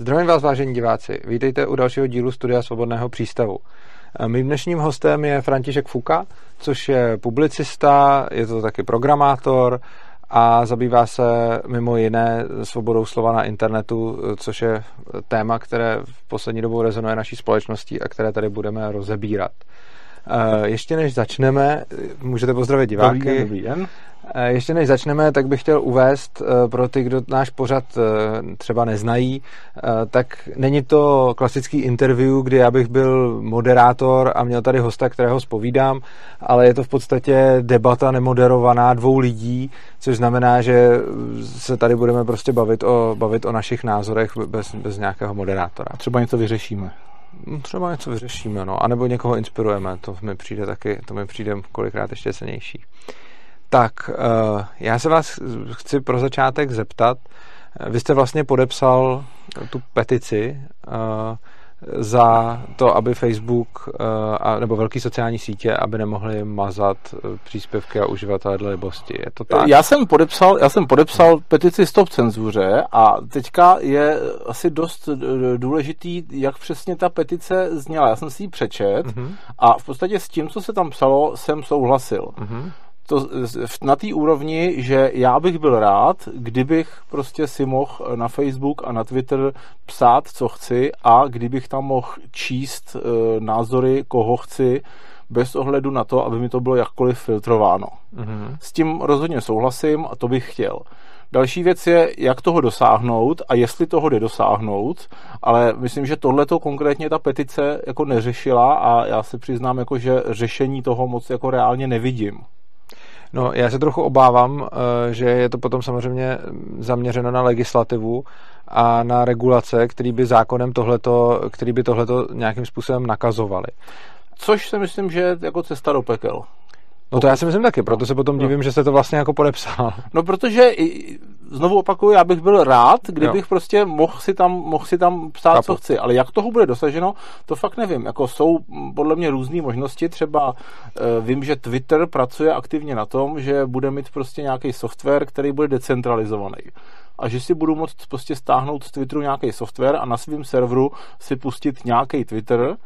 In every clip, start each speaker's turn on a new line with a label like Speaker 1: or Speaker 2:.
Speaker 1: Zdravím vás, vážení diváci. Vítejte u dalšího dílu Studia Svobodného přístavu. Mým dnešním hostem je František Fuka, což je publicista, je to taky programátor a zabývá se mimo jiné svobodou slova na internetu, což je téma, které v poslední dobou rezonuje naší společností a které tady budeme rozebírat. Ještě než začneme, můžete pozdravit diváky.
Speaker 2: Dobrý den, dobrý den.
Speaker 1: Eh, ještě než začneme, tak bych chtěl uvést eh, pro ty, kdo náš pořad eh, třeba neznají, tak není to klasický interview, kdy já bych byl moderátor a měl tady hosta, kterého spovídám, ale je to v podstatě debata nemoderovaná dvou lidí, což znamená, že se tady budeme prostě bavit o, bavit o našich názorech bez, bez nějakého moderátora.
Speaker 2: Třeba něco vyřešíme.
Speaker 1: Hm, třeba něco vyřešíme, no, anebo někoho inspirujeme, to mi přijde taky, to mi přijde kolikrát ještě cenější. Tak, eh, já se vás chci pro začátek zeptat. Vy jste vlastně podepsal tu petici eh, za to, aby Facebook eh, nebo velké sociální sítě, aby nemohli mazat příspěvky a uživatelé dle libosti. Je to tak?
Speaker 2: Já jsem podepsal, já jsem podepsal petici Stop cenzuře a teďka je asi dost důležitý, jak přesně ta petice zněla. Já jsem si ji přečet uh-huh. a v podstatě s tím, co se tam psalo, jsem souhlasil. Uh-huh to, na té úrovni, že já bych byl rád, kdybych prostě si mohl na Facebook a na Twitter psát, co chci a kdybych tam mohl číst e, názory, koho chci, bez ohledu na to, aby mi to bylo jakkoliv filtrováno. Mm-hmm. S tím rozhodně souhlasím a to bych chtěl. Další věc je, jak toho dosáhnout a jestli toho jde dosáhnout, ale myslím, že tohle to konkrétně ta petice jako neřešila a já se přiznám, jako, že řešení toho moc jako reálně nevidím.
Speaker 1: No, já se trochu obávám, eh, že je to potom samozřejmě zaměřeno na legislativu a na regulace, který by zákonem tohleto, který by tohleto nějakým způsobem nakazovaly.
Speaker 2: Což si myslím, že je jako cesta do pekel.
Speaker 1: No to já si myslím taky, proto se potom divím, no. že jste to vlastně jako podepsal.
Speaker 2: No protože, znovu opakuju, já bych byl rád, kdybych jo. prostě mohl si tam, mohl si tam psát, Kapu. co chci, ale jak toho bude dosaženo, to fakt nevím. Jako jsou podle mě různé možnosti, třeba uh, vím, že Twitter pracuje aktivně na tom, že bude mít prostě nějaký software, který bude decentralizovaný a že si budu moct prostě stáhnout z Twitteru nějaký software a na svém serveru si pustit nějaký Twitter,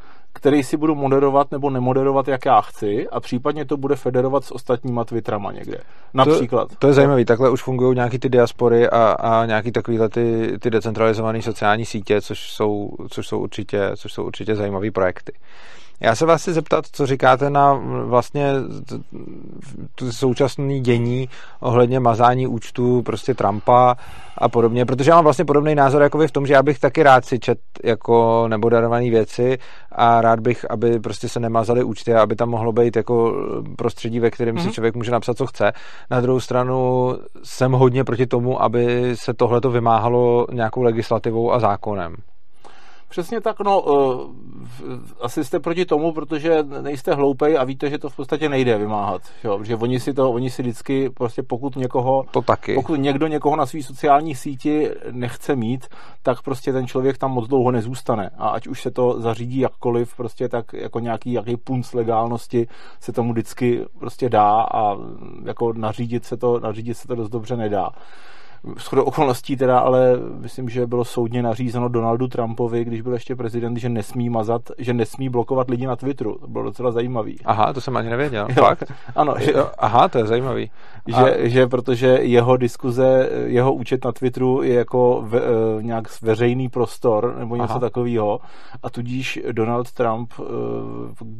Speaker 2: který si budu moderovat nebo nemoderovat, jak já chci a případně to bude federovat s ostatníma Twitterama někde. Například.
Speaker 1: To, to je zajímavé, takhle už fungují nějaký ty diaspory a, a nějaký takovýhle ty, ty decentralizované sociální sítě, což jsou, což jsou určitě, což jsou určitě zajímavé projekty. Já se vás chci zeptat, co říkáte na vlastně současné dění ohledně mazání účtu prostě Trumpa a podobně, protože já mám vlastně podobný názor jako vy v tom, že já bych taky rád si čet jako nemoderované věci a rád bych, aby prostě se nemazaly účty a aby tam mohlo být jako prostředí, ve kterém mm-hmm. si mhm. člověk může napsat, co chce. Na druhou stranu jsem hodně proti tomu, aby se tohleto vymáhalo nějakou legislativou a zákonem.
Speaker 2: Přesně tak, no, uh, asi jste proti tomu, protože nejste hloupej a víte, že to v podstatě nejde vymáhat, jo? že oni si to, oni si vždycky, prostě pokud někoho,
Speaker 1: to taky.
Speaker 2: pokud někdo někoho na své sociální síti nechce mít, tak prostě ten člověk tam moc dlouho nezůstane a ať už se to zařídí jakkoliv, prostě tak jako nějaký, jaký punc legálnosti se tomu vždycky prostě dá a jako nařídit se to, nařídit se to dost dobře nedá. Shodou okolností teda, ale myslím, že bylo soudně nařízeno Donaldu Trumpovi, když byl ještě prezident, že nesmí mazat, že nesmí blokovat lidi na Twitteru. To bylo docela zajímavý.
Speaker 1: Aha, to jsem ani nevěděl. Jo. Fakt?
Speaker 2: Ano. Že,
Speaker 1: aha, to je zajímavý.
Speaker 2: Že, A... že protože jeho diskuze, jeho účet na Twitteru je jako ve, uh, nějak veřejný prostor nebo něco aha. takového a tudíž Donald Trump, uh,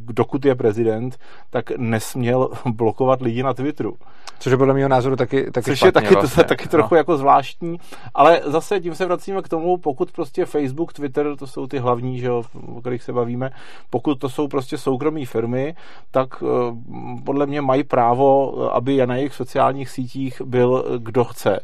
Speaker 2: dokud je prezident, tak nesměl blokovat lidi na Twitteru.
Speaker 1: Což je podle mého názoru taky, taky
Speaker 2: Což
Speaker 1: špatně,
Speaker 2: je taky,
Speaker 1: vlastně.
Speaker 2: to, taky trochu no. jako zvláštní, ale zase tím se vracíme k tomu, pokud prostě Facebook, Twitter, to jsou ty hlavní, že jo, o kterých se bavíme, pokud to jsou prostě soukromí firmy, tak uh, podle mě mají právo, aby na jejich sociálních sítích byl kdo chce.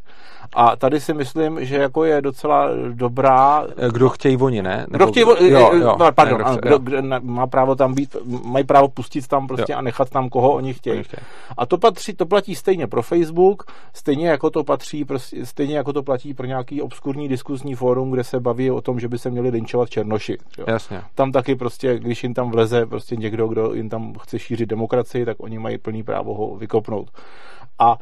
Speaker 2: A tady si myslím, že jako je docela dobrá...
Speaker 1: Kdo chtějí oni, ne?
Speaker 2: Nebo... Kdo chtějí oni, jo, jo, no, pardon, kdo, chce, kdo, kdo, má právo tam být, mají právo pustit tam prostě jo. a nechat tam, koho oni chtějí. Oni chtějí. A to, patří, to platí stejně pro Facebook, stejně jako to patří, prostě, stejně jako to platí pro nějaký obskurní diskuzní fórum, kde se baví o tom, že by se měli linčovat černoši.
Speaker 1: Jo. Jasně.
Speaker 2: Tam taky prostě, když jim tam vleze prostě někdo, kdo jim tam chce šířit demokracii, tak oni mají plný právo ho vykopnout. A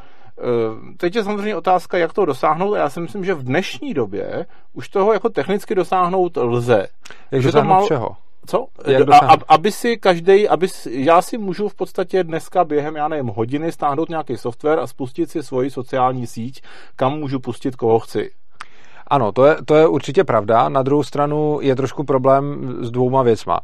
Speaker 2: teď je samozřejmě otázka, jak to dosáhnout. Já si myslím, že v dnešní době už toho jako technicky dosáhnout lze.
Speaker 1: Jak dosáhnout mal... čeho?
Speaker 2: Co? A, a, aby si každý, aby si, já si můžu v podstatě dneska během, já nevím, hodiny stáhnout nějaký software a spustit si svoji sociální síť, kam můžu pustit koho chci.
Speaker 1: Ano, to je, to je určitě pravda. Na druhou stranu je trošku problém s dvouma věcma.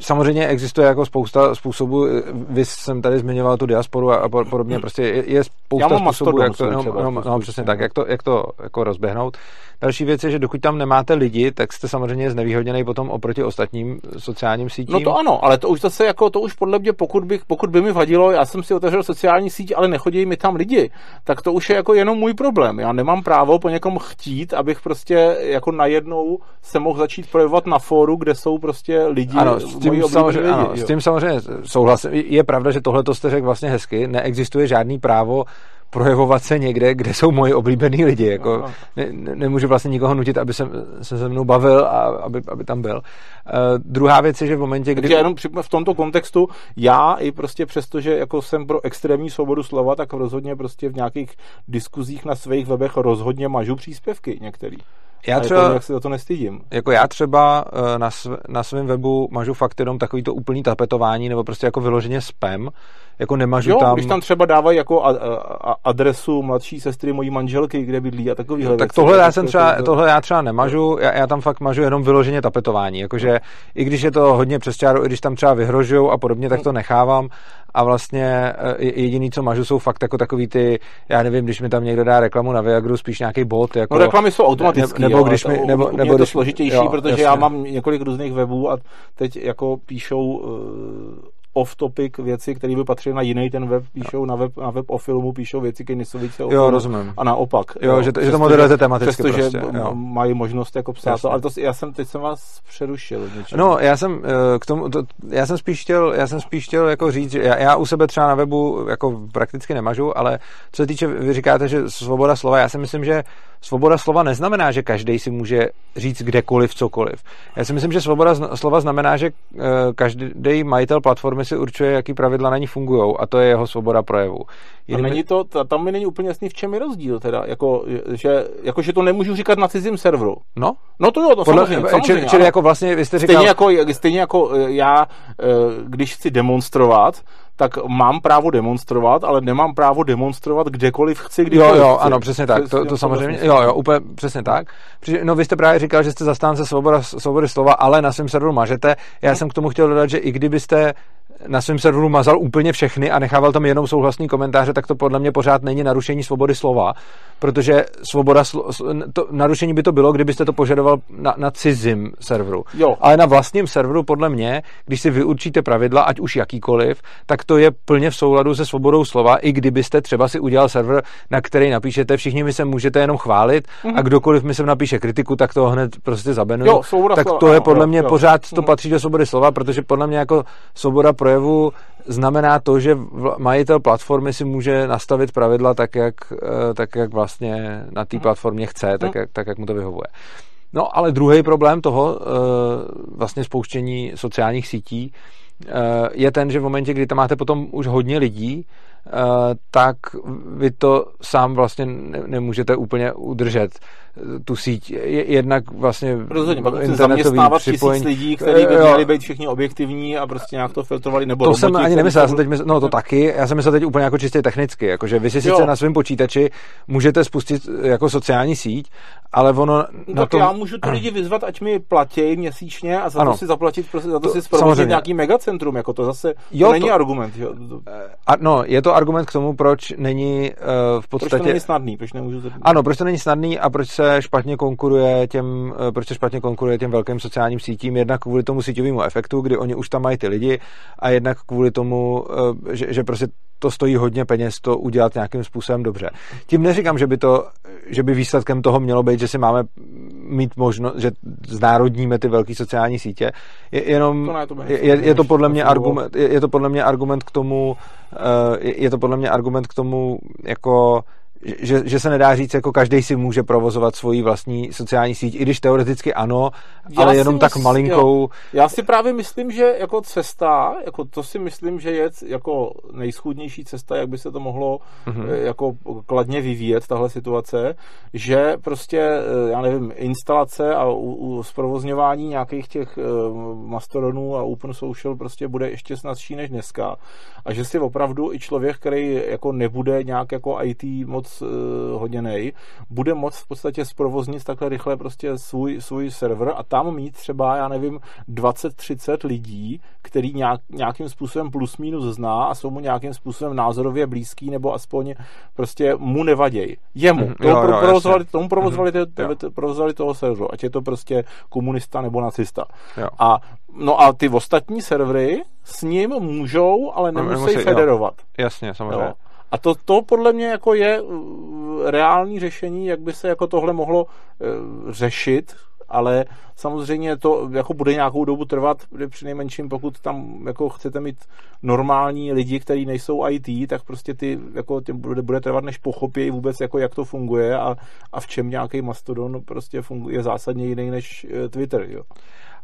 Speaker 1: Samozřejmě existuje jako spousta způsobů, vy jsem tady zmiňoval tu diasporu a podobně, prostě je, je spousta způsobů, jak to, no, no, no, přesně tak, jak to, jak to jako rozběhnout. Další věc je, že dokud tam nemáte lidi, tak jste samozřejmě znevýhodněný potom oproti ostatním sociálním sítím.
Speaker 2: No to ano, ale to už zase jako to už podle mě, pokud, bych, pokud by mi vadilo, já jsem si otevřel sociální síť, ale nechodí mi tam lidi, tak to už je jako jenom můj problém. Já nemám právo po někom chtít, abych prostě jako najednou se mohl začít projevovat na fóru, kde jsou prostě lidi.
Speaker 1: Ano, tím, samozřejmě, lidi, ano, s tím samozřejmě souhlasím. Je pravda, že tohle to jste řekl vlastně hezky. Neexistuje žádný právo projevovat se někde, kde jsou moji oblíbení lidi. Jako, ne, nemůžu vlastně nikoho nutit, aby se, se se mnou bavil a aby, aby tam byl. Uh, druhá věc je, že v momentě, kdy...
Speaker 2: Takže jenom v tomto kontextu já i prostě přesto, že jako jsem pro extrémní svobodu slova, tak rozhodně prostě v nějakých diskuzích na svých webech rozhodně mažu příspěvky některý. Já třeba, jako, jak se za to nestydím.
Speaker 1: Jako já třeba eh, na, sv, na svém webu mažu fakt jenom takový to úplný tapetování nebo prostě jako vyloženě spam, jako nemažu
Speaker 2: jo,
Speaker 1: tam...
Speaker 2: když tam třeba dávají jako a, a, adresu mladší sestry mojí manželky, kde bydlí a takový
Speaker 1: no, Tak tohle já, jsem třeba, to... tohle já třeba nemažu, já, já, tam fakt mažu jenom vyloženě tapetování, jakože i když je to hodně přes čáru, i když tam třeba vyhrožují a podobně, tak to nechávám a vlastně e, jediný, co mažu, jsou fakt jako takový ty, já nevím, když mi tam někdo dá reklamu na Viagru, spíš nějaký bot. Jako,
Speaker 2: no reklamy jsou automatické, ne, nebo když mi, nebo, nebo je to složitější, jo, protože jasně. já mám několik různých webů a teď jako píšou uh, off-topic věci, které by patřily na jiný ten web, píšou na web, na web o filmu, píšou věci, které nejsou více o
Speaker 1: jo, rozumím.
Speaker 2: A naopak.
Speaker 1: Jo, jo že, to, že to moderujete tematicky
Speaker 2: přestože
Speaker 1: prostě.
Speaker 2: Jo. mají možnost jako psát to, ale to, já jsem, teď jsem vás přerušil.
Speaker 1: Něčím. No, já jsem eh, k tomu, to, já jsem spíš chtěl, já jsem spíš chtěl jako říct, že já, já, u sebe třeba na webu jako prakticky nemažu, ale co se týče, vy říkáte, že svoboda slova, já si myslím, že svoboda slova neznamená, že každý si může říct kdekoliv cokoliv. Já si myslím, že svoboda slova znamená, že eh, každý majitel platformy si určuje, jaký pravidla na ní fungují a to je jeho svoboda projevu.
Speaker 2: Jinými... A není to, tam mi není úplně jasný, v čem je rozdíl teda, jako že, jako, že to nemůžu říkat na cizím serveru.
Speaker 1: No?
Speaker 2: No to jo, to Podle, samozřejmě. samozřejmě čili,
Speaker 1: čili jako vlastně, vy jste
Speaker 2: říkal... Stejně jako, stejně jako eh, já, eh, když chci demonstrovat, tak mám právo demonstrovat, ale nemám právo demonstrovat kdekoliv chci, kdykoliv
Speaker 1: Jo, jo, chci. ano, přesně tak. To, to samozřejmě, jo, jo, úplně přesně tak. No vy jste právě říkal, že jste zastánce svoboda, svobody slova, ale na svém serveru mažete. Já jsem k tomu chtěl dodat, že i kdybyste na svém serveru mazal úplně všechny a nechával tam jenom souhlasný komentáře, tak to podle mě pořád není narušení svobody slova, protože svoboda slo- to, narušení by to bylo, kdybyste to požadoval na, na cizím serveru.
Speaker 2: Jo.
Speaker 1: Ale na vlastním serveru, podle mě, když si vyurčíte pravidla, ať už jakýkoliv, tak to je plně v souladu se svobodou slova, i kdybyste třeba si udělal server, na který napíšete, všichni mi se můžete jenom chválit mm-hmm. a kdokoliv mi se napíše kritiku, tak to hned prostě zabenuju.
Speaker 2: Jo,
Speaker 1: tak to je podle jo, mě jo. pořád, to mm-hmm. patří do svobody slova, protože podle mě jako svoboda projevu znamená to, že majitel platformy si může nastavit pravidla tak, jak, eh, tak, jak vlastně na té platformě chce, tak, jak, tak, jak mu to vyhovuje. No ale druhý problém toho eh, vlastně spouštění sociálních sítí eh, je ten, že v momentě, kdy tam máte potom už hodně lidí, tak vy to sám vlastně nemůžete úplně udržet tu síť. Jednak vlastně
Speaker 2: Rozhodně, pak zaměstnávat připojení. tisíc lidí, kteří by měli být všichni objektivní a prostě nějak to filtrovali. Nebo
Speaker 1: to jsem ani nemyslel, já jsem teď mysl, no to taky, já jsem myslel teď úplně jako čistě technicky, jakože vy si sice jo. na svém počítači můžete spustit jako sociální síť, ale ono
Speaker 2: no, na tak tom... já můžu ty lidi vyzvat, ať mi platí měsíčně a za ano. to si zaplatit, prostě, za to, to si zprovozit nějaký megacentrum, jako to zase jo, to není to, argument. Jo.
Speaker 1: A, no, je to argument k tomu, proč není uh, v podstatě... Proč to
Speaker 2: není snadný, proč nemůžu...
Speaker 1: Ano, proč to není snadný a proč se špatně konkuruje těm, eh, proč se špatně konkuruje těm velkým sociálním sítím, jednak kvůli tomu síťovému efektu, kdy oni už tam mají ty lidi a jednak kvůli tomu, eh, že, že prostě to stojí hodně peněz to udělat nějakým způsobem dobře. Tím neříkám, že by, to, že by výsledkem toho mělo být, že si máme mít možnost, že znárodníme ty velké sociální sítě. Je, jenom, to ne, to je, je, je, to podle mě argument, je, je to podle mě argument k tomu, eh, je, je to podle mě argument k tomu, jako že, že se nedá říct, jako každý si může provozovat svoji vlastní sociální síť, i když teoreticky ano, já ale jenom tak malinkou. Jo.
Speaker 2: Já si právě myslím, že jako cesta, jako to si myslím, že je jako nejschůdnější cesta, jak by se to mohlo mm-hmm. jako kladně vyvíjet, tahle situace, že prostě, eh, já nevím, instalace a u, u zprovozňování nějakých těch uh, mastodonů a open social prostě bude ještě snazší než dneska. A že si opravdu i člověk, který jako nebude nějak jako IT moc uh, hoděnej, bude moc v podstatě zprovoznit takhle rychle prostě svůj, svůj server a tam mít třeba, já nevím, 20-30 lidí, který nějak, nějakým způsobem plus minus zná a jsou mu nějakým způsobem názorově blízký nebo aspoň prostě mu nevaděj. Jemu. Mm, tomu, jo, pro, jo, provozovali, tomu provozovali, mm, ty, provozovali toho serveru, ať je to prostě komunista nebo nacista. Jo. A No a ty ostatní servery s ním můžou, ale nemusí, nemusí federovat.
Speaker 1: Jo. Jasně, samozřejmě. Jo.
Speaker 2: A to, to podle mě jako je uh, reální řešení, jak by se jako tohle mohlo uh, řešit, ale samozřejmě to jako bude nějakou dobu trvat, při nejmenším pokud tam jako chcete mít normální lidi, kteří nejsou IT, tak prostě ty, jako, ty bude, bude trvat, než pochopí vůbec, jako, jak to funguje a, a v čem nějaký mastodon prostě funguje, je zásadně jiný než eh, Twitter. Jo.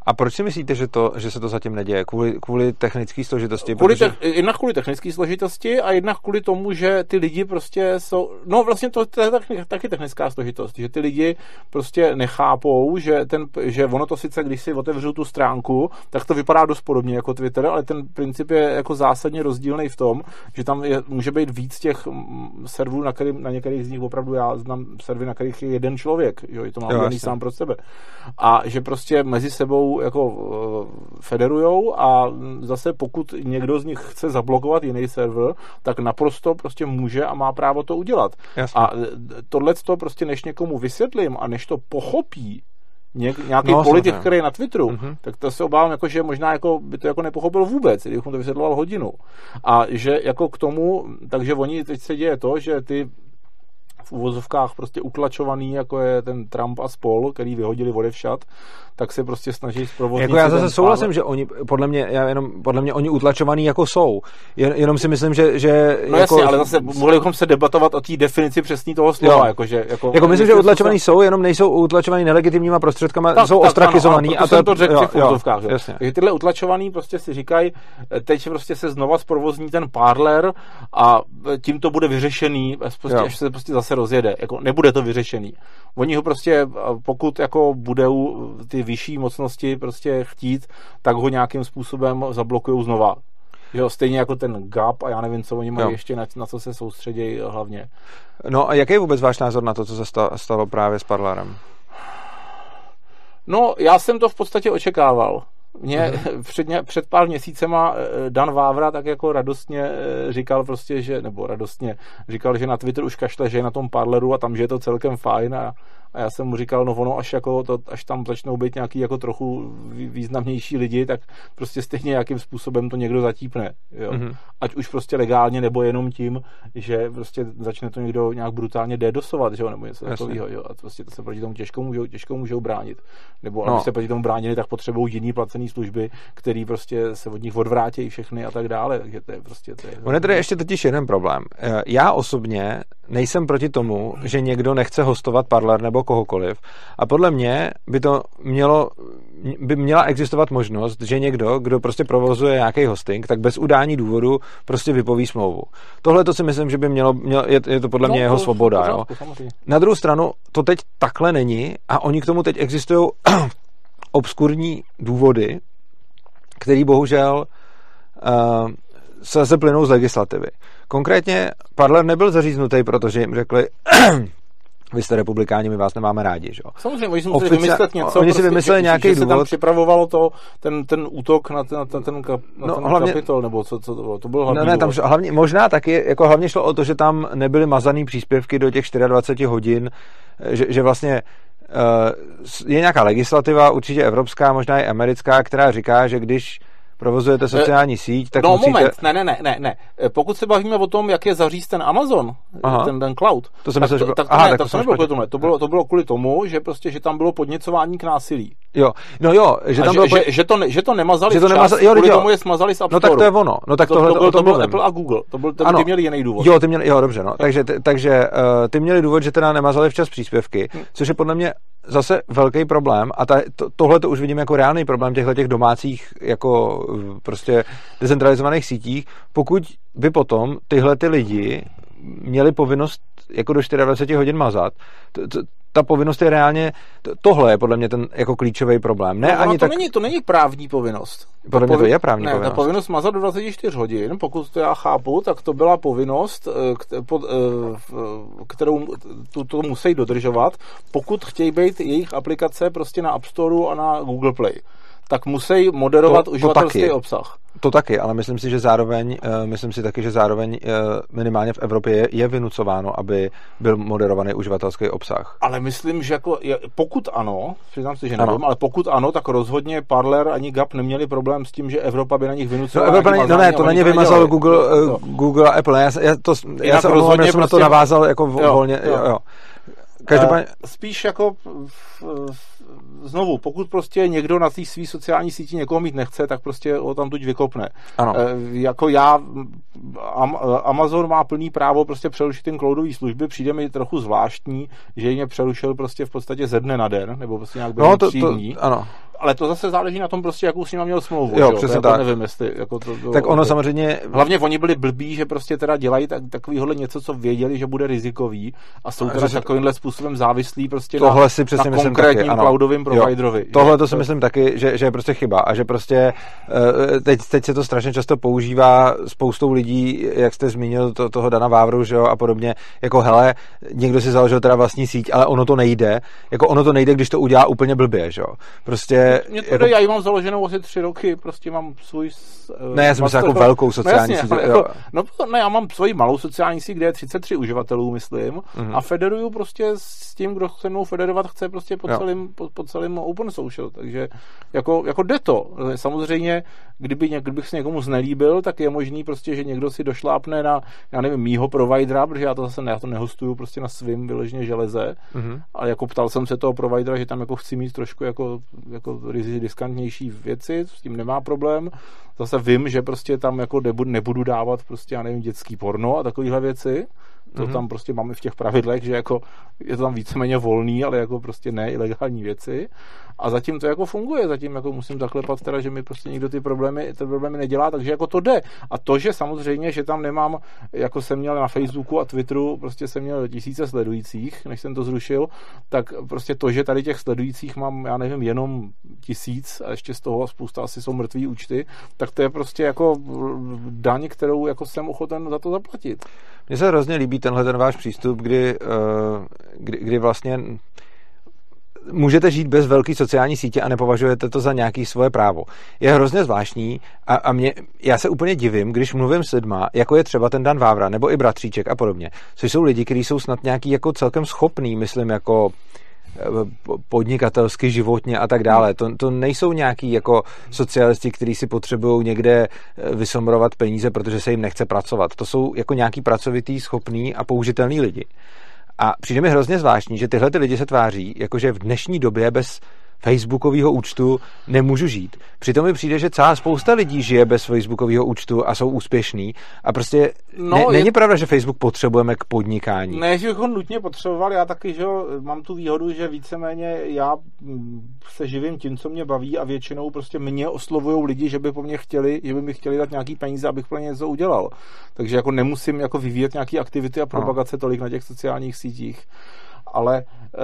Speaker 1: A proč si myslíte, že, to, že se to zatím neděje? Kvůli, kvůli technické složitosti?
Speaker 2: Kvůli protože... te, jednak kvůli technické složitosti a jednak kvůli tomu, že ty lidi prostě jsou... No vlastně to, to je taky, taky technická složitost, že ty lidi prostě nechápou, že, ten, že ono to sice, když si otevřu tu stránku, tak to vypadá dost podobně jako Twitter, ale ten princip je jako zásadně rozdílný v tom, že tam je, může být víc těch serverů, na, který, na některých z nich opravdu já znám servery, na kterých je jeden člověk, jo, je to má sám pro sebe. A že prostě mezi sebou jako eh, federujou a zase pokud někdo z nich chce zablokovat jiný server, tak naprosto prostě může a má právo to udělat. Jasně. A eh, tohle to prostě než někomu vysvětlím a než to pochopí něk, nějaký no, politik, který je na Twitteru, mm-hmm. tak to se obávám, jako, že možná jako, by to jako nepochopil vůbec, kdybych mu to vysvětloval hodinu. A že jako k tomu, takže oni teď se děje to, že ty v uvozovkách prostě utlačovaný, jako je ten Trump a spol, který vyhodili odevšat, tak se prostě snaží zprovoznit.
Speaker 1: Jako já zase souhlasím, že oni, podle mě, já jenom, podle mě oni utlačovaný jako jsou. Jen, jenom si myslím, že... že
Speaker 2: no jako, jasně, ale zase mohli bychom se debatovat o té definici přesní toho slova. Jako, že, jako,
Speaker 1: jako myslím, že utlačovaný jsou, jenom nejsou utlačovaný nelegitimníma prostředkama, tak, jsou tak, ostrakizovaný.
Speaker 2: Ano, a to, to řekl jo, v úzovkách. Takže tyhle utlačovaný prostě si říkají, teď prostě se znova zprovozní ten parler a tím to bude vyřešený, prostě, až se prostě zase rozjede. Jako, nebude to vyřešený. Oni ho prostě, pokud jako budou ty vyšší mocnosti prostě chtít, tak ho nějakým způsobem zablokují znova. Jo, stejně jako ten GAP a já nevím, co oni mají jo. ještě, na, na co se soustředí hlavně.
Speaker 1: No a jaký je vůbec váš názor na to, co se stalo právě s Parlarem?
Speaker 2: No, já jsem to v podstatě očekával. Mě mm-hmm. před, ně, před pár měsícema eh, Dan Vávra tak jako radostně eh, říkal prostě, že, nebo radostně říkal, že na Twitter už kašle, že je na tom parleru a tam, že je to celkem fajn a a já jsem mu říkal, no ono, až, jako to, až tam začnou být nějaký jako trochu významnější lidi, tak prostě stejně nějakým způsobem to někdo zatípne. Jo? Mm-hmm. Ať už prostě legálně, nebo jenom tím, že prostě začne to někdo nějak brutálně dedosovat, že jo? nebo něco takového. Jo? A prostě to se proti tomu těžko můžou, těžko můžou bránit. Nebo no. aby se proti tomu bránili, tak potřebují jiný placený služby, který prostě se od nich odvrátí všechny a tak dále. Takže to je prostě... To je
Speaker 1: On je tady ještě totiž jeden problém. Já osobně nejsem proti tomu, že někdo nechce hostovat Parler nebo kohokoliv. A podle mě by to mělo, by měla existovat možnost, že někdo, kdo prostě provozuje nějaký hosting, tak bez udání důvodu prostě vypoví smlouvu. Tohle to si myslím, že by mělo, mělo je, je to podle no, mě jeho svoboda. Pořádku, jo. Na druhou stranu, to teď takhle není a oni k tomu teď existují obskurní důvody, který bohužel uh, se, se plynou z legislativy. Konkrétně Parler nebyl zaříznutý, protože jim řekli, vy jste republikáni, my vás nemáme rádi, že jo?
Speaker 2: Samozřejmě, oni si museli Ofici... vymyslet něco.
Speaker 1: Oni si prostě, vymysleli že, nějaký že důvod. Se tam
Speaker 2: připravovalo to, ten, ten útok na ten, na ten, ten, kap, na no, ten hlavně, kapitol, nebo co, co to bylo? To bylo hlavní
Speaker 1: ne, ne, tam hlavně, možná taky, jako hlavně šlo o to, že tam nebyly mazaný příspěvky do těch 24 hodin, že, že vlastně uh, je nějaká legislativa, určitě evropská, možná i americká, která říká, že když provozujete sociální síť, tak
Speaker 2: no,
Speaker 1: musíte...
Speaker 2: moment, ne, ne, ne, ne, ne. Pokud se bavíme o tom, jak je zařízt ten Amazon, Aha. ten, ten cloud,
Speaker 1: to jsem myslel, že...
Speaker 2: Tak, Aha, ne, tak to, nebylo kvůli tomu, to bylo, to bylo kvůli tomu, že prostě, že tam bylo podněcování k násilí.
Speaker 1: Jo, no jo, že tam
Speaker 2: že,
Speaker 1: bylo...
Speaker 2: Že, že, to, ne, že to nemazali
Speaker 1: že to
Speaker 2: nemazali, jo, kvůli jo. tomu je smazali z App
Speaker 1: No tak to je ono. No tak
Speaker 2: to,
Speaker 1: tohle,
Speaker 2: to, byl,
Speaker 1: to,
Speaker 2: to byl Apple a Google. To byl, to, ano. ty měli jiný důvod.
Speaker 1: Jo, ty měli, jo, dobře, no. Takže, takže uh, ty měli důvod, že teda nemazali včas příspěvky, hm. což je podle mě zase velký problém a ta, to, tohle to už vidím jako reálný problém těchto těch domácích jako prostě decentralizovaných sítích, pokud by potom tyhle ty lidi měli povinnost jako do 24 hodin mazat, to, to, ta povinnost je reálně, tohle je podle mě ten jako klíčový problém. Ne,
Speaker 2: no,
Speaker 1: ani
Speaker 2: to, tak... není, to není právní povinnost.
Speaker 1: Podle mě to je právní
Speaker 2: ne,
Speaker 1: povinnost.
Speaker 2: Ta povinnost mazat do 24 hodin, pokud to já chápu, tak to byla povinnost, eh, eh, kterou tu, to musí dodržovat, pokud chtějí být jejich aplikace prostě na App Store a na Google Play tak musí moderovat to, uživatelský to taky. obsah.
Speaker 1: To taky, ale myslím si, že zároveň, uh, myslím si taky, že zároveň uh, minimálně v Evropě je, je vynucováno, aby byl moderovaný uživatelský obsah.
Speaker 2: Ale myslím, že jako, pokud ano, přiznám si, že nevím, ano. ale pokud ano, tak rozhodně Parler ani Gap neměli problém s tím, že Evropa by na nich vynucovala.
Speaker 1: No, Evropa, no ne, to na ně vymazal Google, uh, Google a Apple. Já, já, to, já se rozhodně jsem prostě, na to prostě- navázal jako jo, volně. Jo. Jo.
Speaker 2: Každopádně... Spíš jako v, v, znovu, pokud prostě někdo na té své sociální síti někoho mít nechce, tak prostě ho tam tuď vykopne.
Speaker 1: Ano.
Speaker 2: E, jako já, Am, Amazon má plný právo prostě přerušit ten cloudový služby, přijde mi trochu zvláštní, že mě přerušil prostě v podstatě ze dne na den, nebo prostě nějak
Speaker 1: no, to, to, dní. Ano
Speaker 2: ale to zase záleží na tom prostě, jakou s ním měl smlouvu.
Speaker 1: Jo, přesně
Speaker 2: to
Speaker 1: tak.
Speaker 2: nevím, jestli, jako to, to,
Speaker 1: tak ono to, samozřejmě...
Speaker 2: Hlavně oni byli blbí, že prostě teda dělají tak, takovýhle něco, co věděli, že bude rizikový a jsou teda takovýmhle způsobem závislí prostě
Speaker 1: tohle
Speaker 2: na,
Speaker 1: si přesně
Speaker 2: na
Speaker 1: myslím
Speaker 2: konkrétním
Speaker 1: taky,
Speaker 2: cloudovým Jo,
Speaker 1: tohle to si myslím taky, že, že je prostě chyba a že prostě eh, teď, teď se to strašně často používá spoustou lidí, jak jste zmínil to, toho Dana Vávru, že jo, a podobně, jako hele, někdo si založil teda vlastní síť, ale ono to nejde, jako ono to nejde, když to udělá úplně blbě, že jo. Prostě...
Speaker 2: Mě to jako, já mám založenou asi tři roky, prostě mám svůj...
Speaker 1: Uh, ne, já jsem myslel jako velkou sociální no, síť.
Speaker 2: Jako, no, ne, já mám svoji malou sociální síť, kde je 33 uživatelů, myslím, mm-hmm. a federuju prostě s tím, kdo se mnou federovat chce prostě po, celém, po, po celém open social, takže jako, jako jde to. Samozřejmě, kdyby, kdybych se někomu znelíbil, tak je možný prostě, že někdo si došlápne na, já nevím, mýho providera, protože já to zase ne, já to nehostuju prostě na svým vyloženě železe, mm-hmm. ale jako ptal jsem se toho providera, že tam jako chci mít trošku jako, jako riskantnější věci, s tím nemá problém. Zase vím, že prostě tam jako nebudu, nebudu dávat prostě, já nevím, dětský porno a takovéhle věci. To mm-hmm. tam prostě máme v těch pravidlech, že jako je to tam víceméně volný, ale jako prostě ne ilegální věci. A zatím to jako funguje, zatím jako musím zaklepat teda, že mi prostě nikdo ty problémy, ty problémy nedělá, takže jako to jde. A to, že samozřejmě, že tam nemám, jako jsem měl na Facebooku a Twitteru, prostě jsem měl tisíce sledujících, než jsem to zrušil, tak prostě to, že tady těch sledujících mám, já nevím, jenom tisíc a ještě z toho spousta asi jsou mrtvý účty, tak to je prostě jako daň, kterou jako jsem ochoten za to zaplatit.
Speaker 1: Mně se hrozně líbí tenhle ten váš přístup, kdy, eh, kdy, kdy vlastně můžete žít bez velké sociální sítě a nepovažujete to za nějaký svoje právo. Je hrozně zvláštní a, a mě, já se úplně divím, když mluvím s lidma, jako je třeba ten Dan Vávra nebo i bratříček a podobně, což jsou lidi, kteří jsou snad nějaký jako celkem schopný, myslím, jako eh, podnikatelsky, životně a tak dále. To, to nejsou nějaký jako socialisti, kteří si potřebují někde eh, vysomrovat peníze, protože se jim nechce pracovat. To jsou jako nějaký pracovitý, schopný a použitelný lidi. A přijde mi hrozně zvláštní, že tyhle ty lidi se tváří, jakože v dnešní době bez Facebookového účtu nemůžu žít. Přitom mi přijde, že celá spousta lidí žije bez Facebookového účtu a jsou úspěšní. A prostě no, ne, není je... pravda, že Facebook potřebujeme k podnikání.
Speaker 2: Ne, že ho nutně potřeboval, já taky, že mám tu výhodu, že víceméně já mm, se živím tím, co mě baví a většinou prostě mě oslovují lidi, že by po mně chtěli, že by mi chtěli dát nějaký peníze, abych pro ně něco udělal. Takže jako nemusím jako vyvíjet nějaké aktivity a propagace no. tolik na těch sociálních sítích ale eh,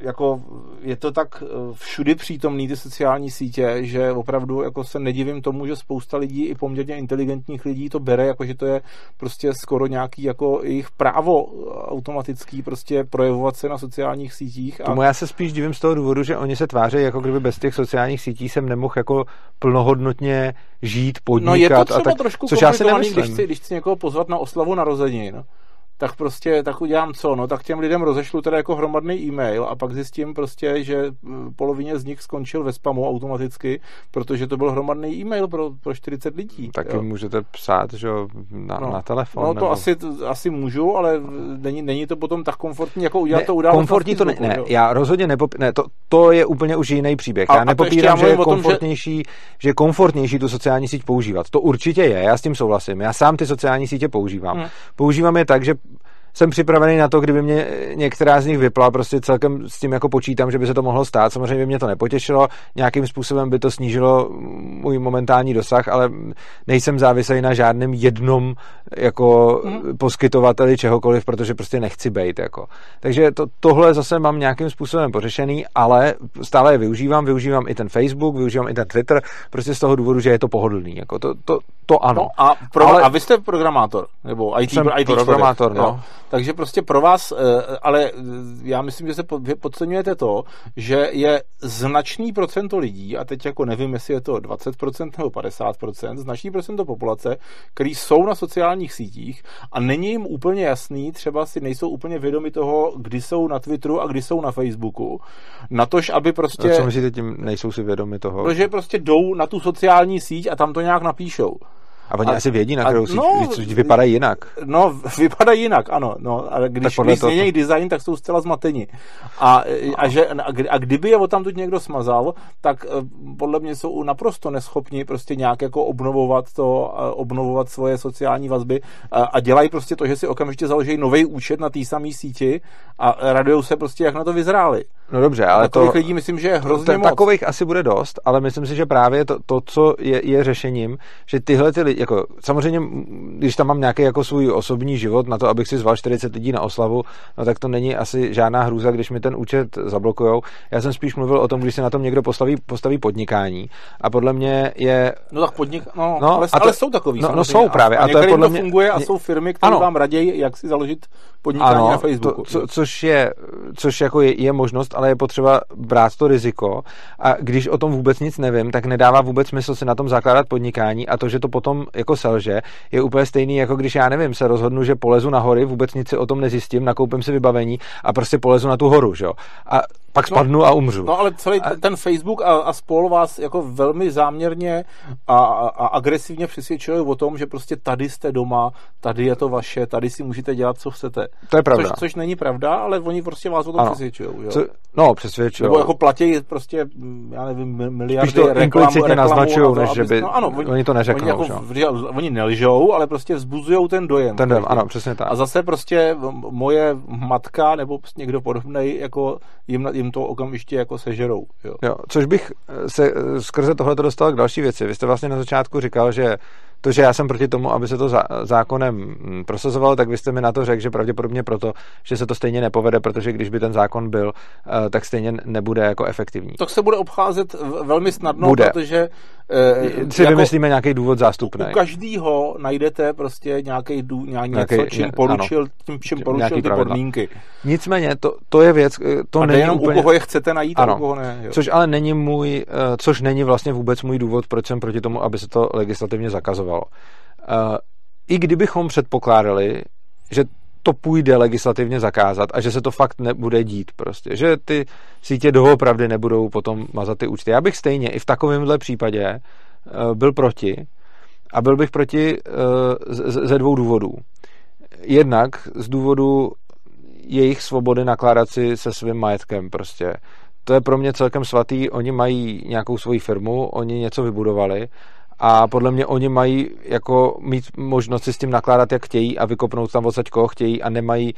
Speaker 2: jako je to tak eh, všudy přítomný ty sociální sítě, že opravdu jako se nedivím tomu, že spousta lidí, i poměrně inteligentních lidí to bere, jako že to je prostě skoro nějaký jako jejich právo automatický prostě projevovat se na sociálních sítích.
Speaker 1: A... Tomu já se spíš divím z toho důvodu, že oni se tváří, jako kdyby bez těch sociálních sítí jsem nemohl jako plnohodnotně žít, podnikat.
Speaker 2: No je to třeba
Speaker 1: a tak,
Speaker 2: trošku
Speaker 1: což já si
Speaker 2: když chci, když chci někoho pozvat na oslavu narozenin, tak prostě tak udělám co? No tak těm lidem rozešlu teda jako hromadný e-mail a pak zjistím prostě, že polovině z nich skončil ve spamu automaticky, protože to byl hromadný e-mail pro, pro 40 lidí.
Speaker 1: Taky jo. můžete psát, že na,
Speaker 2: no.
Speaker 1: na telefon.
Speaker 2: No to nebo... asi, asi můžu, ale není, není to potom tak komfortní, jako udělat ne, to udávat
Speaker 1: Komfortní to ne, ne, já rozhodně nepop... ne, to, to je úplně už jiný příběh. A, já nepopírám, že je komfortnější, že... že je komfortnější tu sociální síť používat. To určitě je, já s tím souhlasím. Já sám ty sociální sítě používám. Hmm. Používám je tak, že jsem připravený na to, kdyby mě některá z nich vypla, prostě celkem s tím jako počítám, že by se to mohlo stát. Samozřejmě by mě to nepotěšilo, nějakým způsobem by to snížilo můj momentální dosah, ale nejsem závislý na žádném jednom jako mm. poskytovateli čehokoliv, protože prostě nechci být. Jako. Takže to, tohle zase mám nějakým způsobem pořešený, ale stále je využívám, využívám i ten Facebook, využívám i ten Twitter, prostě z toho důvodu, že je to pohodlný. Jako to, to, to ano.
Speaker 2: No a, pro, ale... a vy jste programátor? Nebo IT,
Speaker 1: jsem IT programátor, člověk, no.
Speaker 2: Takže prostě pro vás, eh, ale já myslím, že se podceňujete to, že je značný procento lidí, a teď jako nevím, jestli je to 20% nebo 50%, značný procento populace, který jsou na sociálních sítích a není jim úplně jasný, třeba si nejsou úplně vědomi toho, kdy jsou na Twitteru a kdy jsou na Facebooku, na tož, aby prostě... A
Speaker 1: co myslíte tím, nejsou si vědomi toho?
Speaker 2: Protože prostě jdou na tu sociální síť a tam to nějak napíšou.
Speaker 1: A oni a, asi vědí, na kterou síť, no, vypadají jinak.
Speaker 2: No, vypadají jinak, ano. No, ale když, když změní design, tak jsou zcela zmateni. A, a, že, a kdyby je tam tu někdo smazal, tak eh, podle mě jsou naprosto neschopni prostě nějak jako obnovovat to, obnovovat svoje sociální vazby a, a dělají prostě to, že si okamžitě založí nový účet na té samé síti a radujou se prostě, jak na to vyzráli.
Speaker 1: No dobře, ale
Speaker 2: Takových to... lidí myslím, že je hrozně
Speaker 1: t-
Speaker 2: moc.
Speaker 1: Takových asi bude dost, ale myslím si, že právě to, to co je, je řešením, že tyhle ty lidi, jako samozřejmě, když tam mám nějaký jako svůj osobní život na to, abych si zval 40 lidí na oslavu, no tak to není asi žádná hrůza, když mi ten účet zablokujou. Já jsem spíš mluvil o tom, když se na tom někdo postaví, postaví podnikání a podle mě je...
Speaker 2: No tak podnik, no, no ale, to, ale jsou takový.
Speaker 1: No, no jsou právě.
Speaker 2: A, a to je podle mě... funguje a jsou firmy, které ano. vám raději, jak si založit podnikání ano, na Facebooku.
Speaker 1: To, co, což je, což jako je, je možnost, ale je potřeba brát to riziko a když o tom vůbec nic nevím, tak nedává vůbec smysl si na tom zakládat podnikání a to, že to potom jako selže, je úplně stejný, jako když já nevím, se rozhodnu, že polezu na hory, vůbec nic si o tom nezjistím, nakoupím si vybavení a prostě polezu na tu horu, že jo. A pak no, spadnu no, a umřu.
Speaker 2: No ale celý a... ten Facebook a, a spol vás jako velmi záměrně a, a, a agresivně přesvědčují o tom, že prostě tady jste doma, tady je to vaše, tady si můžete dělat, co chcete.
Speaker 1: To je pravda.
Speaker 2: Což, což není pravda, ale oni prostě vás o tom přesvědčují.
Speaker 1: No, přesvědčují.
Speaker 2: Nebo jako platí prostě, já nevím, miliardy
Speaker 1: Spíš to implicitně naznačují, než že by,
Speaker 2: no, ano, oni,
Speaker 1: oni to neřeknou.
Speaker 2: Oni, jako, oni nelžou, ale prostě vzbuzují ten dojem.
Speaker 1: Ten dojem, ano, přesně tak.
Speaker 2: A zase prostě moje matka nebo prostě někdo podobný, jako jim, jim to okamžitě jako sežerou. Jo.
Speaker 1: Jo, což bych se skrze tohle dostal k další věci. Vy jste vlastně na začátku říkal, že to, že já jsem proti tomu, aby se to zákonem mm, prosazovalo, tak vy jste mi na to řekl, že pravděpodobně proto, že se to stejně nepovede, protože když by ten zákon byl, eh, tak stejně nebude jako efektivní.
Speaker 2: To se bude obcházet velmi snadno, bude. protože
Speaker 1: e, si jako vymyslíme nějaký důvod zástupný.
Speaker 2: U každýho najdete prostě nějaký, dů, nějaký, nějaký něco, čím poručil, ano, tím, čím poručil ty pravidla. podmínky.
Speaker 1: Nicméně, to, to je věc, eh, to
Speaker 2: a
Speaker 1: není
Speaker 2: jenom
Speaker 1: úplně...
Speaker 2: u koho je chcete najít ano, a u koho ne.
Speaker 1: Jo. Což ale není můj, což není vlastně vůbec můj důvod, proč jsem proti tomu, aby se to legislativně zakazovalo fungovalo. Eh, I kdybychom předpokládali, že to půjde legislativně zakázat a že se to fakt nebude dít prostě, že ty sítě doopravdy nebudou potom mazat ty účty. Já bych stejně i v takovémhle případě eh, byl proti a byl bych proti eh, ze dvou důvodů. Jednak z důvodu jejich svobody nakládat si se svým majetkem prostě. To je pro mě celkem svatý, oni mají nějakou svoji firmu, oni něco vybudovali a podle mě oni mají jako mít možnost si s tím nakládat, jak chtějí a vykopnout tam odsaď koho chtějí a nemají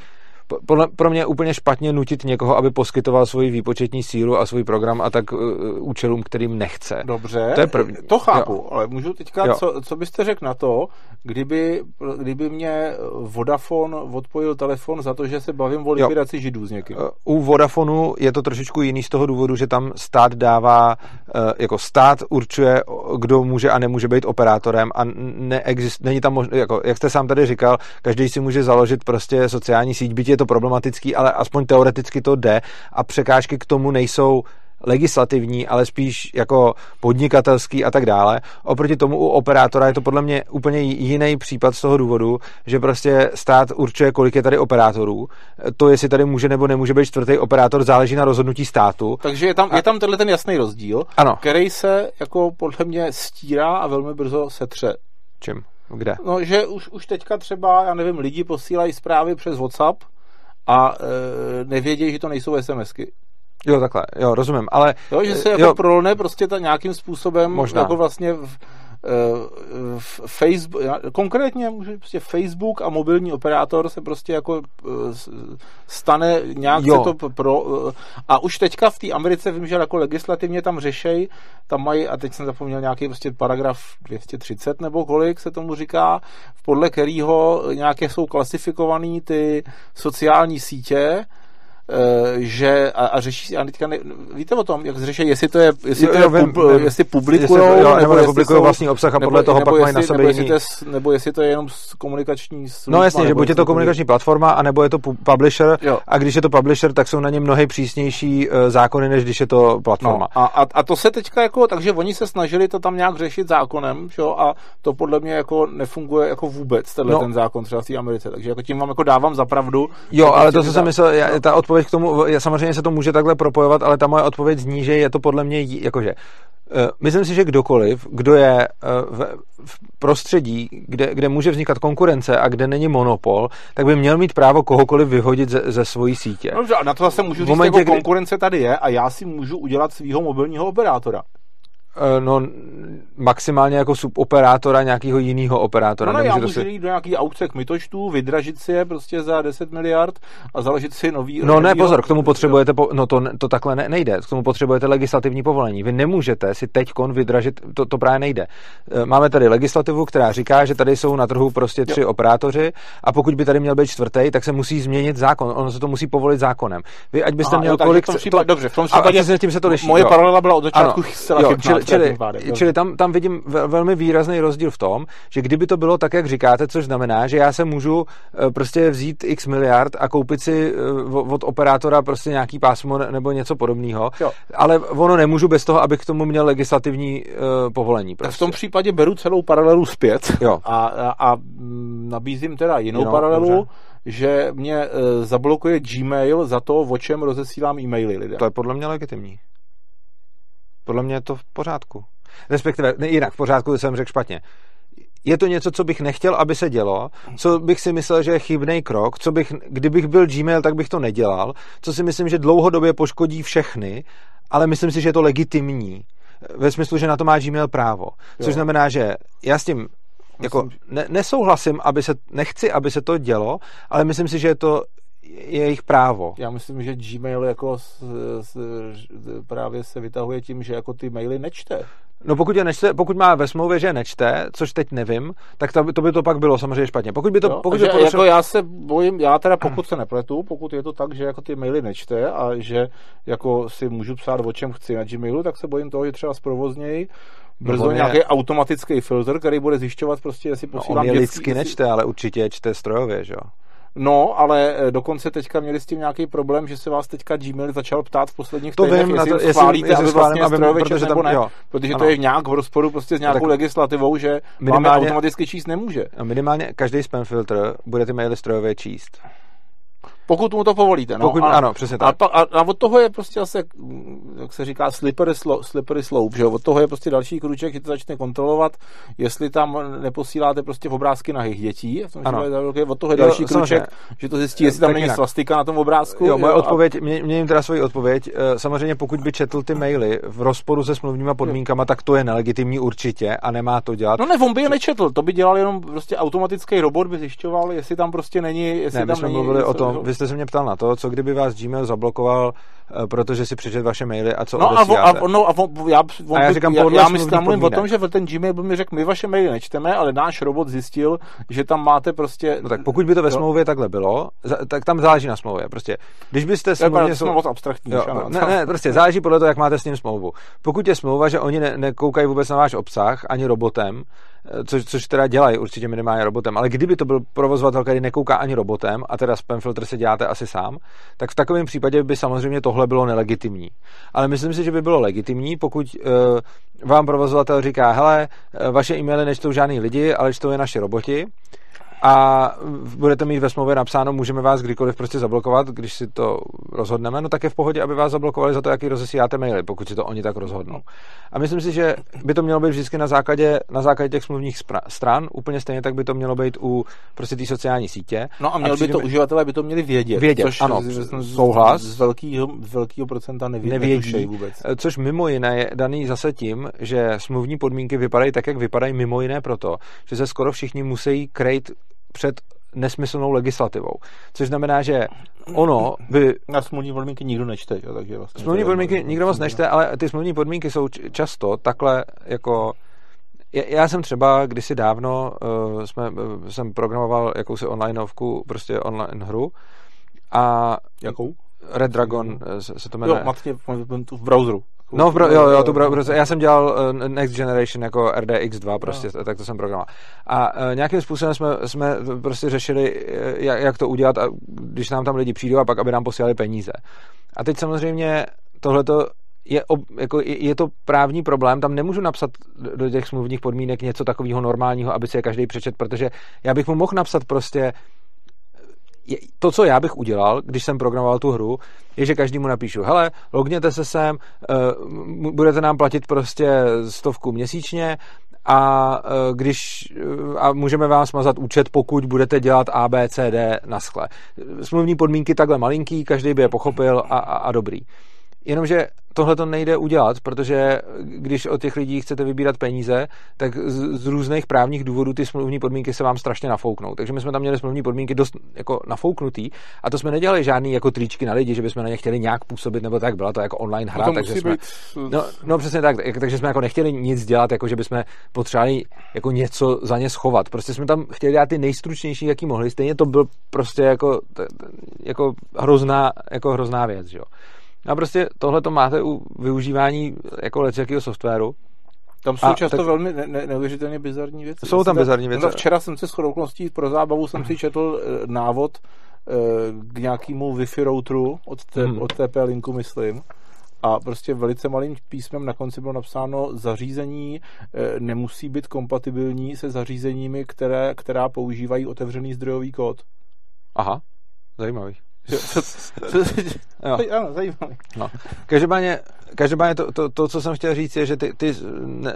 Speaker 1: podle, pro mě je úplně špatně nutit někoho, aby poskytoval svoji výpočetní sílu a svůj program a tak uh, účelům, kterým nechce.
Speaker 2: Dobře,
Speaker 1: to, je první.
Speaker 2: to chápu, jo. ale můžu teďka, co, co byste řekl na to, kdyby, kdyby mě Vodafone odpojil telefon za to, že se bavím o likvidaci židů s někým? Eh,
Speaker 1: u Vodafonu je to trošičku jiný z toho důvodu, že tam stát dává, eh, jako stát určuje, kdo může a nemůže být operátorem a neexist, není tam možno, jako, jak jste sám tady říkal, každý si může založit prostě sociální síť, byť je to problematický, ale aspoň teoreticky to jde a překážky k tomu nejsou legislativní, ale spíš jako podnikatelský a tak dále. Oproti tomu u operátora je to podle mě úplně jiný případ z toho důvodu, že prostě stát určuje, kolik je tady operátorů. To, jestli tady může nebo nemůže být čtvrtý operátor, záleží na rozhodnutí státu.
Speaker 2: Takže je tam, a... je tam tenhle ten jasný rozdíl, ano. který se jako podle mě stírá a velmi brzo setře.
Speaker 1: Čím? Kde?
Speaker 2: No, že už, už teďka třeba, já nevím, lidi posílají zprávy přes WhatsApp a e, nevědějí, že to nejsou SMSky.
Speaker 1: Jo, takhle, jo, rozumím, ale...
Speaker 2: Jo, že se jako jo, prolne prostě ta nějakým způsobem, možná. jako vlastně v, Facebook, konkrétně prostě Facebook a mobilní operátor se prostě jako eh, stane nějak jo. se to pro eh, a už teďka v té Americe vím, že jako legislativně tam řešej, tam mají, a teď jsem zapomněl nějaký prostě paragraf 230 nebo kolik se tomu říká, podle kterého nějaké jsou klasifikované ty sociální sítě, Eh, že a, a řeší, a teďka ne, víte o tom, jak řeší, jestli to je, jestli, jo, to je jo, pub, vím, jestli publikují,
Speaker 1: nebo, nebo nepublikují vlastní obsah a podle nebo, toho nebo pak jestli, mají na
Speaker 2: sobě
Speaker 1: nebo jiný.
Speaker 2: Jestli to je, nebo jestli to je jenom komunikační
Speaker 1: služba, No jasně, že buď je to komunikační platforma, anebo je to publisher jo. a když je to publisher, tak jsou na něm mnohem přísnější uh, zákony, než když je to platforma.
Speaker 2: No, a, a, a, to se teďka jako, takže oni se snažili to tam nějak řešit zákonem, že a to podle mě jako nefunguje jako vůbec, tenhle no. ten zákon třeba v té Americe, takže jako tím vám jako dávám za pravdu.
Speaker 1: Jo, ale to, co jsem myslel, ta odpověď odpověď k tomu, samozřejmě se to může takhle propojovat, ale ta moje odpověď zní, že je to podle mě jakože eh, Myslím si, že kdokoliv, kdo je eh, v, prostředí, kde, kde může vznikat konkurence a kde není monopol, tak by měl mít právo kohokoliv vyhodit ze, ze svojí sítě.
Speaker 2: Dobře, a na to zase můžu říct, momentě, jako konkurence tady je a já si můžu udělat svého mobilního operátora.
Speaker 1: Eh, no, maximálně jako suboperátora nějakého jiného operátora.
Speaker 2: No, no já můžu si... jít do nějaký aukce kmitočtů, vydražit si je prostě za 10 miliard a založit si nový...
Speaker 1: No ne, pozor, k tomu potřebujete, po... no to, to takhle ne, nejde, k tomu potřebujete legislativní povolení. Vy nemůžete si teď kon vydražit, to, to právě nejde. Eh, máme tady legislativu, která říká, že tady jsou na trhu prostě tři jo. operátoři a pokud by tady měl být čtvrtý, tak se musí změnit zákon. Ono se to musí povolit zákonem. Vy, ať byste Aha, měl jo, kolik... V tom
Speaker 2: případě, to... Dobře, v tom případě...
Speaker 1: A, tím se to liší,
Speaker 2: moje paralela byla od začátku zcela
Speaker 1: čili, čili, čili tam, tam vidím velmi výrazný rozdíl v tom, že kdyby to bylo tak, jak říkáte, což znamená, že já se můžu eh, prostě vzít x miliard a koupit si eh, od operátora prostě nějaký pásmo nebo něco podobného, ale ono nemůžu bez toho, abych k tomu měl legislativní uh, povolení.
Speaker 2: Prostě. Tak v tom případě beru celou paralelu zpět jo. A, a, a nabízím teda jinou no, paralelu, dobře že mě e, zablokuje Gmail za to, o čem rozesílám e-maily lidem.
Speaker 1: To je podle mě legitimní. Podle mě je to v pořádku. Respektive, ne, jinak, v pořádku jsem řekl špatně. Je to něco, co bych nechtěl, aby se dělo, co bych si myslel, že je chybný krok, co bych, kdybych byl Gmail, tak bych to nedělal, co si myslím, že dlouhodobě poškodí všechny, ale myslím si, že je to legitimní. Ve smyslu, že na to má Gmail právo. Což jo. znamená, že já s tím jako ne, nesouhlasím, aby se, nechci, aby se to dělo, ale myslím si, že je to jejich právo.
Speaker 2: Já myslím, že Gmail jako s, s, právě se vytahuje tím, že jako ty maily nečte.
Speaker 1: No pokud, je nečte, pokud má ve smlouvě, že nečte, což teď nevím, tak to, to by to pak bylo samozřejmě špatně. Pokud by to, jo, pokud
Speaker 2: že, by porušil... jako já se bojím, já teda pokud se nepletu, pokud je to tak, že jako ty maily nečte a že jako si můžu psát o čem chci na Gmailu, tak se bojím toho, že třeba zprovozněji brzo no, nějaký je... automatický filtr, který bude zjišťovat prostě, jestli posílám
Speaker 1: no, on je lidsky jestli... nečte, ale určitě čte strojově, že jo?
Speaker 2: No, ale eh, dokonce teďka měli s tím nějaký problém, že se vás teďka Gmail začal ptát v posledních
Speaker 1: to
Speaker 2: týdnech,
Speaker 1: vím,
Speaker 2: jestli,
Speaker 1: to,
Speaker 2: jestli schválíte, jestli, aby vlastně aby,
Speaker 1: protože
Speaker 2: nebo ne, jo. protože ano. to je nějak v rozporu prostě s nějakou tak legislativou, že minimálně, automaticky číst nemůže.
Speaker 1: Minimálně každý spam filtr bude ty maily strojově číst.
Speaker 2: Pokud mu to povolíte. No,
Speaker 1: Pokud, a, ano, přesně tak.
Speaker 2: A, a, a, od toho je prostě zase, jak se říká, slippery, slope, slippery slope, že Od toho je prostě další kruček, že to začne kontrolovat, jestli tam neposíláte prostě obrázky na jejich dětí. V tom ano. Je, od toho je další jo, kruček, samozřejmě. že to zjistí, jestli tam není svastika na tom obrázku.
Speaker 1: Jo, moje jo, odpověď, a... mě, mě jim teda svoji odpověď. Eh, samozřejmě, pokud by četl ty maily v rozporu se smluvníma podmínkama, tak to je nelegitimní určitě a nemá to dělat.
Speaker 2: No ne, on by je nečetl, to by dělal jenom prostě automatický robot, by zjišťoval, jestli tam prostě není. Jestli
Speaker 1: ne,
Speaker 2: tam
Speaker 1: my jsme
Speaker 2: není,
Speaker 1: mluvili o tom, vy jste se mě ptal na to, co kdyby vás Gmail zablokoval, eh, protože si přečet vaše maily a co
Speaker 2: no a, vo, a, no a, vo, já, on, a já říkám, já, já myslím, mluvím o tom, že ten Gmail by mi řekl, my vaše maily nečteme, ale náš robot zjistil, že tam máte prostě...
Speaker 1: No tak pokud by to ve smlouvě takhle bylo, tak tam záleží na smlouvě. Prostě, když byste.
Speaker 2: To je moc abstraktní. Jo,
Speaker 1: ano. ne, ne, prostě záleží podle toho, jak máte s ním smlouvu. Pokud je smlouva, že oni ne, nekoukají vůbec na váš obsah, ani robotem, což, což teda dělají určitě minimálně robotem, ale kdyby to byl provozovatel, který nekouká ani robotem a teda spam filtr se děláte asi sám, tak v takovém případě by samozřejmě tohle bylo nelegitimní. Ale myslím si, že by bylo legitimní, pokud uh, vám provozovatel říká, hele, vaše e-maily nečtou žádný lidi, ale čtou je naše roboti, a budete mít ve smlouvě napsáno, můžeme vás kdykoliv prostě zablokovat, když si to rozhodneme, no tak je v pohodě, aby vás zablokovali za to, jaký rozesíláte maily, pokud si to oni tak rozhodnou. A myslím si, že by to mělo být vždycky na základě, na základě těch smluvních stran, úplně stejně tak by to mělo být u prostě té sociální sítě.
Speaker 2: No a měl a by to uživatelé by to měli vědět.
Speaker 1: Vědět,
Speaker 2: což
Speaker 1: ano,
Speaker 2: z, souhlas. Z velkého, z velkého procenta neví, nevědí vůbec.
Speaker 1: Což mimo jiné je daný zase tím, že smluvní podmínky vypadají tak, jak vypadají mimo jiné proto, že se skoro všichni musí krejt před nesmyslnou legislativou. Což znamená, že ono by...
Speaker 2: Na smluvní podmínky nikdo nečte, jo, takže
Speaker 1: vlastně... Smluvní podmínky nikdo moc nečte, ale ty smluvní podmínky jsou často takhle jako... Já jsem třeba kdysi dávno uh, jsme, uh, jsem programoval jakousi onlineovku, prostě online hru a...
Speaker 2: Jakou?
Speaker 1: Red Dragon eh, se, se to jmenuje.
Speaker 2: Jo, matně v browseru.
Speaker 1: No, bro, jo, jo, tu bro, já jsem dělal uh, Next Generation jako RDX2 prostě, no. tak to jsem programoval. A uh, nějakým způsobem jsme, jsme prostě řešili, jak, jak to udělat, a když nám tam lidi přijdou a pak, aby nám posílali peníze. A teď samozřejmě tohleto je, ob, jako, je, je to právní problém, tam nemůžu napsat do těch smluvních podmínek něco takového normálního, aby si je každý přečet, protože já bych mu mohl napsat prostě to, co já bych udělal, když jsem programoval tu hru, je, že každému napíšu, hele, logněte se sem, uh, budete nám platit prostě stovku měsíčně a uh, když uh, a můžeme vám smazat účet, pokud budete dělat A, B, C, D na skle. Smluvní podmínky takhle malinký, každý by je pochopil a, a, a dobrý. Jenomže tohle to nejde udělat, protože když od těch lidí chcete vybírat peníze, tak z, z různých právních důvodů ty smluvní podmínky se vám strašně nafouknou. Takže my jsme tam měli smluvní podmínky dost jako nafouknutý a to jsme nedělali žádný jako tričky na lidi, že bychom na ně chtěli nějak působit, nebo tak byla to jako online hra,
Speaker 2: no
Speaker 1: takže jsme,
Speaker 2: být...
Speaker 1: no, no, přesně tak, takže jsme jako nechtěli nic dělat, jako že bychom potřebovali jako něco za ně schovat. Prostě jsme tam chtěli dělat ty nejstručnější, jaký mohli. Stejně to byl prostě jako, jako hrozná, jako hrozná věc, že jo. A prostě tohle to máte u využívání jako jakého softwaru.
Speaker 2: Tam jsou a, často tak, velmi ne, ne, neuvěřitelně bizarní věci.
Speaker 1: Jsou tam bizarní věci.
Speaker 2: No, včera jsem se s okolností pro zábavu jsem si četl e, návod e, k nějakému Wi-Fi routeru od, te, hmm. od TP linku, myslím. A prostě velice malým písmem na konci bylo napsáno, zařízení e, nemusí být kompatibilní se zařízeními, které, která používají otevřený zdrojový kód.
Speaker 1: Aha, zajímavý.
Speaker 2: Jo. Ano, zajímavý.
Speaker 1: No. Každopádně, každopádně to, to, to, co jsem chtěl říct, je, že ty, ty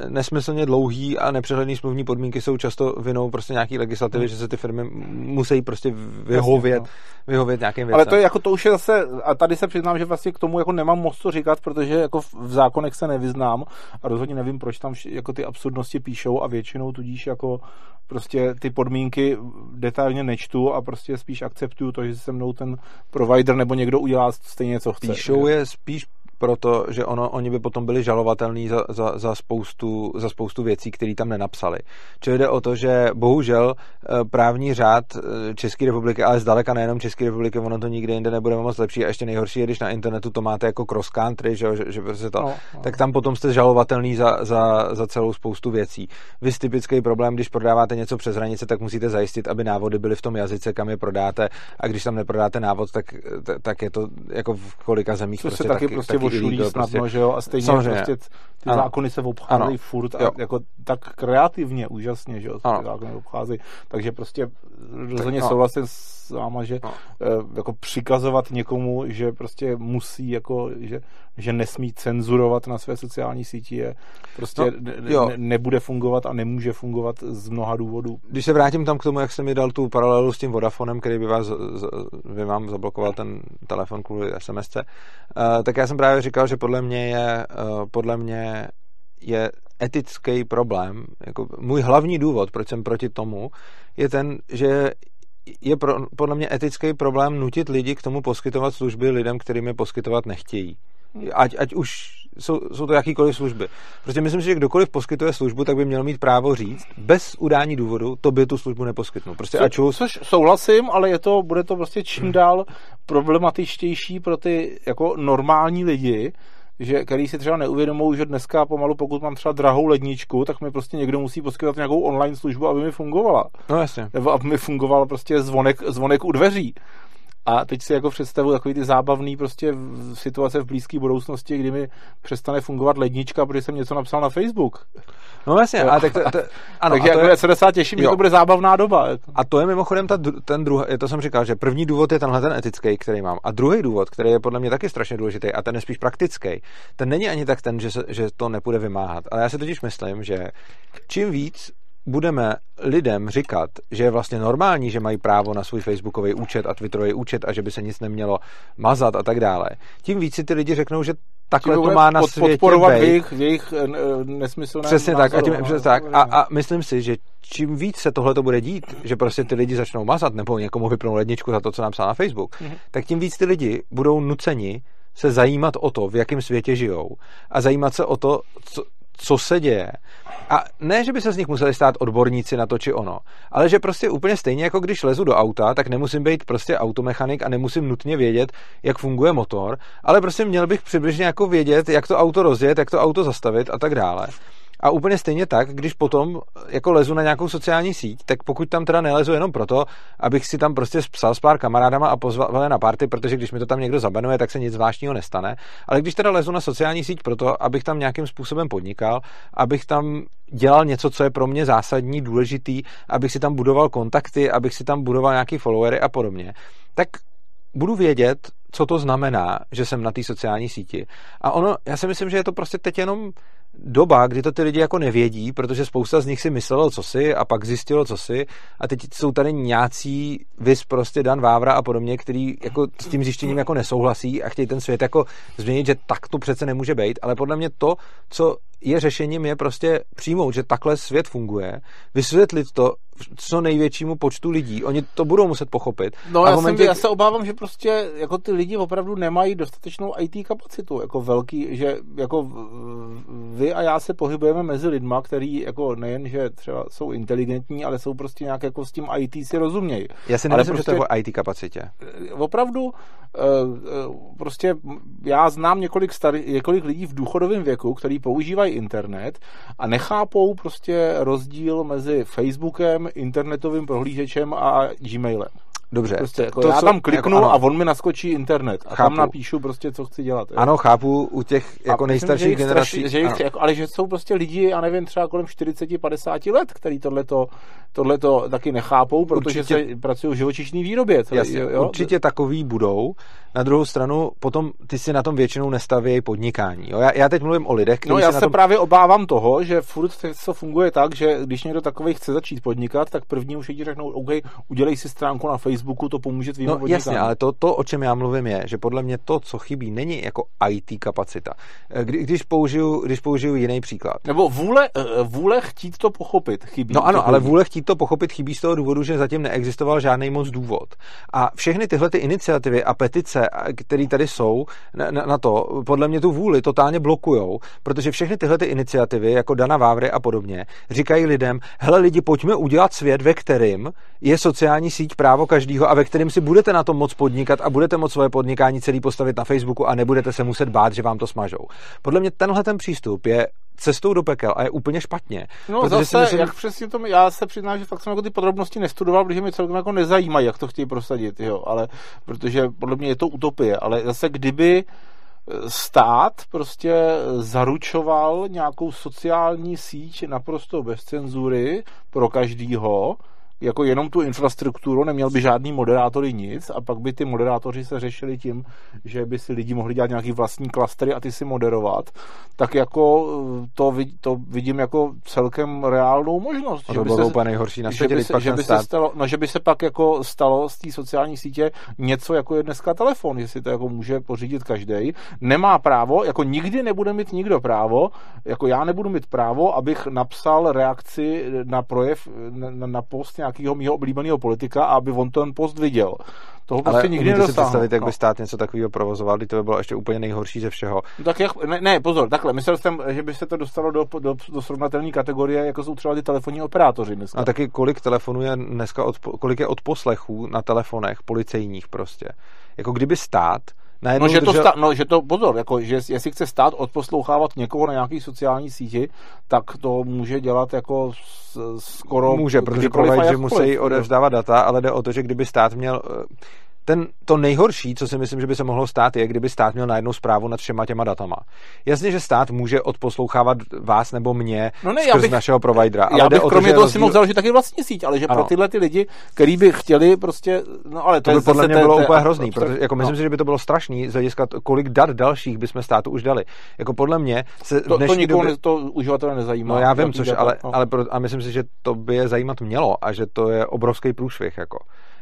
Speaker 1: nesmyslně dlouhý a nepřehledný smluvní podmínky jsou často vinou prostě nějaký legislativy, hmm. že se ty firmy musí prostě vyhovět, Jasně, no. vyhovět nějakým věcem.
Speaker 2: Ale to je jako to už je zase, a tady se přiznám, že vlastně k tomu jako nemám moc co říkat, protože jako v zákonech se nevyznám a rozhodně nevím, proč tam jako ty absurdnosti píšou a většinou tudíž jako prostě ty podmínky detailně nečtu a prostě spíš akceptuju to, že se mnou ten provider nebo někdo udělá stejně, co chce.
Speaker 1: Píšou je spíš proto, že ono, oni by potom byli žalovatelní za, za, za, spoustu, za spoustu věcí, které tam nenapsali. Čili jde o to, že bohužel eh, právní řád eh, České republiky, ale zdaleka nejenom České republiky, ono to nikde jinde nebude moc lepší a ještě nejhorší je, když na internetu to máte jako cross country, že, že, že prostě to, no, no. tak tam potom jste žalovatelný za, za, za celou spoustu věcí. Vy typický problém, když prodáváte něco přes hranice, tak musíte zajistit, aby návody byly v tom jazyce, kam je prodáte a když tam neprodáte návod, tak, tak je to jako v kolika zemích
Speaker 2: prostě taky, taky, prostě taky ošulí snadno, prostě, že jo, a stejně samozřejmě. prostě ty ano. zákony se obcházejí furt a jo. jako tak kreativně, úžasně, že jo, ty zákony obcházejí, takže prostě rozhodně no. souhlasím s váma, že no. jako přikazovat někomu, že prostě musí, jako, že, že nesmí cenzurovat na své sociální síti je prostě no, ne, nebude fungovat a nemůže fungovat z mnoha důvodů.
Speaker 1: Když se vrátím tam k tomu, jak jsem mi dal tu paralelu s tím Vodafonem, který by vás, by vám zablokoval ten telefon kvůli SMSce, uh, tak já jsem právě říkal, že podle mě je, uh, podle mě je etický problém. Jako můj hlavní důvod, proč jsem proti tomu, je ten, že je pro, podle mě etický problém nutit lidi k tomu poskytovat služby lidem, kterým je poskytovat nechtějí. Ať, ať už jsou, jsou to jakýkoliv služby. Prostě myslím si, že kdokoliv poskytuje službu, tak by měl mít právo říct, bez udání důvodu, to by tu službu neposkytnul. Prostě
Speaker 2: Co, čus... Což souhlasím, ale je to, bude to prostě čím dál problematičtější pro ty jako normální lidi, že, který si třeba neuvědomují, že dneska pomalu, pokud mám třeba drahou ledničku, tak mi prostě někdo musí poskytovat nějakou online službu, aby mi fungovala.
Speaker 1: No jasně.
Speaker 2: Nebo aby mi fungoval prostě zvonek, zvonek u dveří. A teď si jako představu takový ty zábavný prostě v situace v blízké budoucnosti, kdy mi přestane fungovat lednička, protože jsem něco napsal na Facebook.
Speaker 1: No jasně, a tak to, to,
Speaker 2: ano, Takže a to jako je, se docela těším, jo. že to bude zábavná doba.
Speaker 1: A to je mimochodem ta, ten druhý, to jsem říkal, že první důvod je tenhle ten etický, který mám. A druhý důvod, který je podle mě taky strašně důležitý, a ten je spíš praktický, ten není ani tak ten, že, se, že to nepůjde vymáhat. Ale já si totiž myslím, že čím víc budeme lidem říkat, že je vlastně normální, že mají právo na svůj facebookový účet a twitterový účet a že by se nic nemělo mazat a tak dále, tím víc si ty lidi řeknou, že takhle to má na světě
Speaker 2: podporovat v jejich, v jejich eh, nesmyslné
Speaker 1: Přesně názoru, tak, a, tím, no, přesně tak. A, a myslím si, že čím víc se tohle to bude dít, že prostě ty lidi začnou mazat nebo někomu vypnou ledničku za to, co napsal na Facebook, mm-hmm. tak tím víc ty lidi budou nuceni se zajímat o to, v jakém světě žijou a zajímat se o to, co, co se děje. A ne, že by se z nich museli stát odborníci na to či ono, ale že prostě úplně stejně jako když lezu do auta, tak nemusím být prostě automechanik a nemusím nutně vědět, jak funguje motor, ale prostě měl bych přibližně jako vědět, jak to auto rozjet, jak to auto zastavit a tak dále. A úplně stejně tak, když potom jako lezu na nějakou sociální síť, tak pokud tam teda nelezu jenom proto, abych si tam prostě psal s pár kamarádama a pozval na party, protože když mi to tam někdo zabanuje, tak se nic zvláštního nestane. Ale když teda lezu na sociální síť proto, abych tam nějakým způsobem podnikal, abych tam dělal něco, co je pro mě zásadní, důležitý, abych si tam budoval kontakty, abych si tam budoval nějaký followery a podobně, tak budu vědět, co to znamená, že jsem na té sociální síti. A ono, já si myslím, že je to prostě teď jenom doba, kdy to ty lidi jako nevědí, protože spousta z nich si myslelo, co si a pak zjistilo, co si a teď jsou tady nějací vys prostě Dan Vávra a podobně, který jako s tím zjištěním jako nesouhlasí a chtějí ten svět jako změnit, že tak to přece nemůže být, ale podle mě to, co je řešením, je prostě přijmout, že takhle svět funguje, vysvětlit to co největšímu počtu lidí. Oni to budou muset pochopit.
Speaker 2: No, já, momentě... jsem, já se obávám, že prostě jako ty lidi opravdu nemají dostatečnou IT kapacitu, jako velký, že jako vy a já se pohybujeme mezi lidma, který jako nejen, že třeba jsou inteligentní, ale jsou prostě nějak jako s tím IT si rozumějí.
Speaker 1: Já si nemyslím, prostě, že to je o IT kapacitě.
Speaker 2: Opravdu eh, eh, prostě já znám několik, starý, několik lidí v důchodovém věku, který používají internet a nechápou prostě rozdíl mezi Facebookem, internetovým prohlížečem a Gmailem.
Speaker 1: Dobře.
Speaker 2: Prostě jako to, já tam kliknu jako, a on mi naskočí internet a chápu. tam napíšu prostě, co chci dělat.
Speaker 1: Ano, chápu u těch jako a nejstarších myslím, že generací.
Speaker 2: Straši, že jich, jako, ale že jsou prostě lidi, já nevím, třeba kolem 40-50 let, který tohleto, tohleto taky nechápou, protože určitě, se pracují v živočišné výrobě.
Speaker 1: Celý, jasně, jo? Určitě takový budou. Na druhou stranu, potom ty si na tom většinou nestaví podnikání. Jo? Já, já teď mluvím o lidech,
Speaker 2: kteří No já se, tom... právě obávám toho, že furt to funguje tak, že když někdo takový chce začít podnikat, tak první už ti řeknou, OK, udělej si stránku na Facebooku, to pomůže tvým
Speaker 1: No podnikání. jasně, ale to, to, o čem já mluvím, je, že podle mě to, co chybí, není jako IT kapacita. Eh, kdy, když, použiju, když použiju jiný příklad.
Speaker 2: Nebo vůle, eh, vůle chtít to pochopit chybí.
Speaker 1: No ano, ale vůle chtít to pochopit chybí z toho důvodu, že zatím neexistoval žádný moc důvod. A všechny tyhle ty iniciativy a petice, které tady jsou na, na, na to, podle mě tu vůli totálně blokujou, protože všechny tyhle ty iniciativy, jako Dana Vávry a podobně, říkají lidem, hele lidi, pojďme udělat svět, ve kterým je sociální síť právo každého a ve kterým si budete na tom moc podnikat a budete moc svoje podnikání celý postavit na Facebooku a nebudete se muset bát, že vám to smažou. Podle mě tenhle ten přístup je cestou do pekel a je úplně špatně.
Speaker 2: No zase, si myslím... jak přesně to, já se přiznám, že fakt jsem jako ty podrobnosti nestudoval, protože mě celkem jako nezajímají, jak to chtějí prosadit, jo, ale protože podle mě je to utopie, ale zase kdyby stát prostě zaručoval nějakou sociální síť naprosto bez cenzury pro každýho, jako jenom tu infrastrukturu, neměl by žádný moderátory nic a pak by ty moderátoři se řešili tím, že by si lidi mohli dělat nějaký vlastní klastery a ty si moderovat, tak jako eh, to, to vidím jako celkem reálnou možnost.
Speaker 1: A to že by se, úplně nejhorší na světě,
Speaker 2: že by se, že by se stalo, no, že by se pak jako stalo z té sociální sítě něco jako je dneska telefon, jestli to jako může pořídit každý. Nemá právo, jako nikdy nebude mít nikdo právo, jako já nebudu mít právo, abych napsal reakci na projev, na, na post nějak nějakého mého oblíbeného politika a aby on ten post viděl. Toho prostě Ale nikdy
Speaker 1: si představit, jak by no. stát něco takového provozoval, kdy to by bylo ještě úplně nejhorší ze všeho.
Speaker 2: No tak jak, ne, ne, pozor, takhle, myslel jsem, že by se to dostalo do, do, do srovnatelné kategorie, jako jsou třeba ty telefonní operátoři dneska.
Speaker 1: A taky kolik telefonů je dneska, od, kolik je od poslechů na telefonech policejních prostě. Jako kdyby stát
Speaker 2: No, že držel... to stát, no, že to, pozor, jako, že jestli chce stát odposlouchávat někoho na nějaký sociální síti, tak to může dělat jako skoro...
Speaker 1: Může, protože že musí odevzdávat data, ale jde o to, že kdyby stát měl ten, to nejhorší, co si myslím, že by se mohlo stát, je, kdyby stát měl najednou zprávu nad všema těma datama. Jasně, že stát může odposlouchávat vás nebo mě no ne, skrz bych, našeho providera.
Speaker 2: Ale já bych kromě to, toho rozdíl... si mohl založit taky vlastní síť, ale že ano. pro tyhle ty lidi, kteří by chtěli prostě, no ale
Speaker 1: to, to by podle mě bylo úplně hrozný, protože jako myslím no. si, že by to bylo strašný z hlediska, kolik dat dalších bychom státu už dali. Jako podle mě se
Speaker 2: to, to nikoho doby... to uživatele nezajímá.
Speaker 1: No já vím, což, ale, no. ale pro, a myslím si, že to by je zajímat mělo a že to je obrovský průšvih. Jako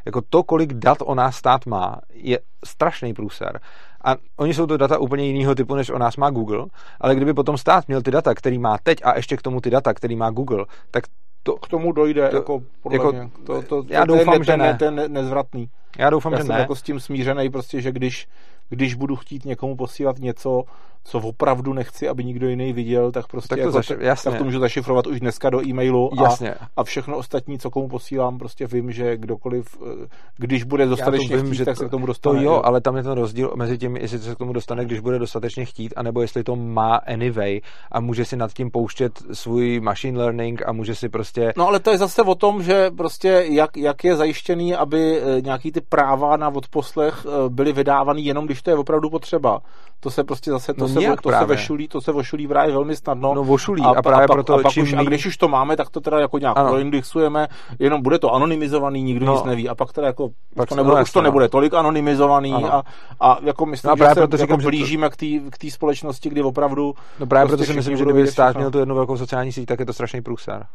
Speaker 1: jako to, kolik dat o nás stát má, je strašný průser. A oni jsou to data úplně jiného typu, než o nás má Google, ale kdyby potom stát měl ty data, který má teď a ještě k tomu ty data, který má Google, tak
Speaker 2: to, k tomu dojde, to, jako, podle jako, mě. To, to,
Speaker 1: já to, doufám,
Speaker 2: ten,
Speaker 1: že ne.
Speaker 2: Ten, ten nezvratný.
Speaker 1: Já doufám,
Speaker 2: já
Speaker 1: že
Speaker 2: jsem
Speaker 1: ne.
Speaker 2: jako s tím smířený, prostě, že když, když budu chtít někomu posílat něco, co opravdu nechci, aby nikdo jiný viděl, tak prostě
Speaker 1: tak to,
Speaker 2: jako,
Speaker 1: zaši- jasně.
Speaker 2: tak to můžu zašifrovat už dneska do e-mailu a, jasně. a všechno ostatní, co komu posílám, prostě vím, že kdokoliv, eh, když bude dostatečně vím, chtít, že tak to, se k tomu dostane.
Speaker 1: To jo, ale tam je ten rozdíl mezi tím, jestli se k tomu dostane, když bude dostatečně chtít, anebo jestli to má anyway a může si nad tím pouštět svůj machine learning a může si prostě...
Speaker 2: No ale to je zase o tom, že prostě jak, jak je zajištěný, aby eh, nějaký ty práva na odposlech eh, byly vydávány jenom, když to je opravdu potřeba. To se prostě zase, to, no se, to se vešulí, to se vošulí právě velmi snadno.
Speaker 1: No vošulí a, a právě a, proto
Speaker 2: a, pak už, a když už to máme, tak to teda jako nějak proindexujeme, jenom bude to anonymizovaný, nikdo no. nic neví a pak teda jako pak to nebude, no, už to no. nebude tolik anonymizovaný a, a jako myslím, no, že se proto jako říkám, blížíme to... k té společnosti, kdy opravdu
Speaker 1: No právě prostě proto si myslím, že kdyby stát měl tu jednu velkou sociální síť, tak je to strašný průser.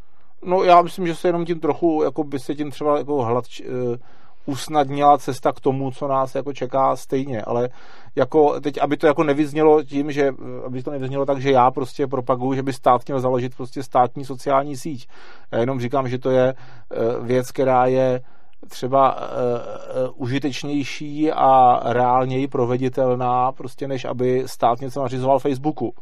Speaker 2: No já myslím, že se jenom tím trochu, jako by se tím třeba jako hlad, uh, usnadnila cesta k tomu, co nás jako čeká stejně, ale jako teď, aby to jako nevyznělo tím, že aby to nevyznělo tak, že já prostě propaguju, že by stát měl založit prostě státní sociální síť. Já jenom říkám, že to je eh, věc, která je třeba uh, uh, užitečnější a reálněji proveditelná, prostě než aby stát něco nařizoval Facebooku.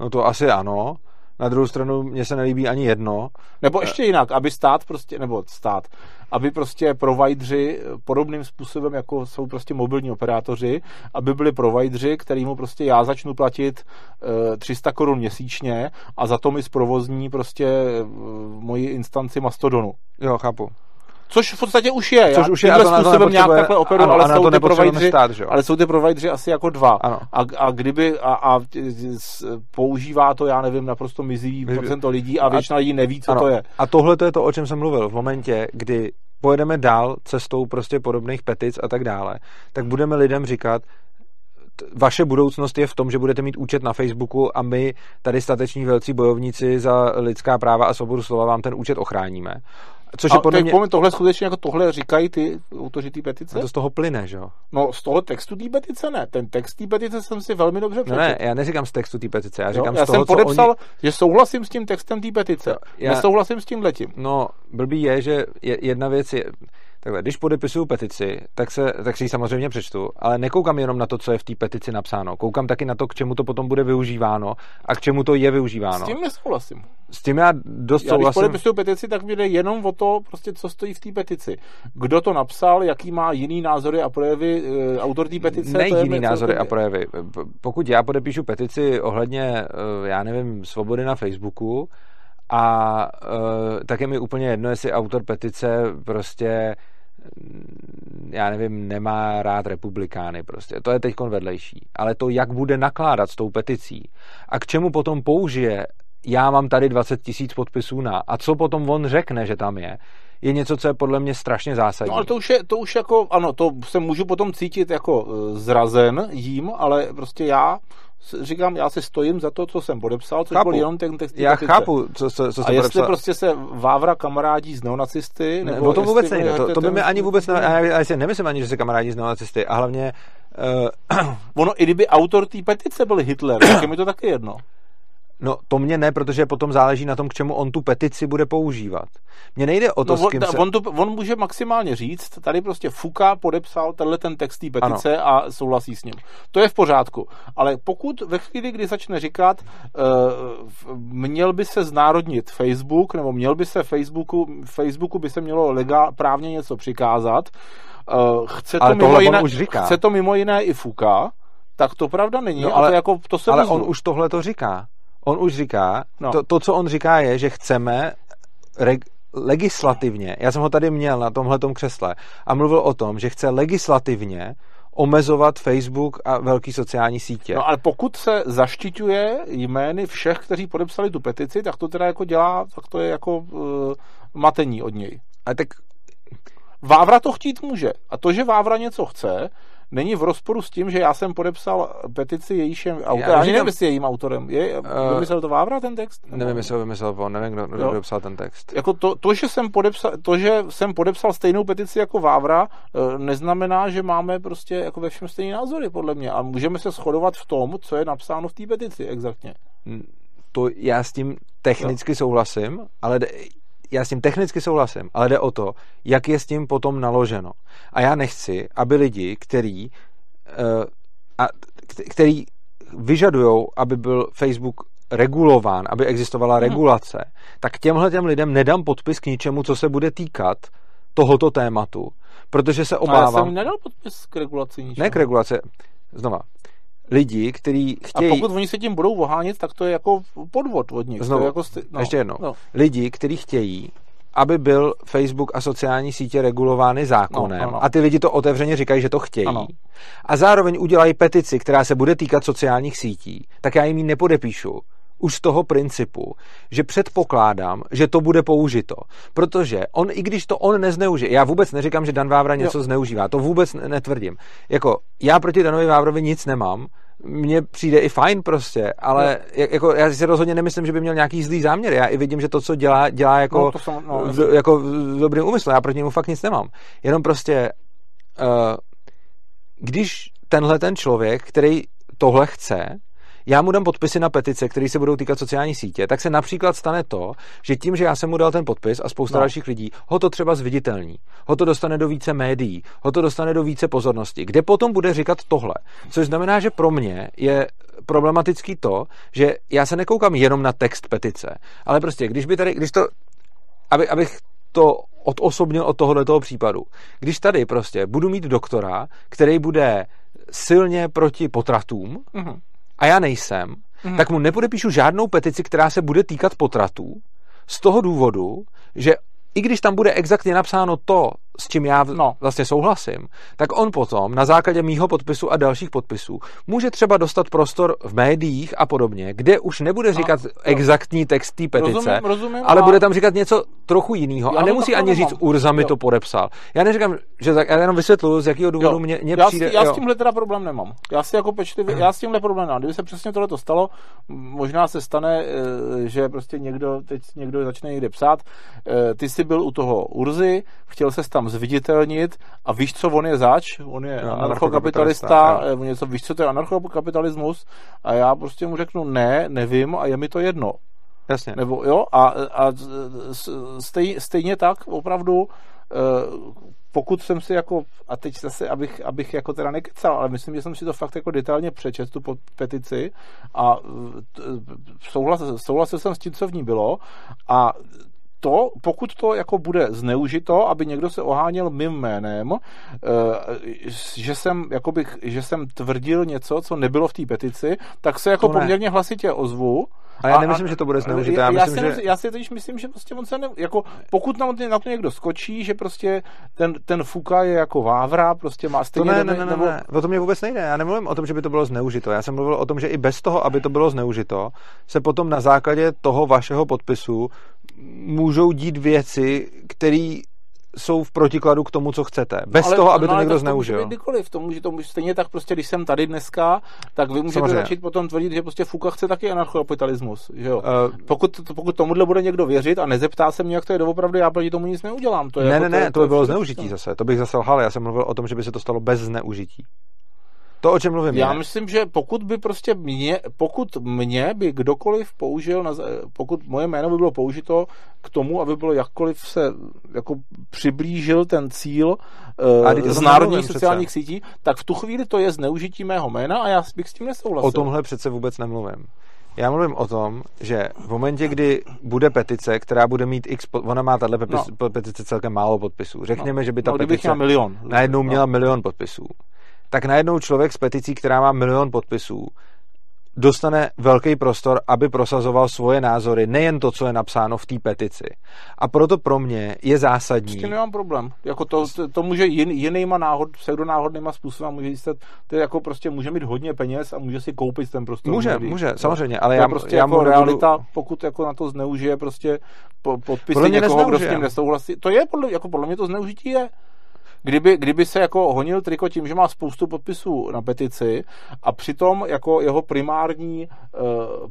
Speaker 1: No to asi ano, na druhou stranu mně se nelíbí ani jedno.
Speaker 2: Nebo ještě jinak, aby stát prostě, nebo stát, aby prostě provajdři podobným způsobem, jako jsou prostě mobilní operátoři, aby byli provajdři, kterýmu prostě já začnu platit e, 300 korun měsíčně a za to mi zprovozní prostě e, moji instanci Mastodonu.
Speaker 1: Jo, chápu.
Speaker 2: Což v podstatě už je.
Speaker 1: Což už je, a to
Speaker 2: způsobem nějak takhle operu, ano, ale, jsou ty provajdři,
Speaker 1: stát,
Speaker 2: ale jsou ty provajdři asi jako dva. Ano. A, a kdyby a, a používá to, já nevím, naprosto mizivý procento lidí a většina lidí neví, co ano. to je.
Speaker 1: A tohle to je to, o čem jsem mluvil. V momentě, kdy pojedeme dál cestou prostě podobných petic a tak dále, tak budeme lidem říkat, vaše budoucnost je v tom, že budete mít účet na Facebooku a my tady stateční velcí bojovníci za lidská práva a svobodu slova vám ten účet ochráníme.
Speaker 2: Což a je podle mě... Moment, tohle skutečně jako tohle říkají ty autoři té petice?
Speaker 1: A to z toho plyne, že jo?
Speaker 2: No z toho textu té petice ne. Ten text té petice jsem si velmi dobře přečetl.
Speaker 1: No ne, já neříkám z textu té petice, já říkám
Speaker 2: jo, já
Speaker 1: z toho,
Speaker 2: jsem podepsal,
Speaker 1: oni...
Speaker 2: že souhlasím s tím textem té petice. Jo, já... Nesouhlasím s tím letím.
Speaker 1: No, blbý je, že jedna věc je, Takhle, když podepisuju petici, tak, se, tak si ji samozřejmě přečtu, ale nekoukám jenom na to, co je v té petici napsáno. Koukám taky na to, k čemu to potom bude využíváno a k čemu to je využíváno.
Speaker 2: S tím nesouhlasím.
Speaker 1: S tím já dost já,
Speaker 2: souhlasím. Když podepisuju petici, tak mi jde jenom o to, prostě, co stojí v té petici. Kdo to napsal, jaký má jiný názory a projevy e, autor té petice.
Speaker 1: Ne to jiný je názory a projevy. Pokud já podepíšu petici ohledně, e, já nevím, svobody na Facebooku, a uh, tak je mi úplně jedno, jestli autor petice prostě mm, já nevím, nemá rád republikány prostě. To je teď vedlejší. Ale to, jak bude nakládat s tou peticí a k čemu potom použije já mám tady 20 tisíc podpisů na a co potom on řekne, že tam je, je něco, co je podle mě strašně zásadní.
Speaker 2: No ale to už, je, to už jako, ano, to se můžu potom cítit jako e, zrazen jím, ale prostě já říkám, já se stojím za to, co jsem podepsal, což chápu. byl jenom ten text.
Speaker 1: Já petice. chápu, co, co, co
Speaker 2: A jestli podepsal. prostě se Vávra kamarádí z neonacisty,
Speaker 1: ne, nebo to vůbec nejde, to, to by mi ani vůbec, ne, já, já si nemyslím ani, že se kamarádí z neonacisty, a hlavně...
Speaker 2: Uh, ono, i kdyby autor té petice byl Hitler, tak je mi to taky jedno.
Speaker 1: No to mě ne, protože potom záleží na tom, k čemu on tu petici bude používat. Mně nejde o to, no,
Speaker 2: s
Speaker 1: kým
Speaker 2: on,
Speaker 1: se...
Speaker 2: on, tu, on může maximálně říct, tady prostě Fuka podepsal tenhle ten text té petice ano. a souhlasí s ním. To je v pořádku. Ale pokud ve chvíli, kdy začne říkat, uh, měl by se znárodnit Facebook, nebo měl by se Facebooku, Facebooku by se mělo legál, právně něco přikázat, uh, chce, to mimo jiné, už říká. chce to mimo jiné i Fuka, tak to pravda není. No, ale, to, jako, to se
Speaker 1: ale on už tohle to říká. On už říká, no. to, to, co on říká, je, že chceme reg, legislativně, já jsem ho tady měl na tomhle křesle a mluvil o tom, že chce legislativně omezovat Facebook a velký sociální sítě.
Speaker 2: No ale pokud se zaštiťuje jmény všech, kteří podepsali tu petici, tak to teda jako dělá, tak to je jako uh, matení od něj.
Speaker 1: A tak
Speaker 2: Vávra to chtít může. A to, že Vávra něco chce, není v rozporu s tím, že já jsem podepsal petici jejíšem autorem. Já, já nevím, jestli je jejím autorem. Je, uh, vymyslel to Vávra ten text?
Speaker 1: Nevím, jestli ho vymyslel on, nevím, kdo, kdo podepsal ten text.
Speaker 2: Jako to, to, že jsem podepsal, to, že jsem podepsal stejnou petici jako Vávra, eh, neznamená, že máme prostě jako ve všem stejné názory, podle mě. A můžeme se shodovat v tom, co je napsáno v té petici, exaktně.
Speaker 1: To já s tím technicky no. souhlasím, ale já s tím technicky souhlasím, ale jde o to, jak je s tím potom naloženo. A já nechci, aby lidi, který, uh, a, který vyžadují, aby byl Facebook regulován, aby existovala hmm. regulace, tak těmhle těm lidem nedám podpis k ničemu, co se bude týkat tohoto tématu, protože se obávám...
Speaker 2: Ale já jsem nedal podpis k regulaci ničemu.
Speaker 1: Ne k regulaci, znova, lidi, kteří chtějí...
Speaker 2: A pokud oni se tím budou vohánit, tak to je jako podvod od nich.
Speaker 1: Znovu,
Speaker 2: to je jako
Speaker 1: sti... no, ještě jednou. No. Lidi, kteří chtějí, aby byl Facebook a sociální sítě regulovány zákonem. No, no. A ty lidi to otevřeně říkají, že to chtějí. Ano. A zároveň udělají petici, která se bude týkat sociálních sítí, tak já jim ji nepodepíšu už z toho principu, že předpokládám, že to bude použito. Protože on, i když to on nezneužije, já vůbec neříkám, že Dan Vávra něco jo. zneužívá, to vůbec netvrdím. Jako, já proti Danovi Vávrovi nic nemám, mně přijde i fajn prostě, ale no. jako, já si rozhodně nemyslím, že by měl nějaký zlý záměr. Já i vidím, že to, co dělá, dělá jako, no, to jsem, no, v, jako v dobrým úmyslu. Já proti němu fakt nic nemám. Jenom prostě, uh, když tenhle ten člověk, který tohle chce, já mu dám podpisy na petice, které se budou týkat sociální sítě, tak se například stane to, že tím, že já jsem mu dal ten podpis a spousta no. dalších lidí, ho to třeba zviditelní, ho to dostane do více médií, ho to dostane do více pozornosti, kde potom bude říkat tohle. Což znamená, že pro mě je problematický to, že já se nekoukám jenom na text petice, ale prostě, když by tady, když to, aby, abych to odosobnil od tohoto případu. Když tady prostě budu mít doktora, který bude silně proti potratům, mm-hmm a já nejsem, mm. tak mu nepodepíšu žádnou petici, která se bude týkat potratů, z toho důvodu, že i když tam bude exaktně napsáno to, s čím já no. vlastně souhlasím, tak on potom na základě mýho podpisu a dalších podpisů může třeba dostat prostor v médiích a podobně, kde už nebude říkat no, exaktní text té petice, rozumím, rozumím, ale a... bude tam říkat něco trochu jiného a nemusí ani říct Urza mi to podepsal. Já neříkám, že tak, já jenom vysvětluju, z jakého důvodu mě, mě
Speaker 2: já
Speaker 1: přijde.
Speaker 2: S, já jo. s tímhle teda problém nemám. Já si jako pečlivě, já s tímhle problém nemám. Kdyby se přesně tohle to stalo, možná se stane, eh, že prostě někdo teď někdo začne někde psát, eh, ty jsi byl u toho Urzy, chtěl se tam zviditelnit a víš, co on je zač? On je no, anarchokapitalista, on něco, víš, co to je anarchokapitalismus? A já prostě mu řeknu ne, nevím a je mi to jedno.
Speaker 1: Jasně.
Speaker 2: Nebo jo, a, a stej, stejně tak opravdu eh, pokud jsem si jako, a teď zase, abych, abych jako teda nekecal, ale myslím, že jsem si to fakt jako detailně přečet, tu petici a souhlasil, souhlasil jsem s tím, co v ní bylo a to, pokud to jako bude zneužito, aby někdo se oháněl mým jménem, eh, že jsem, jakoby, že jsem tvrdil něco, co nebylo v té petici, tak se jako poměrně hlasitě ozvu
Speaker 1: a já nemyslím, a, že to bude zneužité. Já, já, myslím,
Speaker 2: já, si, že... já si teď myslím, že prostě on se ne, jako, pokud na, na to někdo skočí, že prostě ten, ten Fuka je jako vávra, prostě má stejně...
Speaker 1: To ne, ne, ne, nebo... ne, o to mě vůbec nejde. Já nemluvím o tom, že by to bylo zneužito. Já jsem mluvil o tom, že i bez toho, aby to bylo zneužito, se potom na základě toho vašeho podpisu můžou dít věci, které jsou v protikladu k tomu, co chcete. Bez ale, toho, aby no, to někdo zneužil.
Speaker 2: To může kdykoliv. To může, to může, stejně tak prostě, když jsem tady dneska, tak vy můžete Samozřejmě. začít potom tvrdit, že prostě Fuka chce taky anarchokapitalismus. Že jo? Uh, pokud, pokud tomuhle bude někdo věřit a nezeptá se mě, jak to je doopravdy, já proti tomu nic neudělám.
Speaker 1: To je ne, jako, ne, ne, to, to by bylo zneužití zase. To bych zase lhal. Já jsem mluvil o tom, že by se to stalo bez zneužití. To, o čem mluvím.
Speaker 2: Já
Speaker 1: je.
Speaker 2: myslím, že pokud by prostě mě, pokud mě by kdokoliv použil, na, pokud moje jméno by bylo použito k tomu, aby bylo jakkoliv se jako přiblížil ten cíl uh, z národních sociálních přece. sítí, tak v tu chvíli to je zneužití mého jména a já bych s tím nesouhlasil.
Speaker 1: O tomhle přece vůbec nemluvím. Já mluvím o tom, že v momentě, kdy bude petice, která bude mít x, ona má tahle no. petice celkem málo podpisů. Řekněme, no. že by ta
Speaker 2: no,
Speaker 1: petice
Speaker 2: milion.
Speaker 1: najednou měla no. milion podpisů. Tak najednou člověk s peticí, která má milion podpisů, dostane velký prostor, aby prosazoval svoje názory, nejen to, co je napsáno v té petici. A proto pro mě je zásadní. S
Speaker 2: tím nemám problém. Jako to, to, to může jin, jinýma náhod, pseudonáhodnýma způsoby může jistat, to je jako prostě může mít hodně peněz a může si koupit ten prostor.
Speaker 1: Může, může, může samozřejmě, ale já,
Speaker 2: prostě
Speaker 1: já
Speaker 2: jako realita, budu... pokud jako na to zneužije prostě podpisy někoho, kdo s tím nesouhlasí. To je podle, jako podle mě to zneužití je. Kdyby, kdyby se jako honil Triko tím, že má spoustu podpisů na petici a přitom jako jeho primární uh,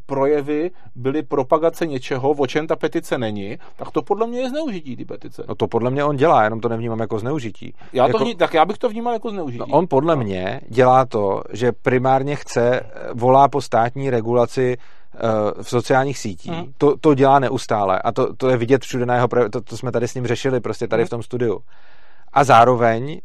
Speaker 2: projevy byly propagace něčeho, o čem ta petice není, tak to podle mě je zneužití ty petice.
Speaker 1: No to podle mě on dělá, jenom to nevnímám jako zneužití.
Speaker 2: Já
Speaker 1: jako...
Speaker 2: to vní, tak já bych to vnímal jako zneužití.
Speaker 1: No on podle no. mě dělá to, že primárně chce, volá po státní regulaci eh, v sociálních sítích. Hmm. To, to dělá neustále a to, to je vidět všude na jeho, to, to jsme tady s ním řešili prostě tady hmm. v tom studiu a zároveň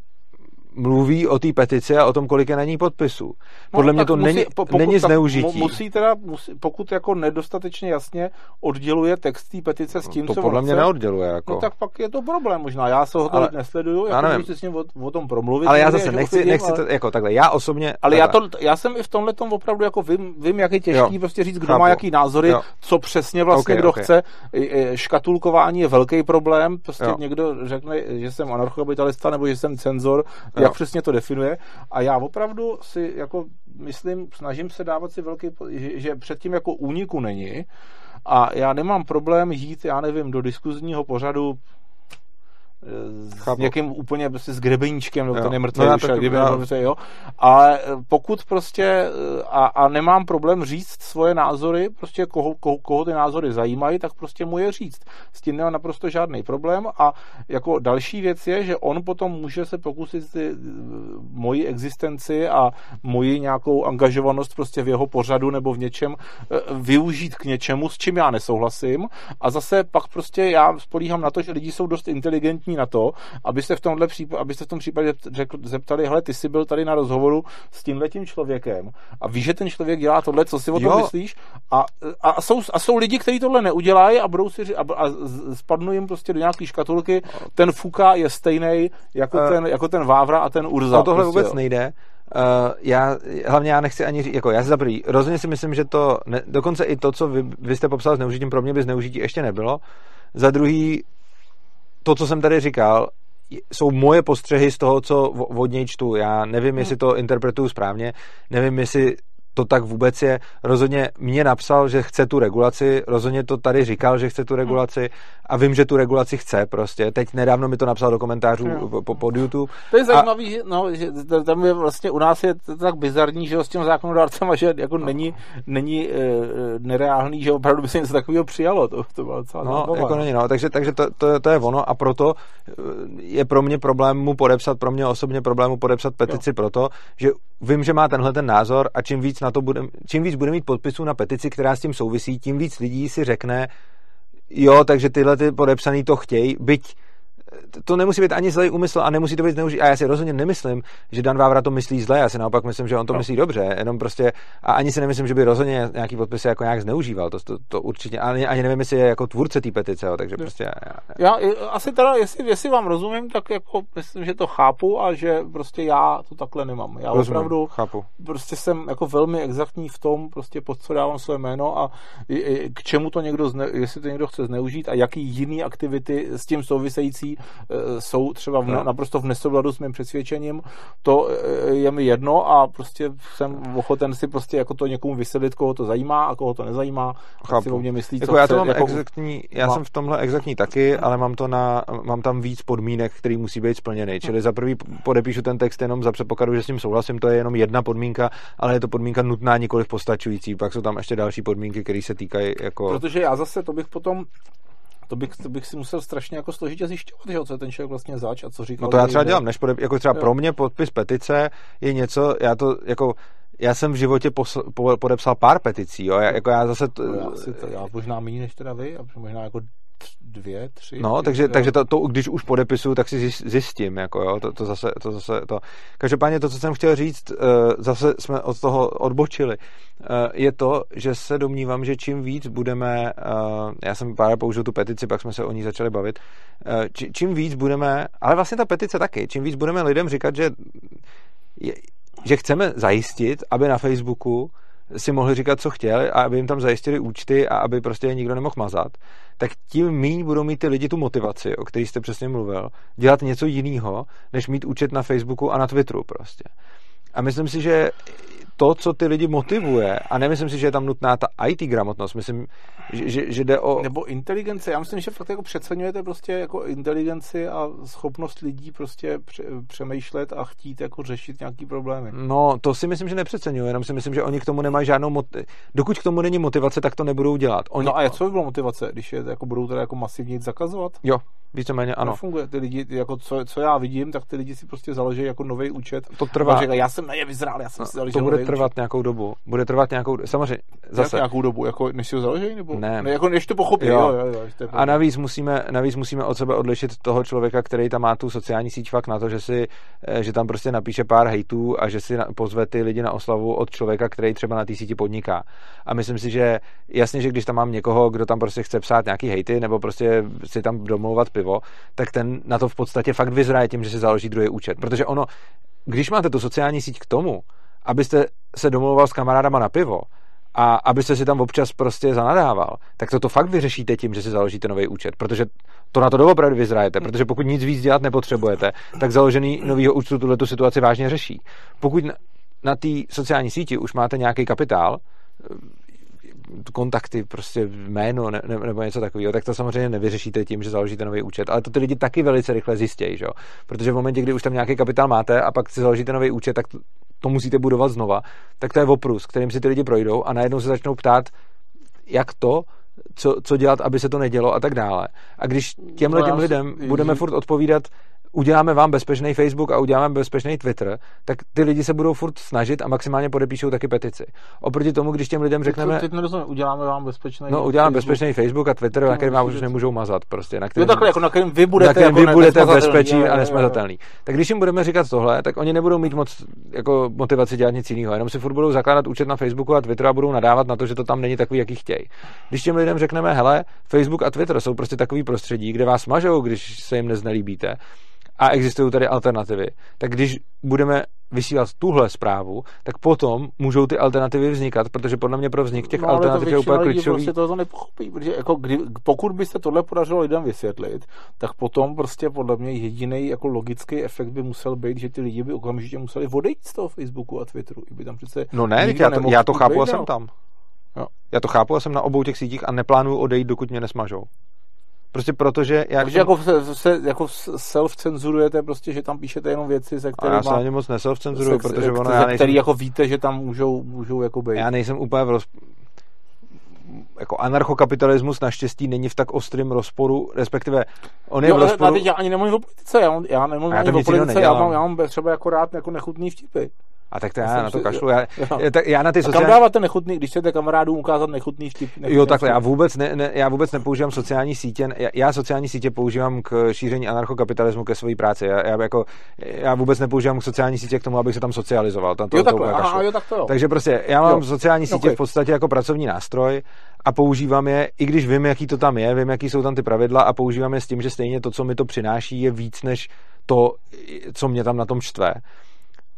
Speaker 1: mluví o té petici a o tom, kolik je na ní podpisů. No, Podle no, mě to musí, není, pokud, není zneužití.
Speaker 2: Musí teda, musí, pokud jako nedostatečně jasně odděluje text té petice s tím,
Speaker 1: to
Speaker 2: co
Speaker 1: podle mě neodděluje. Jako.
Speaker 2: No tak pak je to problém možná. Já se ho to nesleduju, jako nevím. si s ním o, o, tom promluvit.
Speaker 1: Ale já zase nechci, chodím, nechci ale... to, jako takhle, já osobně...
Speaker 2: Ale já, to, já jsem i v tomhle tom opravdu jako vím, vím jak je těžký jo, prostě říct, kdo chápu. má jaký názory, jo. co přesně vlastně okay, kdo okay. chce. Škatulkování je velký problém, prostě jo. někdo řekne, že jsem anarchokapitalista nebo že jsem cenzor, jak přesně to definuje. A já opravdu si jako myslím, snažím se dávat si velký, že, že předtím jako úniku není. A já nemám problém jít, já nevím, do diskuzního pořadu s někým úplně prostě s grebeníčkem, nebo ten je mrtvý no, už, kdyby no. mrtvý, jo. Ale eh, pokud prostě, eh, a, a nemám problém říct svoje názory, prostě koho, koho, koho ty názory zajímají, tak prostě mu je říct. S tím nemám naprosto žádný problém a jako další věc je, že on potom může se pokusit si eh, moji existenci a moji nějakou angažovanost prostě v jeho pořadu nebo v něčem využít k něčemu, s čím já nesouhlasím a zase pak prostě já spolíhám na to, že lidi jsou dost inteligentní na to, abyste v tomhle případě, abyste v tom případě řekl, zeptali, hele, ty jsi byl tady na rozhovoru s tímhletím člověkem a víš, že ten člověk dělá tohle, co si o tom jo. myslíš? A, a, a, jsou, a jsou lidi, kteří tohle neudělají a budou si a, a spadnou jim prostě do nějaké škatulky, ten Fuka je stejný jako, uh, ten, jako ten Vávra a ten Urza.
Speaker 1: O tohle prostě, vůbec jo. nejde. Uh, já, hlavně já nechci ani říct, jako já si za prvý, rozhodně si myslím, že to, ne, dokonce i to, co vy, vy jste popsal zneužitím, pro mě by zneužití ještě nebylo. Za druhý, to, co jsem tady říkal, jsou moje postřehy z toho, co od něj čtu. Já nevím, hmm. jestli to interpretuju správně, nevím, jestli to tak vůbec je. Rozhodně mě napsal, že chce tu regulaci, rozhodně to tady říkal, že chce tu regulaci a vím, že tu regulaci chce prostě. Teď nedávno mi to napsal do komentářů no. po, pod YouTube.
Speaker 2: To je zajímavý, a... no, že tam je vlastně u nás je to tak bizarní, že s tím zákonodárcem a že jako není, není e, nereálný, že opravdu by se něco takového přijalo. To, to bylo docela
Speaker 1: no, zábava. jako není, no. Takže, takže to, to, to, je ono a proto eh, je pro mě problém mu podepsat, pro mě osobně problém mu podepsat petici jo. proto, že vím, že má tenhle ten názor a čím víc na to bude, čím víc bude mít podpisů na petici, která s tím souvisí, tím víc lidí si řekne, jo, takže tyhle ty podepsaný to chtějí, byť to nemusí být ani zlej úmysl a nemusí to být zneužít. A já si rozhodně nemyslím, že Dan Vávra to myslí zle, já si naopak myslím, že on to no. myslí dobře, jenom prostě, a ani si nemyslím, že by rozhodně nějaký podpisy jako nějak zneužíval, to, to, to určitě, ani, ani nevím, jestli je jako tvůrce té petice, jo, takže prostě. Já,
Speaker 2: já, já, asi teda, jestli, jestli vám rozumím, tak jako myslím, že to chápu a že prostě já to takhle nemám. Já rozumím, opravdu chápu. prostě jsem jako velmi exaktní v tom, prostě pod co dávám své jméno a k čemu to někdo, zne, jestli to někdo chce zneužít a jaký jiný aktivity s tím související jsou třeba v, no. naprosto v nesouladu s mým přesvědčením, to eh, je mi jedno a prostě jsem ochoten si prostě jako to někomu vysvětlit, koho to zajímá a koho to nezajímá. Chápu. Si o mě myslí,
Speaker 1: jako co já to mám jako... exaktní, já mám. jsem v tomhle exaktní taky, ale mám to na, mám tam víc podmínek, který musí být splněný. Čili za prvý podepíšu ten text jenom za předpokladu, že s tím souhlasím, to je jenom jedna podmínka, ale je to podmínka nutná, nikoli postačující. Pak jsou tam ještě další podmínky, které se týkají jako.
Speaker 2: Protože já zase to bych potom to bych, to bych si musel strašně jako složitě zjišťovat, že, co je ten člověk vlastně zač a co říká.
Speaker 1: No to já třeba dělám, než podep, jako třeba jo. pro mě podpis petice je něco, já to jako já jsem v životě pos, po, podepsal pár peticí, jo, já, jako já zase... T...
Speaker 2: No já, si to, já možná méně než teda vy, a možná jako dvě, tři.
Speaker 1: No, pět, takže, jo. takže to, to, když už podepisuju, tak si zjistím, jako jo, to, to, zase, to zase to. Každopádně to, co jsem chtěl říct, uh, zase jsme od toho odbočili, uh, je to, že se domnívám, že čím víc budeme, uh, já jsem pár použil tu petici, pak jsme se o ní začali bavit, či, čím víc budeme, ale vlastně ta petice taky, čím víc budeme lidem říkat, že je, že chceme zajistit, aby na Facebooku si mohli říkat, co chtěli a aby jim tam zajistili účty a aby prostě je nikdo nemohl mazat, tak tím míň budou mít ty lidi tu motivaci, o které jste přesně mluvil, dělat něco jiného, než mít účet na Facebooku a na Twitteru prostě. A myslím si, že to, co ty lidi motivuje, a nemyslím si, že je tam nutná ta IT gramotnost, myslím, že, že, že jde o...
Speaker 2: Nebo inteligence, já myslím, že fakt jako přeceňujete prostě jako inteligenci a schopnost lidí prostě přemýšlet a chtít jako řešit nějaký problémy.
Speaker 1: No, to si myslím, že nepřeceňuje, jenom si myslím, že oni k tomu nemají žádnou motivaci. Dokud k tomu není motivace, tak to nebudou dělat. Oni...
Speaker 2: No a co by bylo motivace, když je jako budou teda jako masivně zakazovat?
Speaker 1: Jo, Víceméně ano.
Speaker 2: Nefunguje. Ty lidi, jako co, co, já vidím, tak ty lidi si prostě založí jako nový účet.
Speaker 1: To trvá.
Speaker 2: Říkají, já jsem na je vyzrál, já jsem no, si
Speaker 1: založil To bude trvat nějakou dobu. Bude trvat nějakou, samozřejmě, zase.
Speaker 2: Jak nějakou dobu, jako než si ho založí? Nebo?
Speaker 1: Ne.
Speaker 2: ne jako než to pochopí. Jo. Jo, jo, jo,
Speaker 1: to a navíc musíme, navíc musíme od sebe odlišit toho člověka, který tam má tu sociální síť fakt na to, že si, eh, že tam prostě napíše pár hejtů a že si pozve ty lidi na oslavu od člověka, který třeba na té síti podniká. A myslím si, že jasně, že když tam mám někoho, kdo tam prostě chce psát nějaký hejty nebo prostě si tam domlouvat pivo, tak ten ten na to v podstatě fakt vyzraje tím, že si založí druhý účet. Protože ono, když máte tu sociální síť k tomu, abyste se domluval s kamarádama na pivo, a abyste si tam občas prostě zanadával, tak to to fakt vyřešíte tím, že si založíte nový účet, protože to na to doopravdy vyzrajete, protože pokud nic víc dělat nepotřebujete, tak založený novýho účtu tuhle tu situaci vážně řeší. Pokud na, na té sociální síti už máte nějaký kapitál, kontakty, prostě jméno ne, ne, nebo něco takového, tak to samozřejmě nevyřešíte tím, že založíte nový účet. Ale to ty lidi taky velice rychle zjistějí, že? protože v momentě, kdy už tam nějaký kapitál máte a pak si založíte nový účet, tak to, to musíte budovat znova, tak to je oprus, kterým si ty lidi projdou a najednou se začnou ptát, jak to, co, co dělat, aby se to nedělo a tak dále. A když těmhle no, těm lidem budeme furt odpovídat, uděláme vám bezpečný Facebook a uděláme bezpečný Twitter, tak ty lidi se budou furt snažit a maximálně podepíšou taky petici. Oproti tomu, když těm lidem řekneme.
Speaker 2: Teď nerozumím, uděláme vám bezpečný
Speaker 1: No, uděláme Facebook. bezpečný Facebook a Twitter, na kterém vám už nemůžou mazat. Prostě, na
Speaker 2: kterém, takhle, jako na kterém vy budete, na
Speaker 1: kterém jako vy budete bezpečí a nesmazatelný. Tak když jim budeme říkat tohle, tak oni nebudou mít moc jako motivaci dělat nic jiného. Jenom si furt budou zakládat účet na Facebooku a Twitteru a budou nadávat na to, že to tam není takový, jaký chtějí. Když těm lidem řekneme, hele, Facebook a Twitter jsou prostě takový prostředí, kde vás mažou, když se jim neznelíbíte, a existují tady alternativy, tak když budeme vysílat tuhle zprávu, tak potom můžou ty alternativy vznikat, protože podle mě pro vznik těch no, alternativ je úplně klíčový.
Speaker 2: Prostě to nepochopí, protože jako kdy, pokud by se tohle podařilo lidem vysvětlit, tak potom prostě podle mě jediný jako logický efekt by musel být, že ty lidi by okamžitě museli odejít z toho Facebooku a Twitteru. By tam přece
Speaker 1: no ne, já to, já to chápu a jsem tam. Jo. Já to chápu a jsem na obou těch sítích a neplánuju odejít, dokud mě nesmažou. Prostě protože...
Speaker 2: Jak Takže jako, se, se, jako self-cenzurujete prostě, že tam píšete jenom věci, ze kterými...
Speaker 1: Já se ani moc neself-cenzuruju, protože ono... Já
Speaker 2: nejsem, který jako víte, že tam můžou, můžou jako být.
Speaker 1: Já nejsem úplně v roz... Jako anarchokapitalismus naštěstí není v tak ostrém rozporu, respektive on je jo, v rozporu...
Speaker 2: Ale já ani nemluvím o politice, já, já nemluvím já ani o politice, já mám, já mám třeba jako rád jako nechutný vtipy.
Speaker 1: A tak to já, já na to kašlu. Já, já, tak já na ty
Speaker 2: sociální... kam dáváte nechutný, když chcete kamarádům ukázat nechutný vtip?
Speaker 1: Nechutný jo, takhle, já vůbec, ne, ne, já vůbec nepoužívám sociální sítě, já, já sociální sítě používám k šíření anarchokapitalismu ke své práci. Já, já, jako, já vůbec nepoužívám sociální sítě k tomu, abych se tam socializoval. Tam to,
Speaker 2: jo, takhle, to aha, jo, tak to jo.
Speaker 1: Takže prostě já mám jo. sociální sítě okay. v podstatě jako pracovní nástroj a používám je, i když vím, jaký to tam je, vím, jaký jsou tam ty pravidla a používám je s tím, že stejně to, co mi to přináší, je víc než to, co mě tam na tom štve.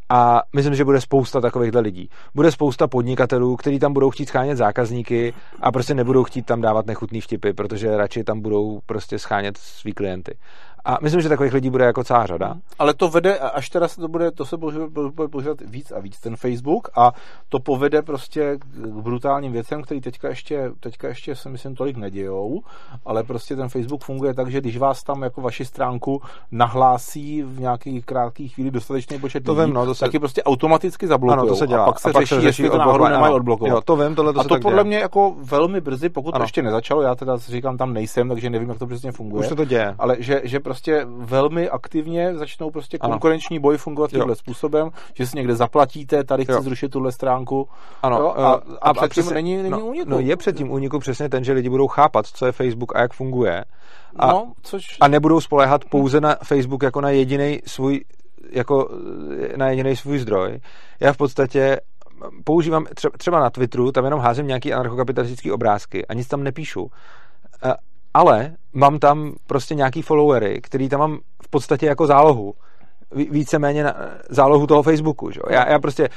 Speaker 1: A myslím, že bude spousta takovýchhle lidí. Bude spousta podnikatelů, kteří tam budou chtít schánět zákazníky a prostě nebudou chtít tam dávat nechutný vtipy, protože radši tam budou prostě schánět svý klienty. A myslím, že takových lidí bude jako celá řada.
Speaker 2: Ale to vede, až teda se to bude, to se bude používat víc a víc ten Facebook a to povede prostě k brutálním věcem, které teďka ještě, teďka ještě se myslím tolik nedějou, ale prostě ten Facebook funguje tak, že když vás tam jako vaši stránku nahlásí v nějaký krátký chvíli dostatečný počet to lidí, vím, no, to se... tak je prostě automaticky zablokují.
Speaker 1: Ano, to se dělá.
Speaker 2: A pak se, a pak řeší, se řeší, jestli to náhodou nemají odblokovat.
Speaker 1: Jo, to vím, tohle to
Speaker 2: a to podle děje. mě jako velmi brzy, pokud ano. to ještě nezačalo, já teda říkám, tam nejsem, takže nevím, jak to přesně funguje.
Speaker 1: Už se to děje.
Speaker 2: Ale že, že prostě prostě velmi aktivně začnou prostě konkurenční boj fungovat tímhle způsobem, že si někde zaplatíte, tady chci jo. zrušit tuhle stránku.
Speaker 1: Ano,
Speaker 2: jo,
Speaker 1: a, a,
Speaker 2: a předtím přesně, není, není no, úniku.
Speaker 1: No je předtím úniku přesně ten, že lidi budou chápat, co je Facebook a jak funguje. A,
Speaker 2: no, což...
Speaker 1: a nebudou spoléhat pouze na Facebook jako na jediný svůj jako na jediný svůj zdroj. Já v podstatě používám třeba na Twitteru, tam jenom házím nějaký anarchokapitalistický obrázky a nic tam nepíšu. Ale mám tam prostě nějaký followery, který tam mám v podstatě jako zálohu víceméně na zálohu toho Facebooku. Že? Já, já prostě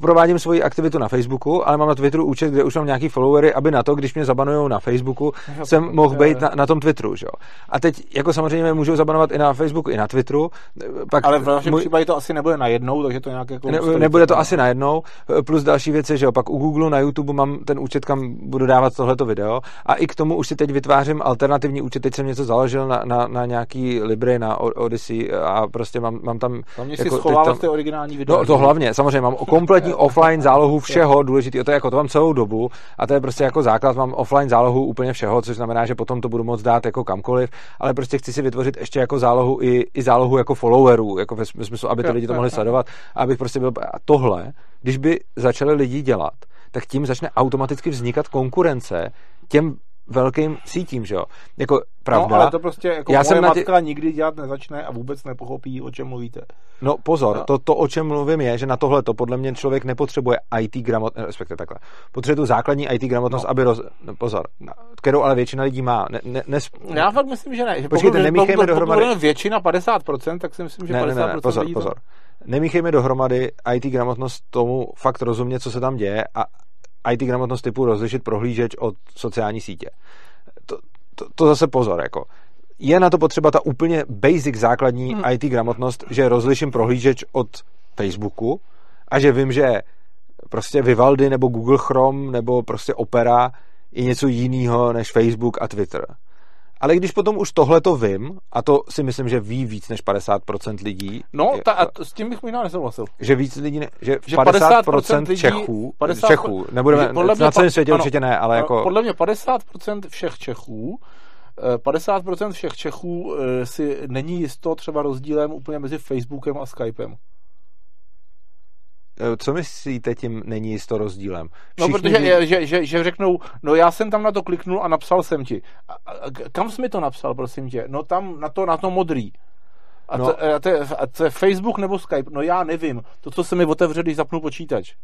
Speaker 1: provádím svoji aktivitu na Facebooku, ale mám na Twitteru účet, kde už mám nějaký followery, aby na to, když mě zabanují na Facebooku, já, jsem mohl být na, na tom Twitteru. Že? A teď jako samozřejmě mě můžou zabanovat i na Facebooku, i na Twitteru.
Speaker 2: Pak ale v našem můj... případě to asi nebude najednou, takže to nějak jako...
Speaker 1: Ne, nebude to asi najednou, plus další věci, že jo, pak u Google na YouTube mám ten účet, kam budu dávat tohleto video a i k tomu už si teď vytvářím alternativní účet, teď jsem něco založil na, na, na nějaký Libre, na Odyssey a prostě mám, mám tam...
Speaker 2: Tam mě jako, si schoval tam, ty originální video.
Speaker 1: No, to hlavně, samozřejmě, mám kompletní offline zálohu všeho, důležitý, to je jako to mám celou dobu a to je prostě jako základ, mám offline zálohu úplně všeho, což znamená, že potom to budu moct dát jako kamkoliv, ale prostě chci si vytvořit ještě jako zálohu i, i zálohu jako followerů, jako ve smyslu, aby ty lidi to mohli sledovat, abych prostě byl... A tohle, když by začali lidi dělat, tak tím začne automaticky vznikat konkurence těm velkým sítím, že jo. Jako pravda.
Speaker 2: No, ale to prostě jako já moje jsem matka tě... nikdy dělat nezačne a vůbec nepochopí, o čem mluvíte.
Speaker 1: No pozor, no. To, to, o čem mluvím, je, že na tohle to podle mě člověk nepotřebuje IT gramotnost, respektive takhle. Potřebuje tu základní IT gramotnost, no. aby roz... No, pozor, kterou ale většina lidí má. Ne, ne, ne...
Speaker 2: Já fakt myslím, že ne. Že
Speaker 1: Počkejte, nemíchejme dohromady.
Speaker 2: Pokud většina 50%, tak si myslím, že ne, 50% ne, ne, ne,
Speaker 1: pozor,
Speaker 2: lidí
Speaker 1: pozor. Nemíchejme dohromady IT gramotnost tomu fakt rozumět, co se tam děje a IT gramotnost typu rozlišit prohlížeč od sociální sítě to, to, to zase pozor, jako je na to potřeba ta úplně basic základní hmm. IT gramotnost, že rozliším prohlížeč od Facebooku a že vím, že prostě Vivaldi nebo Google Chrome nebo prostě Opera je něco jiného než Facebook a Twitter. Ale když potom už tohle to vím, a to si myslím, že ví víc než 50% lidí.
Speaker 2: No, ta, a s tím bych možná nesouhlasil.
Speaker 1: Že víc lidí, ne, že, že 50%, 50% lidí, Čechů, 50, Čechů, nebudeme, podle na celém světě ano, určitě ne, ale jako...
Speaker 2: Podle mě 50% všech Čechů 50% eh, všech Čechů eh, si není jisto třeba rozdílem úplně mezi Facebookem a Skypem.
Speaker 1: Eh, co myslíte tím není jisto rozdílem?
Speaker 2: No, Všichni no, protože by... že, že, že řeknou, no já jsem tam na to kliknul a napsal jsem ti. A, a, kam jsi mi to napsal, prosím tě? No tam na to, na to modrý. A, no. to, a, to je, a to je Facebook nebo Skype? No já nevím. To, co se mi otevře, když zapnu počítač.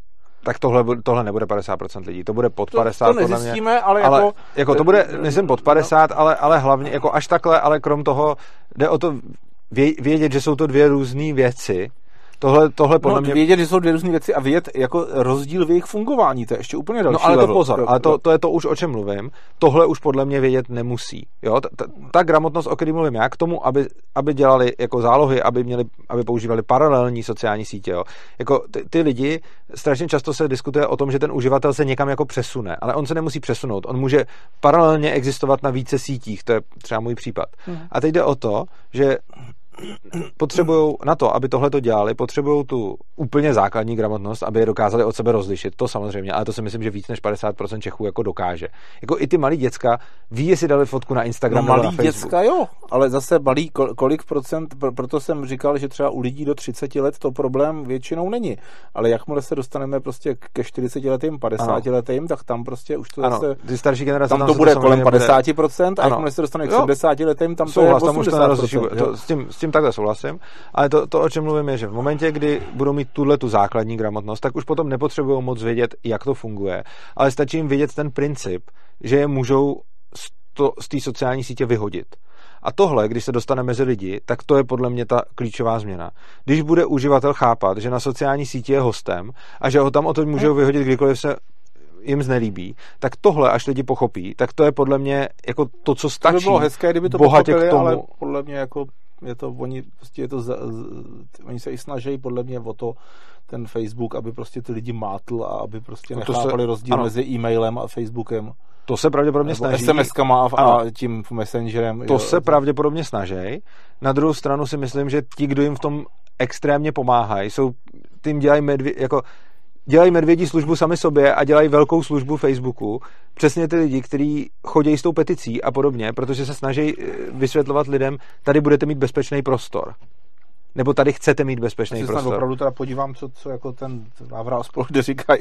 Speaker 1: Tak tohle, tohle nebude 50% lidí, to bude pod 50%.
Speaker 2: To, to nezjistíme, mě, ale,
Speaker 1: ale
Speaker 2: jako...
Speaker 1: jako... to bude, myslím, pod 50, no. ale, ale hlavně, jako až takhle, ale krom toho jde o to vědět, že jsou to dvě různé věci, Tohle, tohle podle
Speaker 2: no,
Speaker 1: mě...
Speaker 2: Vědět, že jsou dvě různé věci a vědět jako rozdíl v jejich fungování, to je ještě úplně další
Speaker 1: No ale
Speaker 2: level.
Speaker 1: to pozor, ale to, to je to už, o čem mluvím. Tohle už podle mě vědět nemusí. Jo? Ta, ta, ta gramotnost, o které mluvím já, k tomu, aby, aby dělali jako zálohy, aby, měli, aby používali paralelní sociální sítě. Jo? Jako ty, ty lidi, strašně často se diskutuje o tom, že ten uživatel se někam jako přesune, ale on se nemusí přesunout. On může paralelně existovat na více sítích, to je třeba můj případ. Hmm. A teď jde o to, že potřebují na to, aby tohle to dělali, potřebují tu úplně základní gramotnost, aby je dokázali od sebe rozlišit. To samozřejmě, ale to si myslím, že víc než 50% Čechů jako dokáže. Jako i ty malí děcka ví, jestli dali fotku na Instagram
Speaker 2: no,
Speaker 1: malý
Speaker 2: na Facebook. děcka jo, ale zase malý kolik procent, proto jsem říkal, že třeba u lidí do 30 let to problém většinou není. Ale jakmile se dostaneme prostě ke 40 letým, 50 ano. letým, tak tam prostě už to
Speaker 1: ano,
Speaker 2: zase...
Speaker 1: Ty starší generace
Speaker 2: tam, tam to bude kolem 50% bude... a jakmile se dostane k 70 letým, tam Souhlas, to je 80%.
Speaker 1: Tam už to s, tím, s tím takhle souhlasím, ale to, to, o čem mluvím, je, že v momentě, kdy budou mít tuhle tu základní gramotnost, tak už potom nepotřebují moc vědět, jak to funguje, ale stačí jim vědět ten princip, že je můžou z té sociální sítě vyhodit. A tohle, když se dostane mezi lidi, tak to je podle mě ta klíčová změna. Když bude uživatel chápat, že na sociální síti je hostem a že ho tam o to můžou vyhodit kdykoliv se jim znelíbí, tak tohle, až lidi pochopí, tak to je podle mě jako to, co stačí. To by
Speaker 2: bylo hezké, kdyby to pochopili, k tomu. ale podle mě jako je to, oni, prostě je to, z, oni se i snaží podle mě o to, ten Facebook, aby prostě ty lidi mátl a aby prostě nechápali se, rozdíl ano. mezi e-mailem a Facebookem.
Speaker 1: To se pravděpodobně snaží.
Speaker 2: SMS-kama a, a tím Messengerem.
Speaker 1: To jo. se pravděpodobně snaží. Na druhou stranu si myslím, že ti, kdo jim v tom extrémně pomáhají, jsou, tím dělají medvě, jako dělají medvědí službu sami sobě a dělají velkou službu Facebooku. Přesně ty lidi, kteří chodí s tou peticí a podobně, protože se snaží eh, vysvětlovat lidem, tady budete mít bezpečný prostor. Nebo tady chcete mít bezpečný
Speaker 2: Já se
Speaker 1: prostor.
Speaker 2: opravdu teda podívám, co, co jako ten Vávra a spolu kde říkají.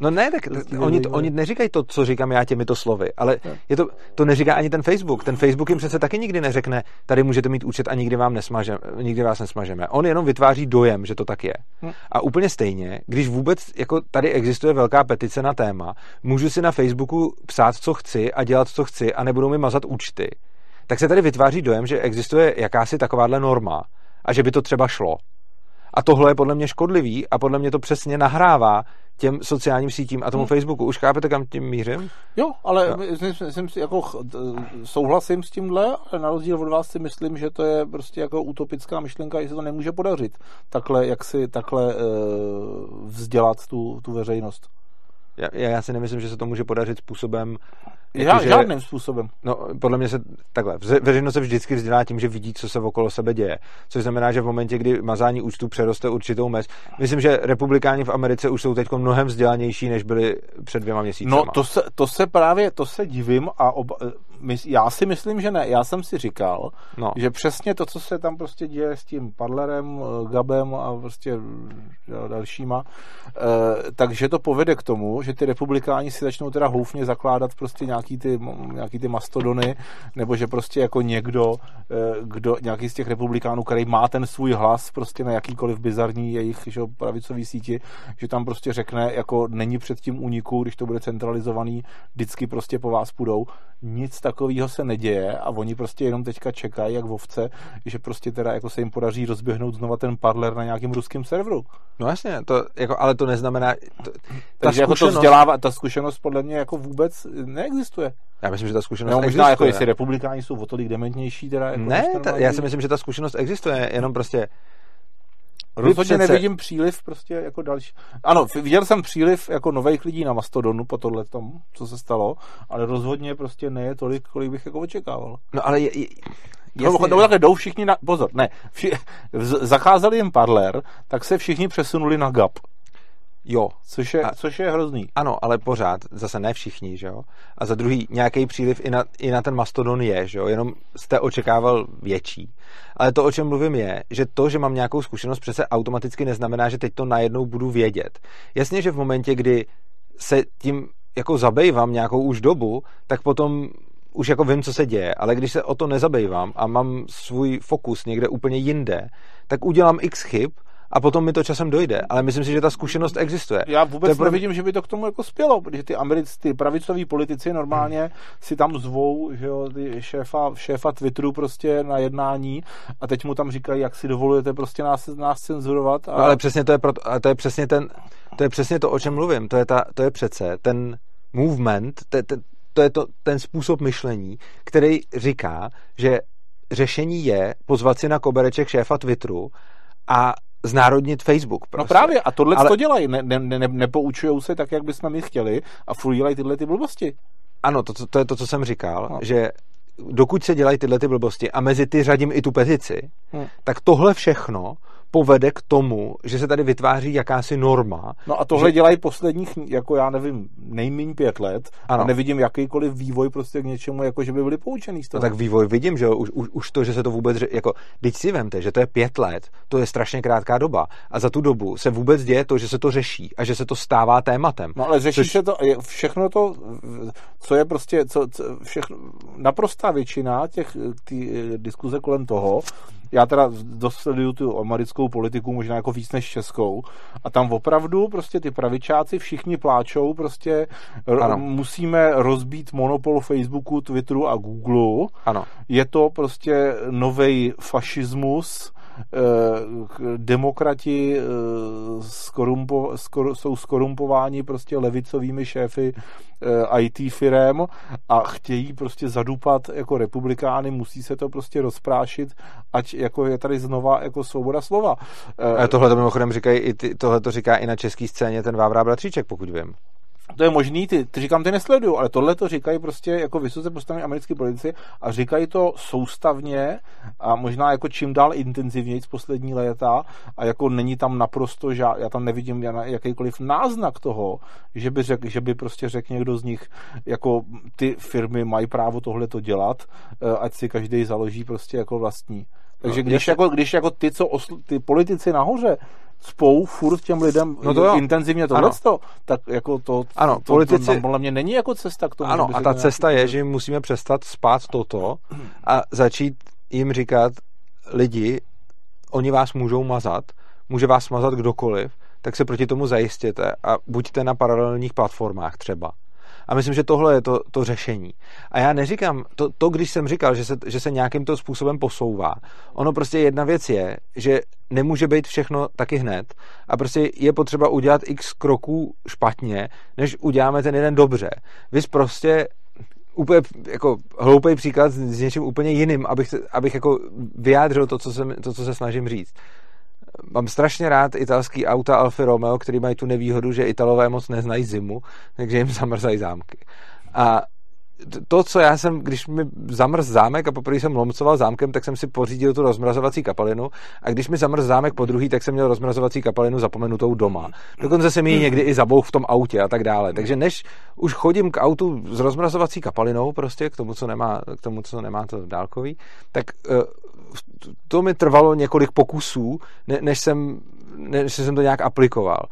Speaker 1: No ne, tak
Speaker 2: Prostě
Speaker 1: oni,
Speaker 2: nezajímavé.
Speaker 1: oni neříkají to, co říkám já těmito slovy, ale je to, to neříká ani ten Facebook. Ten Facebook jim přece taky nikdy neřekne, tady můžete mít účet a nikdy, vám nesmažeme, nikdy vás nesmažeme. On jenom vytváří dojem, že to tak je.
Speaker 2: Hm.
Speaker 1: A úplně stejně, když vůbec jako tady existuje velká petice na téma, můžu si na Facebooku psát, co chci a dělat, co chci a nebudou mi mazat účty, tak se tady vytváří dojem, že existuje jakási takováhle norma a že by to třeba šlo. A tohle je podle mě škodlivý a podle mě to přesně nahrává těm sociálním sítím a tomu
Speaker 2: Hmm.
Speaker 1: Facebooku. Už chápete, kam tím mířím?
Speaker 2: Jo, ale
Speaker 1: Jo.
Speaker 2: myslím, myslím jako souhlasím s tímhle, ale na rozdíl od vás si myslím, že to je prostě jako utopická myšlenka, že se to nemůže podařit. Takhle, jak si takhle uh, vzdělat tu, tu veřejnost.
Speaker 1: Já, já si nemyslím, že se to může podařit způsobem...
Speaker 2: Já,
Speaker 1: jakože-
Speaker 2: Žádným způsobem.
Speaker 1: No, podle mě se takhle. Veřejnost se vždycky vzdělá tím, že vidí, co se okolo sebe děje. Což znamená, že v momentě, kdy mazání účtů přeroste určitou mez. Myslím, že republikáni v Americe už jsou teď mnohem vzdělanější, než byli před dvěma měsíci.
Speaker 2: No to se, to se právě, to se divím a oba, já si myslím, že ne. Já jsem si říkal,
Speaker 1: no.
Speaker 2: že přesně to, co se tam prostě děje s tím Padlerem, eh, Gabem a prostě eh, dalšíma, eh, takže to povede k tomu, že ty republikáni si začnou teda houfně zakládat prostě nějaký ty, nějaký ty mastodony, nebo že prostě jako někdo, kdo, nějaký z těch republikánů, který má ten svůj hlas prostě na jakýkoliv bizarní jejich že, pravicový síti, že tam prostě řekne, jako není před tím úniku, když to bude centralizovaný, vždycky prostě po vás půjdou. Nic takového se neděje a oni prostě jenom teďka čekají, jak ovce, že prostě teda jako se jim podaří rozběhnout znova ten parler na nějakém ruském serveru.
Speaker 1: no jasně, to, jako, ale to neznamená... To, ta
Speaker 2: Takže jako to vzdělává, ta zkušenost podle mě jako vůbec neexistuje.
Speaker 1: já myslím, že ta zkušenost
Speaker 2: No, možná
Speaker 1: existuje.
Speaker 2: jako jestli republikáni jsou o tolik dementnější, teda jako
Speaker 1: ne, ta, já si myslím, že ta zkušenost existuje, jenom prostě
Speaker 2: Rozhodně
Speaker 1: přece-
Speaker 2: nevidím příliv prostě jako další. Ano, viděl jsem příliv jako nových lidí na Mastodonu po tohle tom, co se stalo, ale rozhodně prostě ne je tolik, kolik bych jako očekával.
Speaker 1: No ale je, je,
Speaker 2: Jasně. No, takhle jdou všichni na, pozor, ne, vši, zacházeli jim Parler, tak se všichni přesunuli na GAP,
Speaker 1: jo,
Speaker 2: což je,
Speaker 1: A-
Speaker 2: což je hrozný.
Speaker 1: ano, ale pořád, zase ne všichni, že jo? A za druhý, nějaký příliv i na, i na ten mastodon je, že jo? Jenom jste očekával větší. Ale to, o čem mluvím, je, že to, že mám nějakou zkušenost, přece automaticky neznamená, že teď to najednou budu vědět. Jasně, že v momentě, kdy se tím jako zabývám nějakou už dobu, tak potom už jako vím, co se děje, ale když se o to nezabývám a mám svůj fokus někde úplně jinde, tak udělám x chyb a potom mi to časem dojde. Ale myslím si, že ta zkušenost existuje.
Speaker 2: Já
Speaker 1: To
Speaker 2: vůbec
Speaker 1: pro-
Speaker 2: nevidím, že by to k tomu jako spělo, protože ty americ, ty pravicoví politici normálně si tam zvou, že jo, ty šéfa, šéfa Twitteru prostě na jednání a teď mu tam říkají, jak si dovolujete prostě nás, nás cenzurovat. A...
Speaker 1: No ale přesně to je, ale to je přesně ten, to je přesně to, o čem mluvím. To je, ta, to je přece ten movement, to, je- to, to je to, ten způsob myšlení, který říká, že řešení je pozvat si na kobereček šéfa Twitteru a znárodnit Facebook.
Speaker 2: No
Speaker 1: Prostě.
Speaker 2: právě, a tohle
Speaker 1: Ale-
Speaker 2: to dělají, ne, ne, ne, nepoučují se tak, jak bychom my chtěli a furt dělají tyhle ty blbosti.
Speaker 1: Ano, to, to, to je to, co jsem říkal,
Speaker 2: No.
Speaker 1: no. že dokud se dělají tyhle ty blbosti a mezi ty řadím i tu petici,
Speaker 2: Hmm.
Speaker 1: tak tohle všechno povede k tomu, že se tady vytváří jakási norma.
Speaker 2: No a tohle
Speaker 1: Že-
Speaker 2: dělají posledních, jako já nevím, nejméně pět let
Speaker 1: Ano.
Speaker 2: a nevidím jakýkoliv vývoj prostě k něčemu, jako že by byli poučený z toho.
Speaker 1: No tak vývoj vidím, že jo, už, už, už to, že se to vůbec, jako, teď si vemte, že to je pět let, to je strašně krátká doba a za tu dobu se vůbec děje to, že se to řeší a že se to stává tématem.
Speaker 2: No ale řeší
Speaker 1: Což-
Speaker 2: se to, je všechno to, co je prostě, co, co všechno, naprostá většina těch ty, eh, diskuze kolem toho, já teda dost sleduju tu americkou politiku, možná jako víc než českou, a tam opravdu prostě ty pravičáci všichni pláčou, prostě ro,
Speaker 1: Ano.
Speaker 2: musíme rozbít monopol Facebooku, Twitteru a Google,
Speaker 1: Ano.
Speaker 2: je to prostě nový fašismus, eh, demokrati eh, skorumpo, skor, jsou skorumpováni prostě levicovými šéfy eh, IT firem a chtějí prostě zadupat jako republikány, musí se to prostě rozprášit, ať jako je tady znova jako svoboda slova. Eh,
Speaker 1: A tohle to mimochodem říkají, tohle to říká i na české scéně ten Vávra Bratříček, pokud vím.
Speaker 2: To je možný, ty, ty říkám, ty nesleduju, ale tohle to říkají prostě jako vysoce postavení americké politici a říkají to soustavně a možná jako čím dál intenzivněji z poslední léta a jako není tam naprosto, že já tam nevidím jakýkoliv náznak toho, že by, řek, že by prostě řekl někdo z nich, jako ty firmy mají právo tohle to dělat, eh, ať si každý založí prostě jako vlastní. Takže no, když, jako, když jako ty, co osl, ty politici nahoře spou furt těm lidem no to intenzivně tohle, tak jako to,
Speaker 1: ano,
Speaker 2: to, politici... to, to podle mě není jako cesta k tomu.
Speaker 1: Ano, a ta cesta je, že musíme přestat spát toto a začít jim říkat lidi, oni vás můžou mazat, může vás mazat kdokoliv, tak se proti tomu zajistěte a buďte na paralelních platformách třeba. A myslím, že tohle je to, to řešení. A já neříkám, to, to když jsem říkal, že se, že se nějakým to způsobem posouvá, ono prostě jedna věc je, že nemůže být všechno taky hned a prostě je potřeba udělat x kroků špatně, než uděláme ten jeden dobře. Vy prostě úplně jako hloupý příklad s něčím úplně jiným, abych, abych jako vyjádřil to co, jsem, to, co se snažím říct mám strašně rád italský auta Alfa Romeo, který mají tu nevýhodu, že Italové moc neznají zimu, takže jim zamrzají zámky. A to, co já jsem, když mi zamrz zámek a poprvé jsem lomcoval zámkem, tak jsem si pořídil tu rozmrazovací kapalinu a když mi zamrz zámek po druhý, tak jsem měl rozmrazovací kapalinu zapomenutou doma. Dokonce jsem ji někdy i zabouch v tom autě a tak dále. Takže než už chodím k autu s rozmrazovací kapalinou, prostě k tomu, co nemá, k tomu, co nemá to dálkový, tak uh, to mi trvalo několik pokusů, ne, než, jsem, než jsem to nějak aplikoval.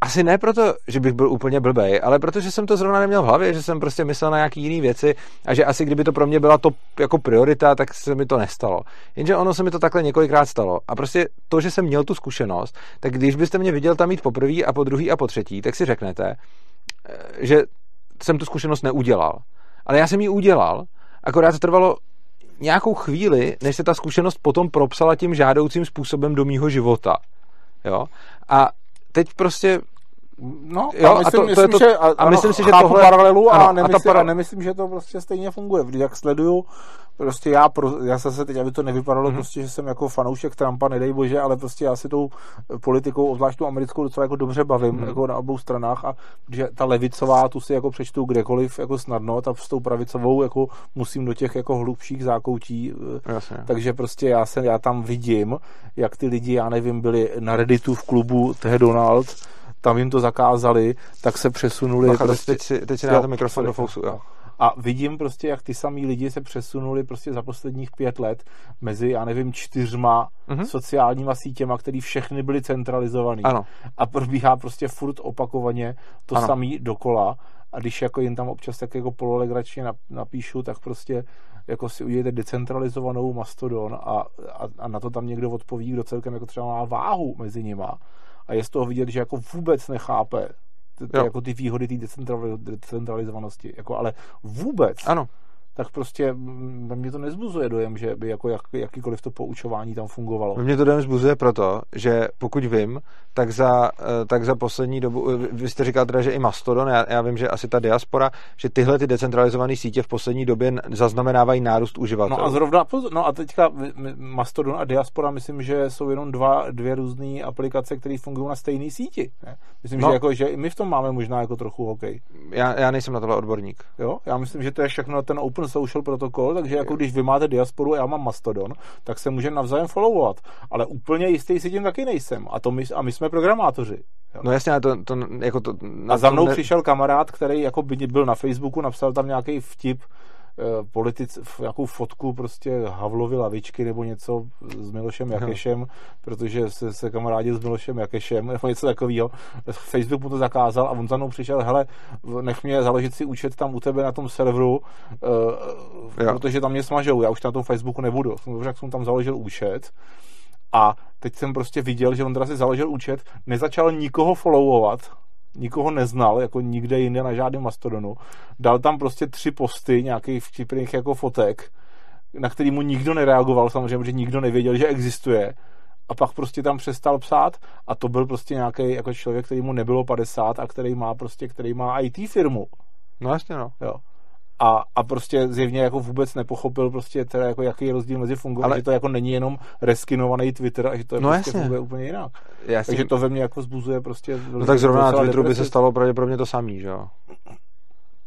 Speaker 1: Asi ne proto, že bych byl úplně blbej, ale protože jsem to zrovna neměl v hlavě, že jsem prostě myslel na nějaký jiný věci a že asi kdyby to pro mě byla to jako priorita, tak se mi to nestalo. Jenže ono se mi to takhle několikrát stalo. A prostě to, že jsem měl tu zkušenost, tak když byste mě viděl tam mít po prvý a po druhý a po třetí, tak si řeknete, eh, že jsem tu zkušenost neudělal. Ale já jsem ji udělal, akorát to trvalo nějakou chvíli, než se ta zkušenost potom propsala tím žádoucím způsobem do mýho života. Jo? A teď prostě
Speaker 2: No, jo, a, myslím, a, to, to je to, že, a, a myslím si, že tohle... paralelu a, ano, nemyslím, a, para... a nemyslím, že to prostě stejně funguje. Když jak sleduju, prostě já, pro, já se teď, aby to nevypadalo, mm-hmm. prostě, že jsem jako fanoušek Trumpa, nedej bože, ale prostě já si tou politikou, obzvlášť tu americkou, docela jako dobře bavím, mm-hmm. jako na obou stranách a že ta levicová, tu si jako přečtu kdekoliv jako snadno, ta s tou pravicovou jako musím do těch jako hlubších zákoutí,
Speaker 1: eh, Jasně.
Speaker 2: takže prostě já se, já tam vidím, jak ty lidi, já nevím, byli na Redditu v klubu Tehe Donald, tam jim to zakázali, tak se přesunuli.
Speaker 1: Bacha, prostě, teď si, teď si dáte mikrofon do fousu, jo.
Speaker 2: A vidím prostě, jak ty samý lidi se přesunuli prostě za posledních pět let mezi, já nevím, čtyřma mm-hmm. sociálníma sítěma, které všechny byly centralizované. A probíhá prostě furt opakovaně to ano. samý dokola. A když jako jen tam občas tak jako pololegračně napíšu, tak prostě jako si udějete decentralizovanou Mastodon a, a, a na to tam někdo odpoví, kdo celkem jako třeba má váhu mezi nima a je z toho vidět, že jako vůbec nechápe ty, ty, jako ty výhody té decentralizovanosti, jako ale vůbec.
Speaker 1: Ano
Speaker 2: tak prostě mě to nezbuzuje dojem, že by jako jak, jakýkoliv to poučování tam fungovalo.
Speaker 1: Mě to dojem zbuzuje proto, že pokud vím, tak za, eh, tak za poslední dobu, eh, vy jste říkal teda, že i Mastodon, já, já vím, že asi ta diaspora, že tyhle ty decentralizované sítě v poslední době zaznamenávají nárůst uživatelů.
Speaker 2: No a zrovna, no a teďka Mastodon a diaspora, myslím, že jsou jenom dva, dvě různé aplikace, které fungují na stejné síti. Ne? Myslím, no. že, jako, že i my v tom máme možná jako trochu hokej.
Speaker 1: Já, já nejsem na tohle odborník.
Speaker 2: Jo, já myslím, že to je všechno ten open social protokol, takže jako když vy máte diasporu a já mám Mastodon, tak se můžeme navzájem followovat. Ale úplně jistý si tím taky nejsem. A, to my, a my jsme programátoři.
Speaker 1: Jo. No jasně, to, to, jako to,
Speaker 2: a za mnou ne... přišel kamarád, který jako by byl na Facebooku, napsal tam nějaký vtip, politic, nějakou fotku prostě Havlovy lavičky nebo něco s Milošem Jakešem, no. protože se, se kamarádil s Milošem Jakešem nebo něco takového. Facebook mu to zakázal a on za mnou přišel, hele, nech mě založit si účet tam u tebe na tom serveru, uh, protože tam mě smažou, já už na tom Facebooku nebudu. Dobře, jsem tam založil účet a teď jsem prostě viděl, že on teda si založil účet, nezačal nikoho followovat, nikoho neznal, jako nikde jinde na žádném Mastodonu. Dal tam prostě tři posty nějakých vtipných jako fotek, na který mu nikdo nereagoval, samozřejmě, protože nikdo nevěděl, že existuje. A pak prostě tam přestal psát a to byl prostě nějaký jako člověk, který mu nebylo 50 a který má prostě, který má IT firmu.
Speaker 1: No jasně no.
Speaker 2: Jo. A, a prostě zjevně jako vůbec nepochopil prostě teda jako jaký je rozdíl mezi fungováním, Ale... že to jako není jenom reskinovaný Twitter a že to je no prostě funguje úplně jinak. Jasně. Takže to ve mně jako zbuzuje prostě...
Speaker 1: No tak zrovna na Twitteru depresi. by se stalo pravděpodobně to samý, že jo?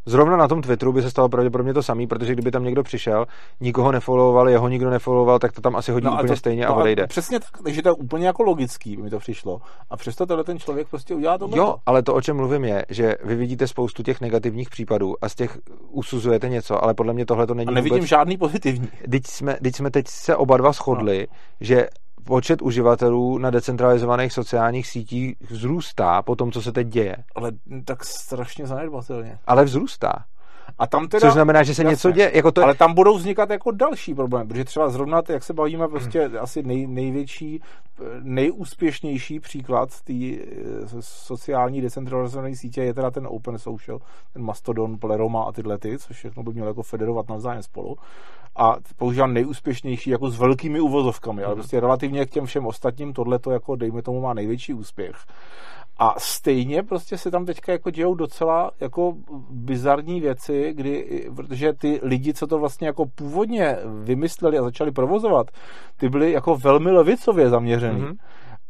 Speaker 1: Zrovna na tom Twitteru by se stalo pravděpodobně to samý, protože kdyby tam někdo přišel, nikoho nefollowoval, jeho nikdo nefollowoval, tak to tam asi hodí no úplně to, stejně no a odejde.
Speaker 2: Přesně tak, takže to je úplně jako logický, by mi to přišlo. A přesto tenhle ten člověk prostě udělá to.
Speaker 1: Jo, ale to, o čem mluvím, je, že vy vidíte spoustu těch negativních případů a z těch usuzujete něco, ale podle mě tohle to není. A
Speaker 2: nevidím
Speaker 1: vůbec...
Speaker 2: žádný pozitivní.
Speaker 1: Teď jsme, teď jsme teď se oba dva shodli, no. že počet uživatelů na decentralizovaných sociálních sítích vzrůstá po tom, co se teď děje.
Speaker 2: Ale tak strašně zanedbatelně.
Speaker 1: Ale vzrůstá.
Speaker 2: A tam teda,
Speaker 1: Což znamená, že se jasně, něco děje. Jako to...
Speaker 2: Ale tam budou vznikat jako další problémy, protože třeba zrovna, jak se bavíme, prostě hmm. asi nej, největší, nejúspěšnější příklad té eh, sociální decentralizované sítě je teda ten Open Social, ten Mastodon, Pleroma a tyhle ty, což všechno by mělo jako federovat navzájem spolu. A používám nejúspěšnější jako s velkými uvozovkami, ale hmm. prostě relativně k těm všem ostatním tohle to jako dejme tomu má největší úspěch. A stejně prostě se tam teďka jako dějou docela jako bizarní věci, kdy, protože ty lidi, co to vlastně jako původně vymysleli a začali provozovat, ty byli jako velmi levicově zaměřený. Mm-hmm.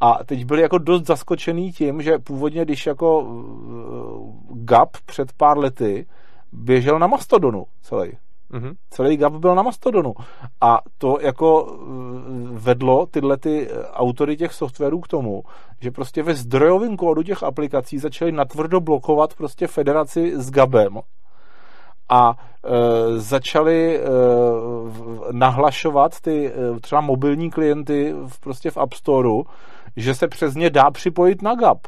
Speaker 2: A teď byli jako dost zaskočený tím, že původně, když jako uh, GAP před pár lety běžel na Mastodonu celý, Mm-hmm. Celý GAP byl na Mastodonu. A to jako eh, vedlo tyhle ty eh, autory těch softwarů k tomu, že prostě ve zdrojovém kódu těch aplikací začali natvrdo blokovat prostě federaci s GABem a e, začali e, nahlašovat ty e, třeba mobilní klienty v, prostě v App Storeu, že se přes ně dá připojit na GAP.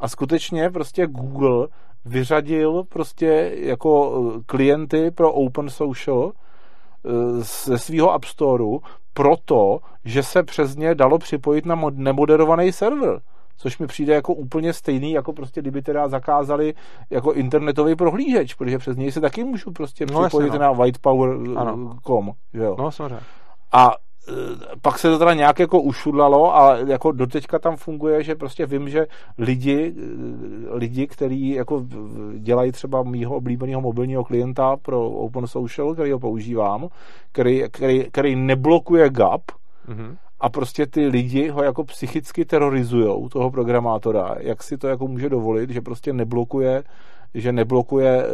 Speaker 2: A skutečně prostě Google vyřadil prostě jako eh, klienty pro Open Social eh, ze svého App Storeu proto, že se přes ně dalo připojit na nemoderovaný server což mi přijde jako úplně stejný, jako prostě kdyby teda zakázali jako internetový prohlížeč, protože přes něj se taky můžu prostě no, připojit jasně, no. na whitepower.com, jo.
Speaker 1: No, samozřejmě.
Speaker 2: A Eh, pak se to teda nějak jako ušudlalo a jako doteďka tam funguje, že prostě vím, že lidi, eh, lidi, kteří jako dělají třeba mýho oblíbeného mobilního klienta pro Open Social, který ho používám, který, který, který neblokuje GAP, mm-hmm. a prostě ty lidi ho jako psychicky terorizujou, toho programátora, jak si to jako může dovolit, že prostě neblokuje že neblokuje, eh,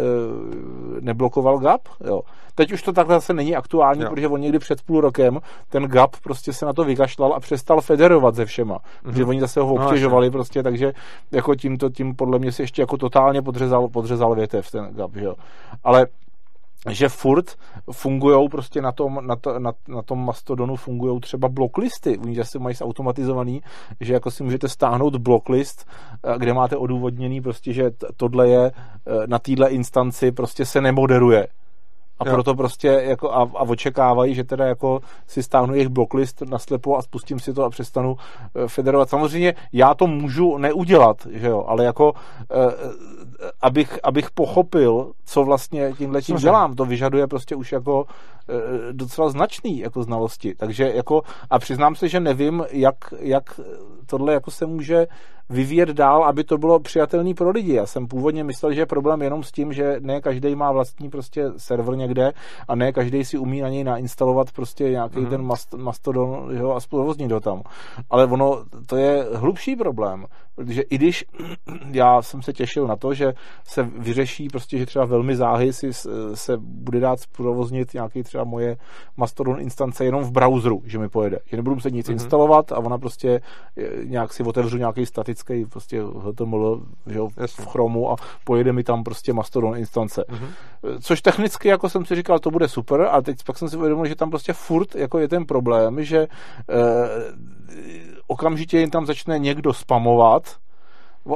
Speaker 2: neblokoval GAP. Jo. Teď už to takhle zase není aktuální, jo. protože on někdy před půl rokem ten GAP prostě se na to vykašlal a přestal federovat se všema. Mm-hmm. Protože oni zase ho no, obtěžovali no, prostě, takže jako tímto, tím podle mě si ještě jako totálně podřezal, podřezal větev ten GAP. Že jo. Ale že furt fungují prostě na tom, na, to, na, na tom Mastodonu fungují třeba blocklisty. Oni zase mají automatizovaný, že jako si můžete stáhnout blocklist, eh, kde máte odůvodněný prostě, že tohle je eh, na téhle instanci prostě se nemoderuje a jo. proto prostě jako a, a očekávají, že teda jako si stáhnu jejich blocklist na slepo a spustím si to a přestanu uh, federovat. Samozřejmě já to můžu neudělat, že jo, ale jako uh, abych, abych pochopil, co vlastně tímhle tím dělám, to vyžaduje prostě už jako uh, docela značný jako znalosti. Takže jako a přiznám se, že nevím, jak, jak tohle jako se může vyvíjet dál, aby to bylo přijatelné pro lidi. Já jsem původně myslel, že je problém jenom s tím, že ne každý má vlastní prostě server někde a ne každý si umí na něj nainstalovat prostě nějaký mm. ten mast, mastodon jo, a zprovoznit ho tam. Ale ono, to je hlubší problém, protože i když já jsem se těšil na to, že se vyřeší prostě, že třeba velmi záhy si se bude dát zprovoznit nějaký třeba moje Mastodon instance jenom v browseru, že mi pojede. Že nebudu muset nic mm. instalovat a ona prostě eh, nějak si otevřu nějaký statický prostě HTML že jo, v Chromu a pojede mi tam prostě Mastodon instance. Mm-hmm. Což technicky, jako jsem si říkal, to bude super, a teď pak jsem si uvědomil, že tam prostě furt jako je ten problém, že eh, okamžitě jim tam začne někdo spamovat,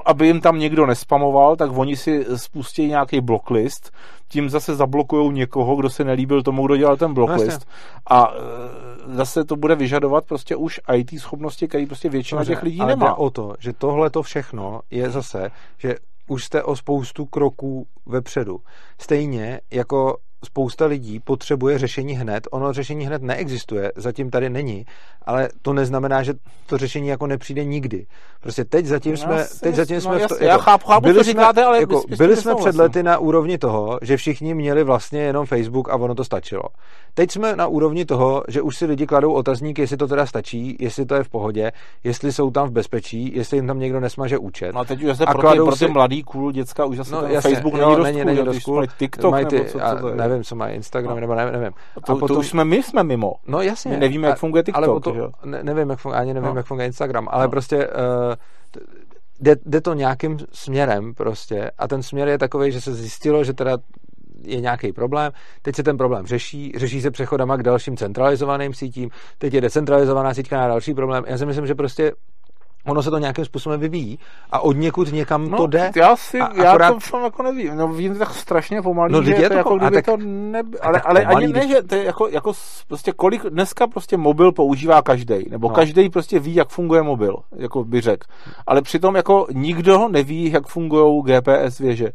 Speaker 2: aby jim tam někdo nespamoval, tak oni si spustí nějaký blocklist, tím zase zablokují někoho, kdo se nelíbil tomu, kdo dělal ten blocklist. No, a e, zase to bude vyžadovat prostě už IT schopnosti, který prostě většina Dobře, těch lidí ale nemá.
Speaker 1: o to, že tohle to všechno je zase, že už jste o spoustu kroků vepředu. Stejně jako spousta lidí potřebuje řešení hned. Ono řešení hned neexistuje, zatím tady není, ale to neznamená, že to řešení jako nepřijde nikdy. Prostě teď zatím
Speaker 2: No,
Speaker 1: jsme,
Speaker 2: jasně,
Speaker 1: teď zatím
Speaker 2: no,
Speaker 1: jsme v
Speaker 2: jasně,
Speaker 1: to,
Speaker 2: já chápu- chápu,
Speaker 1: byli
Speaker 2: co
Speaker 1: jsme,
Speaker 2: říkáte, ale
Speaker 1: jako,
Speaker 2: bys- bys
Speaker 1: byli jsme před lety na úrovni toho, že všichni měli vlastně jenom Facebook a ono to stačilo. Teď jsme na úrovni toho, že už si lidi kladou otazník, jestli to teda stačí, jestli to je v pohodě, jestli jsou tam v bezpečí, jestli jim tam někdo nesmaže účet.
Speaker 2: No a teď už zase pro ty,
Speaker 1: kladou
Speaker 2: pro ty
Speaker 1: si-
Speaker 2: mladý cool děcka už zase
Speaker 1: No,
Speaker 2: ten
Speaker 1: jasně,
Speaker 2: Facebook
Speaker 1: jo,
Speaker 2: není dost
Speaker 1: není,
Speaker 2: cool,
Speaker 1: není dost cool.
Speaker 2: mají TikTok nebo co, to je.
Speaker 1: nevím, co mají Instagram,
Speaker 2: No.
Speaker 1: nebo ne, nevím.
Speaker 2: To, a to už jsme, my jsme mimo.
Speaker 1: No jasně.
Speaker 2: My nevíme, jak funguje TikTok,
Speaker 1: Ale o to,
Speaker 2: že jo?
Speaker 1: ne, nevím, jak funguje, ani nevím,
Speaker 2: No.
Speaker 1: jak funguje Instagram, ale
Speaker 2: No.
Speaker 1: prostě uh, jde, jde to nějakým směrem prostě a ten směr je takový, že se zjistilo, že teda je nějaký problém, teď se ten problém řeší, řeší se přechodama k dalším centralizovaným sítím, teď je decentralizovaná síťka na další problém. Já si myslím, že prostě ono se to nějakým způsobem vyvíjí a od někud někam
Speaker 2: No,
Speaker 1: to jde.
Speaker 2: já si,
Speaker 1: A
Speaker 2: já
Speaker 1: akorát-
Speaker 2: to fakt jako nevím. No, vím tak strašně pomalý,
Speaker 1: No,
Speaker 2: že je to,
Speaker 1: to
Speaker 2: jako kdyby
Speaker 1: tak-
Speaker 2: to
Speaker 1: a
Speaker 2: ale, ale
Speaker 1: pomalý,
Speaker 2: ani ne, že to je jako, jako prostě kolik dneska prostě mobil používá každý, nebo
Speaker 1: No.
Speaker 2: každý prostě ví, jak funguje mobil, jako by řekl. Ale přitom jako nikdo neví, jak fungují GPS věže.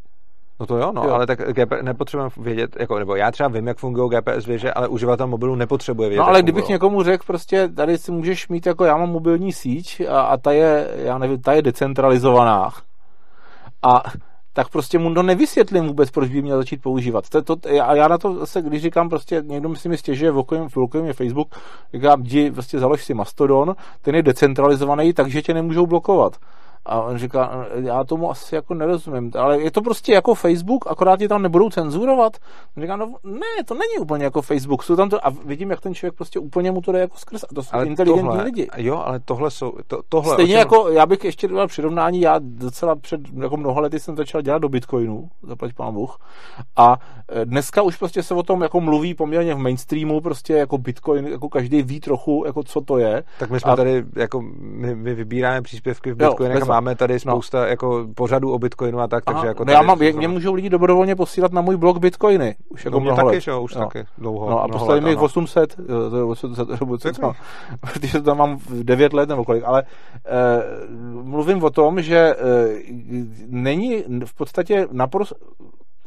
Speaker 1: No to jo, no,
Speaker 2: Jo.
Speaker 1: ale tak GP, nepotřebujeme vědět, jako, nebo já třeba vím, jak fungují GPS věže, ale uživatel mobilu nepotřebuje vědět.
Speaker 2: No ale kdybych
Speaker 1: fungujou.
Speaker 2: někomu řekl, prostě tady si můžeš mít, jako já mám mobilní síť a, a ta je, já nevím, ta je decentralizovaná. A tak prostě mu to nevysvětlím vůbec, proč by měl začít používat. To, to, a já na to zase, když říkám prostě, někdo mi si mi stěžuje, v okolí, v okolí mě Facebook, říkám, jdi, prostě založ si Mastodon, ten je decentralizovaný, takže tě nemůžou blokovat. A on říká, já tomu asi jako nerozumím, ale je to prostě jako Facebook, akorát tě tam nebudou cenzurovat. On říká, no ne, to není úplně jako Facebook, jsou tam to, a vidím, jak ten člověk prostě úplně mu to jde jako skrz, a to jsou
Speaker 1: ale
Speaker 2: inteligentní
Speaker 1: tohle,
Speaker 2: lidi.
Speaker 1: Jo, ale tohle jsou, to, tohle,
Speaker 2: Stejně
Speaker 1: čem-
Speaker 2: jako, já bych ještě dal přirovnání, já docela před jako mnoha lety jsem začal dělat do Bitcoinu, zaplať pán Bůh, a e, dneska už prostě se o tom jako mluví poměrně v mainstreamu, prostě jako Bitcoin, jako každý ví trochu, jako co to je.
Speaker 1: Tak my jsme
Speaker 2: A-
Speaker 1: tady, jako my, my vybíráme příspěvky v
Speaker 2: Jo,
Speaker 1: a
Speaker 2: bezva.
Speaker 1: Máme tady spousta jako pořadů o Bitcoinu a tak, takže
Speaker 2: Aha,
Speaker 1: jako
Speaker 2: no já
Speaker 1: tady-
Speaker 2: mám, mě, mě můžou lidi dobrovolně posílat na můj blog Bitcoiny, už jako
Speaker 1: no,
Speaker 2: mnoho
Speaker 1: taky,
Speaker 2: let.
Speaker 1: že jo, už
Speaker 2: No.
Speaker 1: taky dlouho.
Speaker 2: No a poslali mi jich
Speaker 1: ano.
Speaker 2: 800, jo, to je 800, nebo co
Speaker 1: Pěkný.
Speaker 2: tam, protože to tam mám v 9 let nebo kolik, ale e, mluvím o tom, že e, není v podstatě naprosto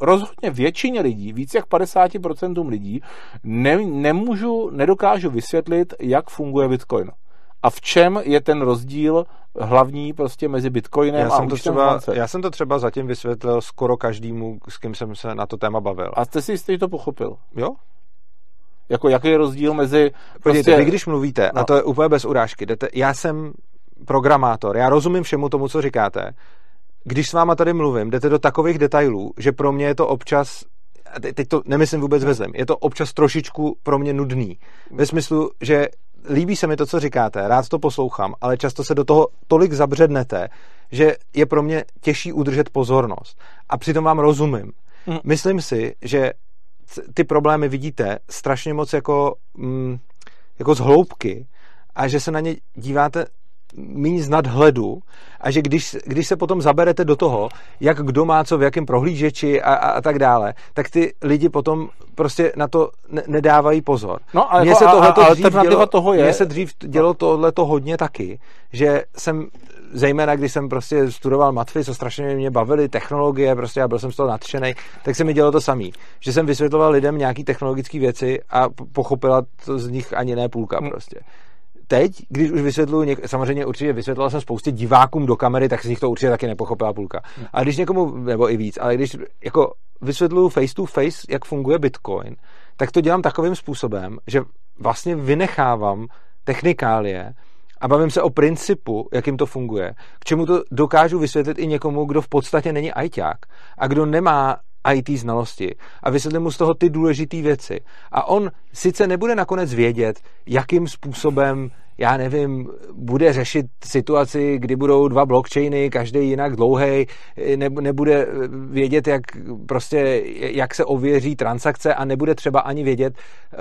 Speaker 2: rozhodně většině lidí, víc jak 50% lidí, ne, nemůžu, nedokážu vysvětlit, jak funguje Bitcoin. A v čem je ten rozdíl hlavní prostě mezi Bitcoinem
Speaker 1: Já
Speaker 2: a
Speaker 1: jsem, to třeba, já jsem to třeba zatím vysvětlil skoro každému, s kým jsem se na to téma bavil.
Speaker 2: A jste si jistý, že to pochopil?
Speaker 1: jo?
Speaker 2: Jako jaký je rozdíl mezi
Speaker 1: Podívejte,
Speaker 2: prostě...
Speaker 1: vy když mluvíte,
Speaker 2: No.
Speaker 1: a to je úplně bez urážky, jdete, já jsem programátor, já rozumím všemu tomu, co říkáte. Když s váma tady mluvím, jdete do takových detailů, že pro mě je to občas, teď to nemyslím vůbec ve zlém, je to občas trošičku pro mě nudný. Ve smyslu, že líbí se mi to, co říkáte, rád to poslouchám, ale často se do toho tolik zabřednete, že je pro mě těžší udržet pozornost. A přitom vám rozumím.
Speaker 2: Mm.
Speaker 1: Myslím si, že ty problémy vidíte strašně moc jako, mm, jako z hloubky a že se na ně díváte míň z nadhledu a že když, když se potom zaberete do toho, jak kdo má co v jakém prohlížeči a, a, a tak dále, tak ty lidi potom prostě na to ne, nedávají pozor.
Speaker 2: No, ale
Speaker 1: Mně
Speaker 2: jako,
Speaker 1: se
Speaker 2: a
Speaker 1: dřív
Speaker 2: alternativa
Speaker 1: dělo,
Speaker 2: toho je-
Speaker 1: Mně se dřív dělo tohleto hodně taky, že jsem zejména když jsem prostě studoval matfy, co strašně mě bavily, technologie, prostě já byl jsem z toho nadšený, tak se mi dělo to samý. Že jsem vysvětloval lidem nějaký technologické věci a po- pochopila to z nich ani ne půlka
Speaker 2: Hmm.
Speaker 1: prostě. Teď, když už vysvětluju, něk- samozřejmě určitě vysvětloval jsem spoustě divákům do kamery, tak z nich to určitě taky nepochopila půlka. A když někomu, nebo i víc, ale když jako vysvětluju face to face, jak funguje Bitcoin, tak to dělám takovým způsobem, že vlastně vynechávám technikálie a bavím se o principu, jakým to funguje. K čemu to dokážu vysvětlit i někomu, kdo v podstatě není ajťák a kdo nemá IT znalosti a vysvětlím mu z toho ty důležité věci. A on sice nebude nakonec vědět, jakým způsobem já nevím, bude řešit situaci, kdy budou dva blockchainy, každý jinak dlouhý, nebude vědět, jak prostě, jak se ověří transakce a nebude třeba ani vědět, eh,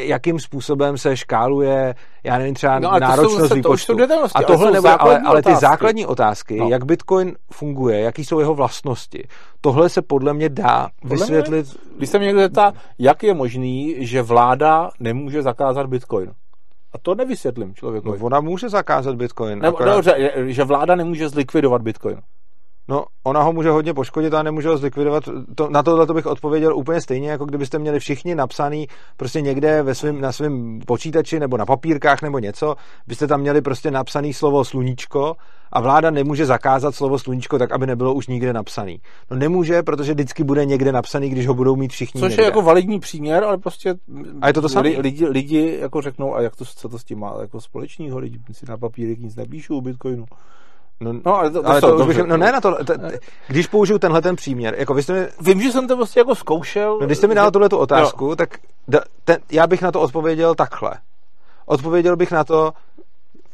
Speaker 1: jakým způsobem se škáluje, já nevím, třeba
Speaker 2: No, ale to jsou
Speaker 1: náročnost
Speaker 2: zase- to už
Speaker 1: výpočtu. a tohle nebude, ale, ale ty
Speaker 2: otázky.
Speaker 1: základní otázky,
Speaker 2: No.
Speaker 1: jak Bitcoin funguje, jaký jsou jeho vlastnosti, tohle se podle mě dá
Speaker 2: Podle
Speaker 1: vysvětlit.
Speaker 2: Mě, když se mě někdo zeptá, jak je možný, že vláda nemůže zakázat Bitcoin. A to nevysvětlím člověku.
Speaker 1: No, ona může zakázat Bitcoin.
Speaker 2: Nebo,
Speaker 1: akorát-
Speaker 2: dobře, že vláda nemůže zlikvidovat Bitcoin.
Speaker 1: No, ona ho může hodně poškodit a nemůže ho zlikvidovat. To, na tohle to bych odpověděl úplně stejně, jako kdybyste měli všichni napsaný prostě někde ve svým, na svém počítači nebo na papírkách nebo něco, byste tam měli prostě napsaný slovo sluníčko a vláda nemůže zakázat slovo sluníčko tak, aby nebylo už nikde napsaný. No nemůže, protože vždycky bude někde napsaný, když ho budou mít všichni.
Speaker 2: Což
Speaker 1: někde.
Speaker 2: je jako validní příměr, ale prostě
Speaker 1: a je to to samé.
Speaker 2: Lidi, lidi, jako řeknou, a jak to, co to s tím má jako společného, lidi si na papírek nic nepíšou o Bitcoinu.
Speaker 1: No, no ale to, ale to, to už bych, no ne na to, t, t, když použiju tenhle ten příměr, jako vy jste mi,
Speaker 2: Vím, že jsem to prostě jako zkoušel.
Speaker 1: No, když jste mi dal tuhle tu otázku, jo. tak da, ten, já bych na to odpověděl takhle. Odpověděl bych na to,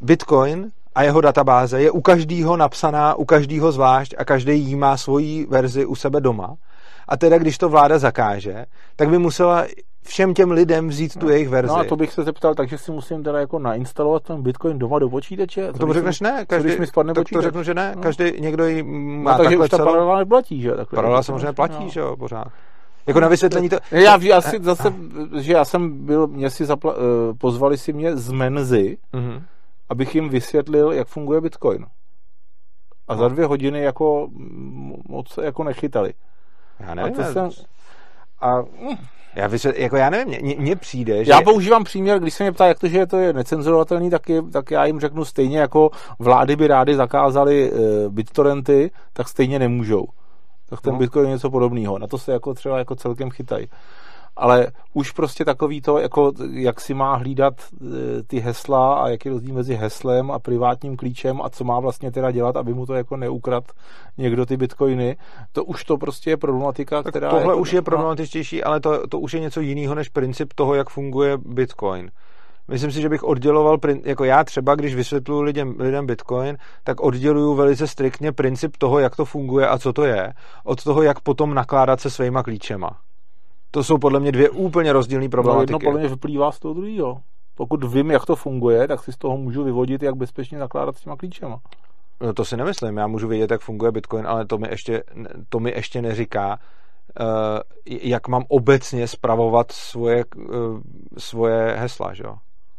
Speaker 1: Bitcoin a jeho databáze je u každého napsaná, u každého zvlášť a každý jí má svoji verzi u sebe doma. A teda, když to vláda zakáže, tak by musela všem těm lidem vzít tu jejich verzi.
Speaker 2: No a to bych se zeptal, takže si musím teda jako nainstalovat ten Bitcoin doma do počítače?
Speaker 1: To, to řekneš ne, každý,
Speaker 2: když mi spadne
Speaker 1: to,
Speaker 2: počítač?
Speaker 1: to řeknu, že ne,
Speaker 2: no.
Speaker 1: každý, někdo jí má
Speaker 2: no, takže už ta paralela neplatí, že? Takhle
Speaker 1: Paralela samozřejmě platí, no. že jo, pořád. Jako na vysvětlení to...
Speaker 2: Já, já si zase, že já jsem byl, mě si zapla, pozvali si mě z Menzy, mm-hmm. abych jim vysvětlil, jak funguje Bitcoin. A no. za dvě hodiny jako moc jako nechytali.
Speaker 1: Já nevím.
Speaker 2: A to jsem, a,
Speaker 1: já, vysvět, jako já nevím, mně přijde, že...
Speaker 2: Já používám příměr, když se mě ptá, jak to, že to je necenzurovatelný, tak, je, tak já jim řeknu stejně jako vlády by rády zakázaly e, BitTorrenty, tak stejně nemůžou. Tak ten no. Bitcoin je něco podobného. Na to se jako třeba jako celkem chytají ale už prostě takový to, jako jak si má hlídat ty hesla a jaký je rozdíl mezi heslem a privátním klíčem a co má vlastně teda dělat, aby mu to jako neukrad někdo ty bitcoiny, to už to prostě je problematika,
Speaker 1: tak
Speaker 2: která...
Speaker 1: Tohle
Speaker 2: jako,
Speaker 1: už je problematičtější, ale to, to už je něco jiného než princip toho, jak funguje bitcoin. Myslím si, že bych odděloval, jako já třeba, když vysvětluji lidem, lidem Bitcoin, tak odděluju velice striktně princip toho, jak to funguje a co to je, od toho, jak potom nakládat se svýma klíčema. To jsou podle mě dvě úplně rozdílné problematiky.
Speaker 2: No jedno podle mě vyplývá z toho druhého. Pokud vím, jak to funguje, tak si z toho můžu vyvodit, jak bezpečně nakládat s těma klíčema.
Speaker 1: No to si nemyslím. Já můžu vědět, jak funguje Bitcoin, ale to mi ještě, to mi ještě neříká, uh, jak mám obecně spravovat svoje, uh, svoje hesla, že jo?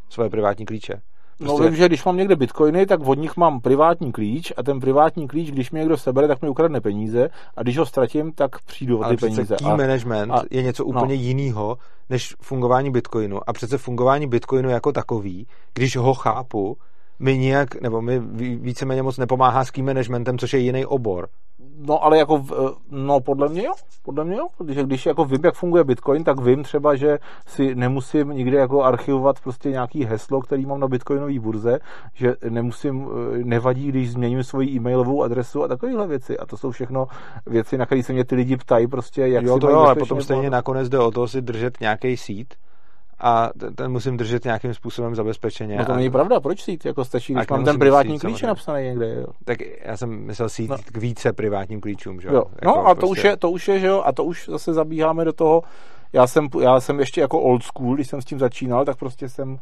Speaker 1: svoje privátní klíče.
Speaker 2: Prostě... No vím, že když mám někde bitcoiny, tak od nich mám privátní klíč a ten privátní klíč, když mi někdo sebere, tak mi ukradne peníze a když ho ztratím, tak přijdu o ty peníze.
Speaker 1: Key a... management a... je něco úplně no. jiného než fungování bitcoinu a přece fungování bitcoinu jako takový, když ho chápu, mi nějak, nebo mi víceméně moc nepomáhá s key managementem, což je jiný obor.
Speaker 2: No ale jako, no podle mě jo, podle mě jo, protože když jako vím, jak funguje Bitcoin, tak vím třeba, že si nemusím nikde jako archivovat prostě nějaký heslo, který mám na Bitcoinové burze, že nemusím, nevadí, když změním svoji e-mailovou adresu a takovéhle věci. A to jsou všechno věci, na které se mě ty lidi ptají prostě, jak
Speaker 1: jo,
Speaker 2: si
Speaker 1: to jo, ale potom stejně nakonec jde o to si držet nějaký sít a ten musím držet nějakým způsobem zabezpečeně.
Speaker 2: No to není pravda, proč sít? Jako stačí, když mám ten privátní sít, klíč napsaný někde. Jo.
Speaker 1: Tak já jsem myslel sít no. k více privátním klíčům, že
Speaker 2: jo?
Speaker 1: Jako
Speaker 2: no a to, prostě... už je, to už je, že jo, a to už zase zabíháme do toho, já jsem, já jsem ještě jako old school, když jsem s tím začínal, tak prostě jsem uh,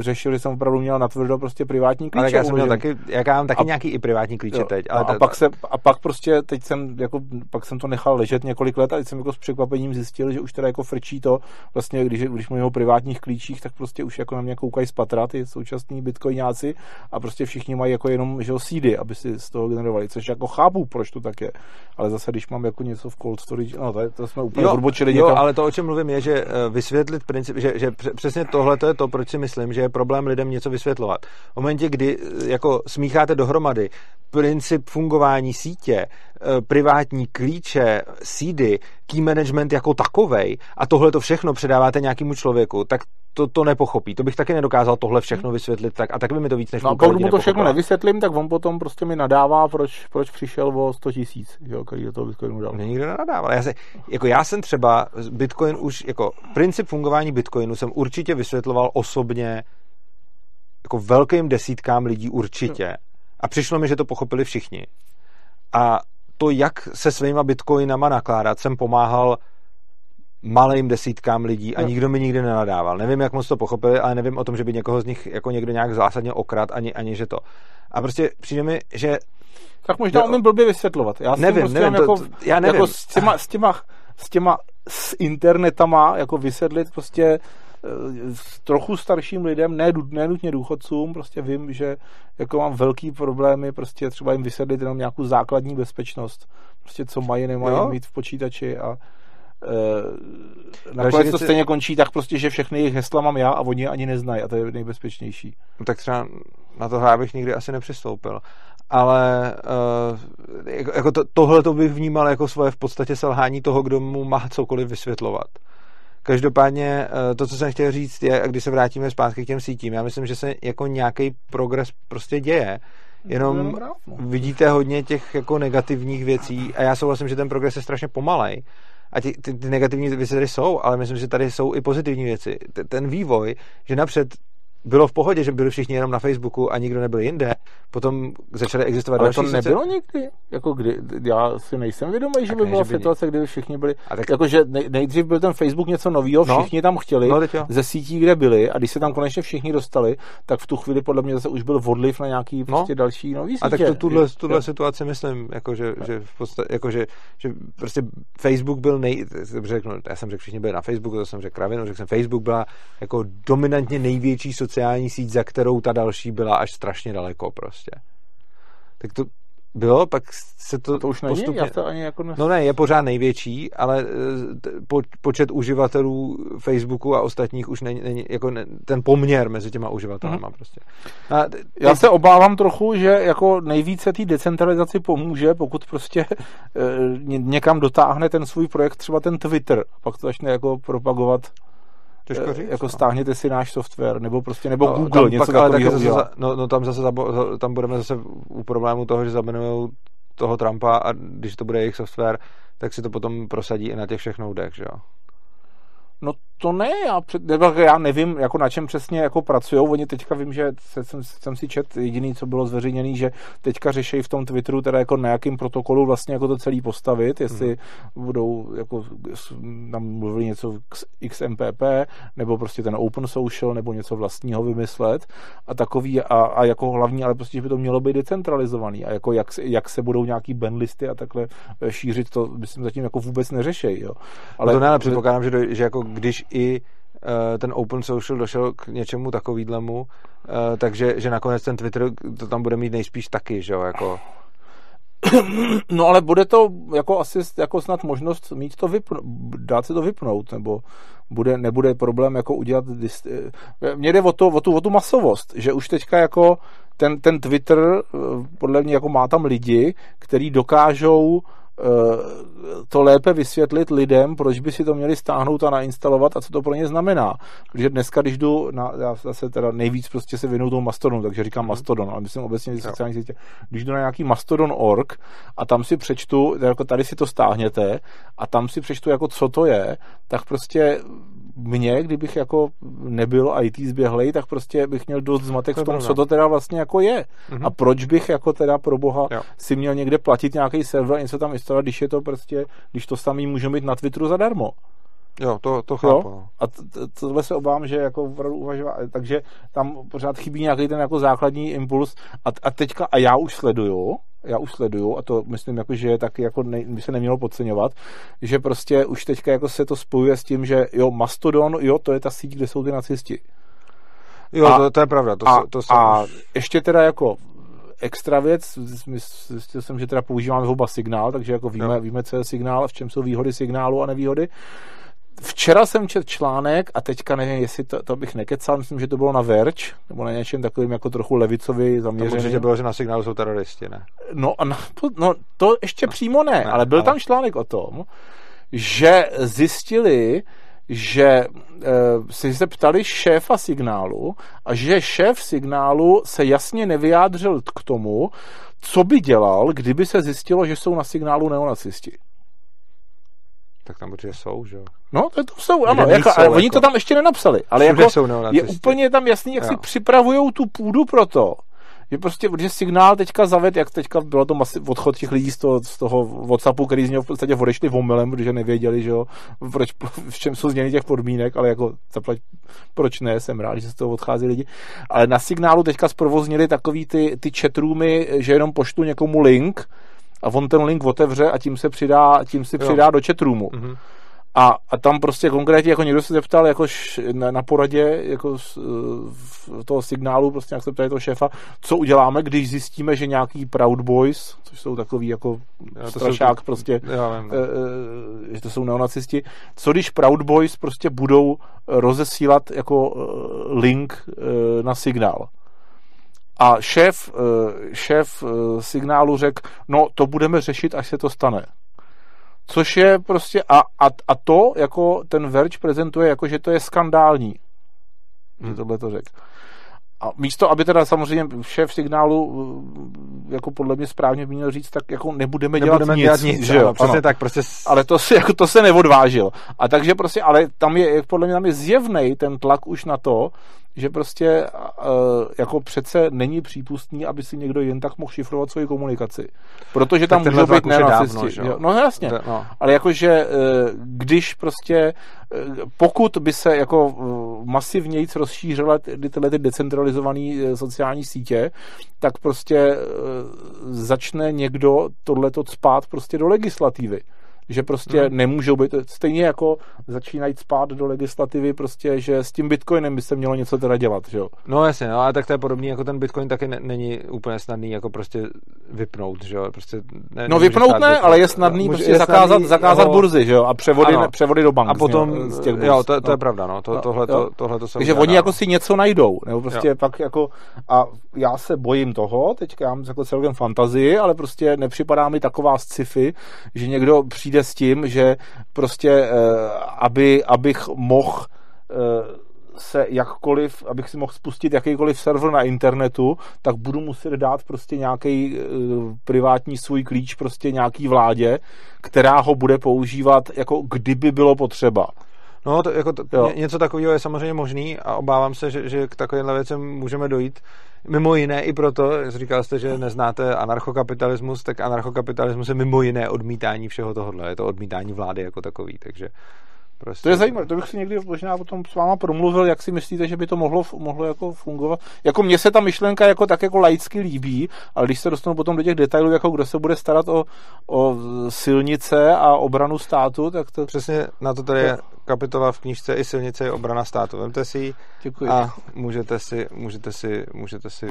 Speaker 2: řešil, že jsem opravdu měl natvrdo prostě privátní klíče.
Speaker 1: Ale já jsem měl taky, já mám taky a, nějaký i privátní klíče jo, teď.
Speaker 2: Ale a, a, pak se, a pak prostě teď jsem, jako, pak jsem to nechal ležet několik let a teď jsem jako s překvapením zjistil, že už teda jako frčí to, vlastně když, když mluvím o privátních klíčích, tak prostě už jako na mě koukají z patra ty současní bitcoináci a prostě všichni mají jako jenom že sídy, aby si z toho generovali, což jako chápu, proč to tak je. Ale zase, když mám jako něco v cold storage, no to, to jsme úplně jo, odbočili
Speaker 1: jo, někam. ale to, o čem mluvím, je, že eh, vysvětlit princip, že, že přesně tohle to je to, proč si myslím, že je problém lidem něco vysvětlovat. V momentě, kdy eh, jako smícháte dohromady princip fungování sítě, eh, privátní klíče, sídy, key management jako takovej a tohle to všechno předáváte nějakému člověku, tak to, to nepochopí. To bych taky nedokázal tohle všechno vysvětlit tak a tak by mi to víc než
Speaker 2: No pokud mu to všechno nevysvětlím, tak on potom prostě mi nadává, proč, proč přišel o 100 tisíc, který do toho Bitcoinu dal.
Speaker 1: Mě nikdo nenadával. Já, se, jako já jsem třeba Bitcoin už, jako princip fungování Bitcoinu jsem určitě vysvětloval osobně jako velkým desítkám lidí určitě. A přišlo mi, že to pochopili všichni. A to, jak se svýma bitcoinama nakládat, jsem pomáhal malým desítkám lidí a nikdo mi nikdy nenadával. Nevím, jak moc to pochopili, ale nevím o tom, že by někoho z nich jako někdo nějak zásadně okrad, ani, ani že to. A prostě přijde mi, že...
Speaker 2: Tak možná umím blbě vysvětlovat. Já
Speaker 1: nevím,
Speaker 2: prostě
Speaker 1: nevím,
Speaker 2: jako,
Speaker 1: to, já nevím.
Speaker 2: Jako s těma, s těma, s těma s internetama jako vysvětlit prostě trochu starším lidem, ne, ne nutně důchodcům, prostě vím, že jako mám velký problémy, prostě třeba jim vysvětlit jenom nějakou základní bezpečnost, prostě co mají, nemají jo? mít v počítači a Uh, nakonec to stejně končí tak prostě, že všechny jejich hesla mám já a oni je ani neznají a to je nejbezpečnější.
Speaker 1: No tak třeba na tohle já bych nikdy asi nepřistoupil. Ale uh, jako, to, tohle to bych vnímal jako svoje v podstatě selhání toho, kdo mu má cokoliv vysvětlovat. Každopádně uh, to, co jsem chtěl říct, je, když se vrátíme zpátky k těm sítím, já myslím, že se jako nějaký progres prostě děje, jenom no. vidíte hodně těch jako negativních věcí a já souhlasím, že ten progres je strašně pomalej a ty, ty, ty negativní věci tady jsou, ale myslím, že tady jsou i pozitivní věci. Ten vývoj, že napřed bylo v pohodě, že byli všichni jenom na Facebooku a nikdo nebyl jinde. Potom začaly existovat
Speaker 2: Ale
Speaker 1: další
Speaker 2: to nebylo soci... nikdy. Jako kdy, já si nejsem vědomý, že by byla situace, kdy všichni byli. A tak... Jakože nejdřív byl ten Facebook něco nového, no. všichni no. tam chtěli no, ze sítí, kde byli, a když se tam konečně všichni dostali, tak v tu chvíli podle mě zase už byl odliv na nějaký no. prostě další nový sítě.
Speaker 1: A tak to, tuhle, tuhle situaci myslím, jako, že, že, v podstatě, jako, že, že prostě Facebook byl nej... Řeknu, já jsem řekl, všichni byli na Facebooku, to jsem řekl kravinu, řekl jsem, Facebook byla jako dominantně největší sociální síť, za kterou ta další byla až strašně daleko prostě. Tak to bylo, pak se to,
Speaker 2: a to už není? postupně... Já to ani jako
Speaker 1: nes... No ne, je pořád největší, ale eh, po, počet uživatelů Facebooku a ostatních už není, není jako ne, ten poměr mezi těma uživatelema hmm. prostě.
Speaker 2: A, Já se obávám trochu, že jako nejvíce té decentralizaci pomůže, pokud prostě e, někam dotáhne ten svůj projekt, třeba ten Twitter, pak to začne jako propagovat
Speaker 1: Těžko říct,
Speaker 2: jako no. stáhněte si náš software, nebo prostě, nebo no, Google, tam něco takového
Speaker 1: zase, no, no, tam zase tam budeme zase u problému toho, že zamenují toho Trumpa a když to bude jejich software, tak si to potom prosadí i na těch všech noudech, že jo?
Speaker 2: No to ne, já, před, já nevím, jako na čem přesně jako pracují. Oni teďka vím, že jsem, jsem si čet jediný, co bylo zveřejněný, že teďka řeší v tom Twitteru teda jako na jakým protokolu vlastně jako to celý postavit, jestli hmm. budou jako nám mluvili něco XMPP, nebo prostě ten open social, nebo něco vlastního vymyslet a takový a, a jako hlavní, ale prostě by to mělo být decentralizovaný a jako jak, jak se budou nějaký bandlisty a takhle šířit, to myslím zatím jako vůbec neřešej, jo.
Speaker 1: Ale, no to ne, ale předpokládám, že, do, že jako když i eh, ten open social došel k něčemu takovýhlemu, eh, takže že nakonec ten Twitter to tam bude mít nejspíš taky, že jo, jako...
Speaker 2: No ale bude to jako asi jako snad možnost mít to vypnout, dát se to vypnout, nebo bude, nebude problém jako udělat... Eh, mně jde o, to, o, tu, o tu masovost, že už teďka jako ten, ten Twitter podle mě jako má tam lidi, kteří dokážou to lépe vysvětlit lidem, proč by si to měli stáhnout a nainstalovat a co to pro ně znamená. Protože dneska, když jdu, na, já zase teda nejvíc prostě se věnuju tomu Mastodonu, takže říkám mm. Mastodon, ale myslím obecně ty sociální sítě. Když jdu na nějaký Mastodon.org a tam si přečtu, jako tady si to stáhněte a tam si přečtu, jako co to je, tak prostě mě, kdybych jako nebyl IT zběhlej, tak prostě bych měl dost zmatek v tom, co to teda vlastně jako je. Mm-hmm. A proč bych jako teda pro boha jo. si měl někde platit nějaký server a něco tam instalovat, když je to prostě, když to samý můžu mít na Twitteru zadarmo.
Speaker 1: Jo, to, to chápu. Jo?
Speaker 2: A tohle se obávám, že jako opravdu uvažovat, takže tam pořád chybí nějaký ten jako základní impuls a, a teďka, a já už sleduju, já už sleduju a to myslím, jako, že taky jako ne, by se nemělo podceňovat, že prostě už teďka jako se to spojuje s tím, že jo, Mastodon, jo, to je ta síť, kde jsou ty nacisti.
Speaker 1: Jo, a, to, to je pravda. To,
Speaker 2: a,
Speaker 1: to
Speaker 2: jsem... a ještě teda jako extra věc, zjistil jsem, že teda používáme oba signál, takže jako víme, víme, co je signál, v čem jsou výhody signálu a nevýhody. Včera jsem četl článek a teďka nevím, jestli to, to bych nekecal, myslím, že to bylo na Verge, nebo na něčem takovým jako trochu levicový zaměřeným. To
Speaker 1: určitě bylo, že na signálu jsou teroristi, ne?
Speaker 2: No, no, to, no to ještě no, přímo ne, ne ale byl ale... tam článek o tom, že zjistili, že e, si se ptali šéfa signálu a že šéf signálu se jasně nevyjádřil k tomu, co by dělal, kdyby se zjistilo, že jsou na signálu neonacisti
Speaker 1: tak tam určitě jsou, že jo?
Speaker 2: No, to, to jsou, ano, jako, ale jako, oni to tam ještě nenapsali, ale jako jsou je úplně tam jasný, jak jo. si připravují tu půdu pro to, že prostě, že signál teďka zaved, jak teďka bylo to masi, odchod těch lidí z toho, z toho Whatsappu, který z něho v podstatě odešli omylem, protože nevěděli, že jo, proč, v čem jsou změny těch podmínek, ale jako zaplať, proč ne, jsem rád, že z toho odchází lidi. Ale na signálu teďka zprovoznili takový ty, ty chatroomy, že jenom poštu někomu link, a on ten link otevře a tím se přidá, tím si přidá jo. do chatroomu. Mm-hmm. A, a tam prostě konkrétně jako někdo se zeptal jakož na, na poradě jako z, v toho signálu, prostě jak se ptali toho šéfa, co uděláme, když zjistíme, že nějaký Proud Boys, což jsou takový jako já, to strašák jsou, prostě, já vím, e, že to jsou neonacisti, co když Proud Boys prostě budou rozesílat jako link na signál. A šéf, šéf signálu řekl, no to budeme řešit, až se to stane. Což je prostě, a, a, a to jako ten Verge prezentuje, jako že to je skandální. Hmm. Že tohle to řekl. A místo, aby teda samozřejmě šéf signálu, eh, jako podle mě správně měl říct, tak jako nebudeme, nebudeme dělat nic. Dělat nic že jo?
Speaker 1: přesně ano. tak, prostě...
Speaker 2: Ale to se, jako, to se neodvážil. A takže prostě, ale tam je, podle mě tam je zjevný ten tlak už na to, že prostě uh, jako přece není přípustný, aby si někdo jen tak mohl šifrovat svoji komunikaci. Protože tam můžou být nenacisti. No jasně. No. Ale jakože uh, když prostě uh, pokud by se jako uh, masivnějc rozšířila ty, tyhle ty decentralizované sociální sítě, tak prostě uh, začne někdo tohleto spát prostě do legislativy že prostě hmm. nemůžou být, stejně jako začínají spát do legislativy prostě, že s tím Bitcoinem by se mělo něco teda dělat, že jo?
Speaker 1: No jasně, no, ale tak to je podobný, jako ten Bitcoin taky ne, není úplně snadný jako prostě vypnout, že jo? Prostě
Speaker 2: ne, no vypnout ne, vypnout, ale je snadný může, prostě je zakázat, snadný, zakázat ho... burzy, že jo? A převody, ne, převody do bank.
Speaker 1: A potom, z těch burz, jo, to, to no. je pravda, no, to, no, tohle, to, tohle to se
Speaker 2: Takže oni jako si něco najdou, nebo prostě jo. pak jako, a já se bojím toho, teďka já mám jako celkem fantazii, ale prostě nepřipadá mi taková sci-fi, že někdo přijde s tím, že prostě, eh, aby, abych mohl eh, se jakkoliv, abych si mohl spustit jakýkoliv server na internetu, tak budu muset dát prostě nějaký uh, privátní svůj klíč prostě nějaký vládě, která ho bude používat jako kdyby bylo potřeba.
Speaker 1: No, to, jako to, ně, něco takového je samozřejmě možný a obávám se, že, že k takovýmhle věcem můžeme dojít. Mimo jiné i proto, říkal jste, že neznáte anarchokapitalismus, tak anarchokapitalismus je mimo jiné odmítání všeho tohohle. Je to odmítání vlády jako takový, takže
Speaker 2: Prostě. To je zajímavé, to bych si někdy možná potom s váma promluvil, jak si myslíte, že by to mohlo, mohlo jako fungovat. Jako mně se ta myšlenka jako tak jako laicky líbí, ale když se dostanu potom do těch detailů, jako kdo se bude starat o, o silnice a obranu státu, tak to...
Speaker 1: Přesně na to tady je kapitola v knížce i silnice je obrana státu. Vemte si ji a můžete si, můžete si, můžete si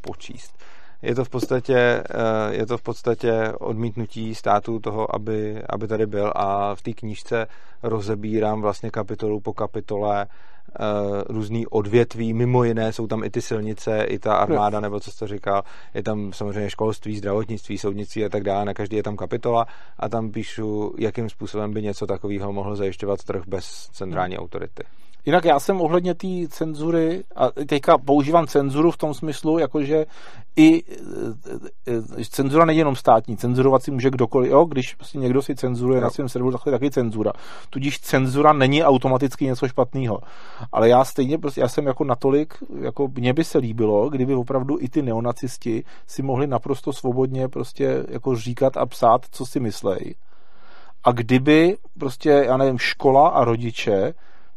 Speaker 1: počíst je to v podstatě, eh, je to v podstatě odmítnutí státu toho, aby, aby tady byl. A v té knížce rozebírám vlastně kapitolu po kapitole eh, různý odvětví, mimo jiné jsou tam i ty silnice, i ta armáda, nebo co jste říkal, je tam samozřejmě školství, zdravotnictví, soudnictví a tak dále, na každý je tam kapitola a tam píšu, jakým způsobem by něco takového mohlo zajišťovat trh bez centrální autority.
Speaker 2: Jinak já jsem ohledně té cenzury, a teďka používám cenzuru v tom smyslu, jakože i e, e, cenzura není jenom státní, cenzurovat si může kdokoliv, jo, když prostě někdo si cenzuruje jo. na svém serveru, tak je taky cenzura. Tudíž cenzura není automaticky něco špatného. Ale já stejně prostě, já jsem jako natolik, jako mně by se líbilo, kdyby opravdu i ty neonacisti si mohli naprosto svobodně prostě jako říkat a psát, co si myslejí. A kdyby prostě, já nevím, škola a rodiče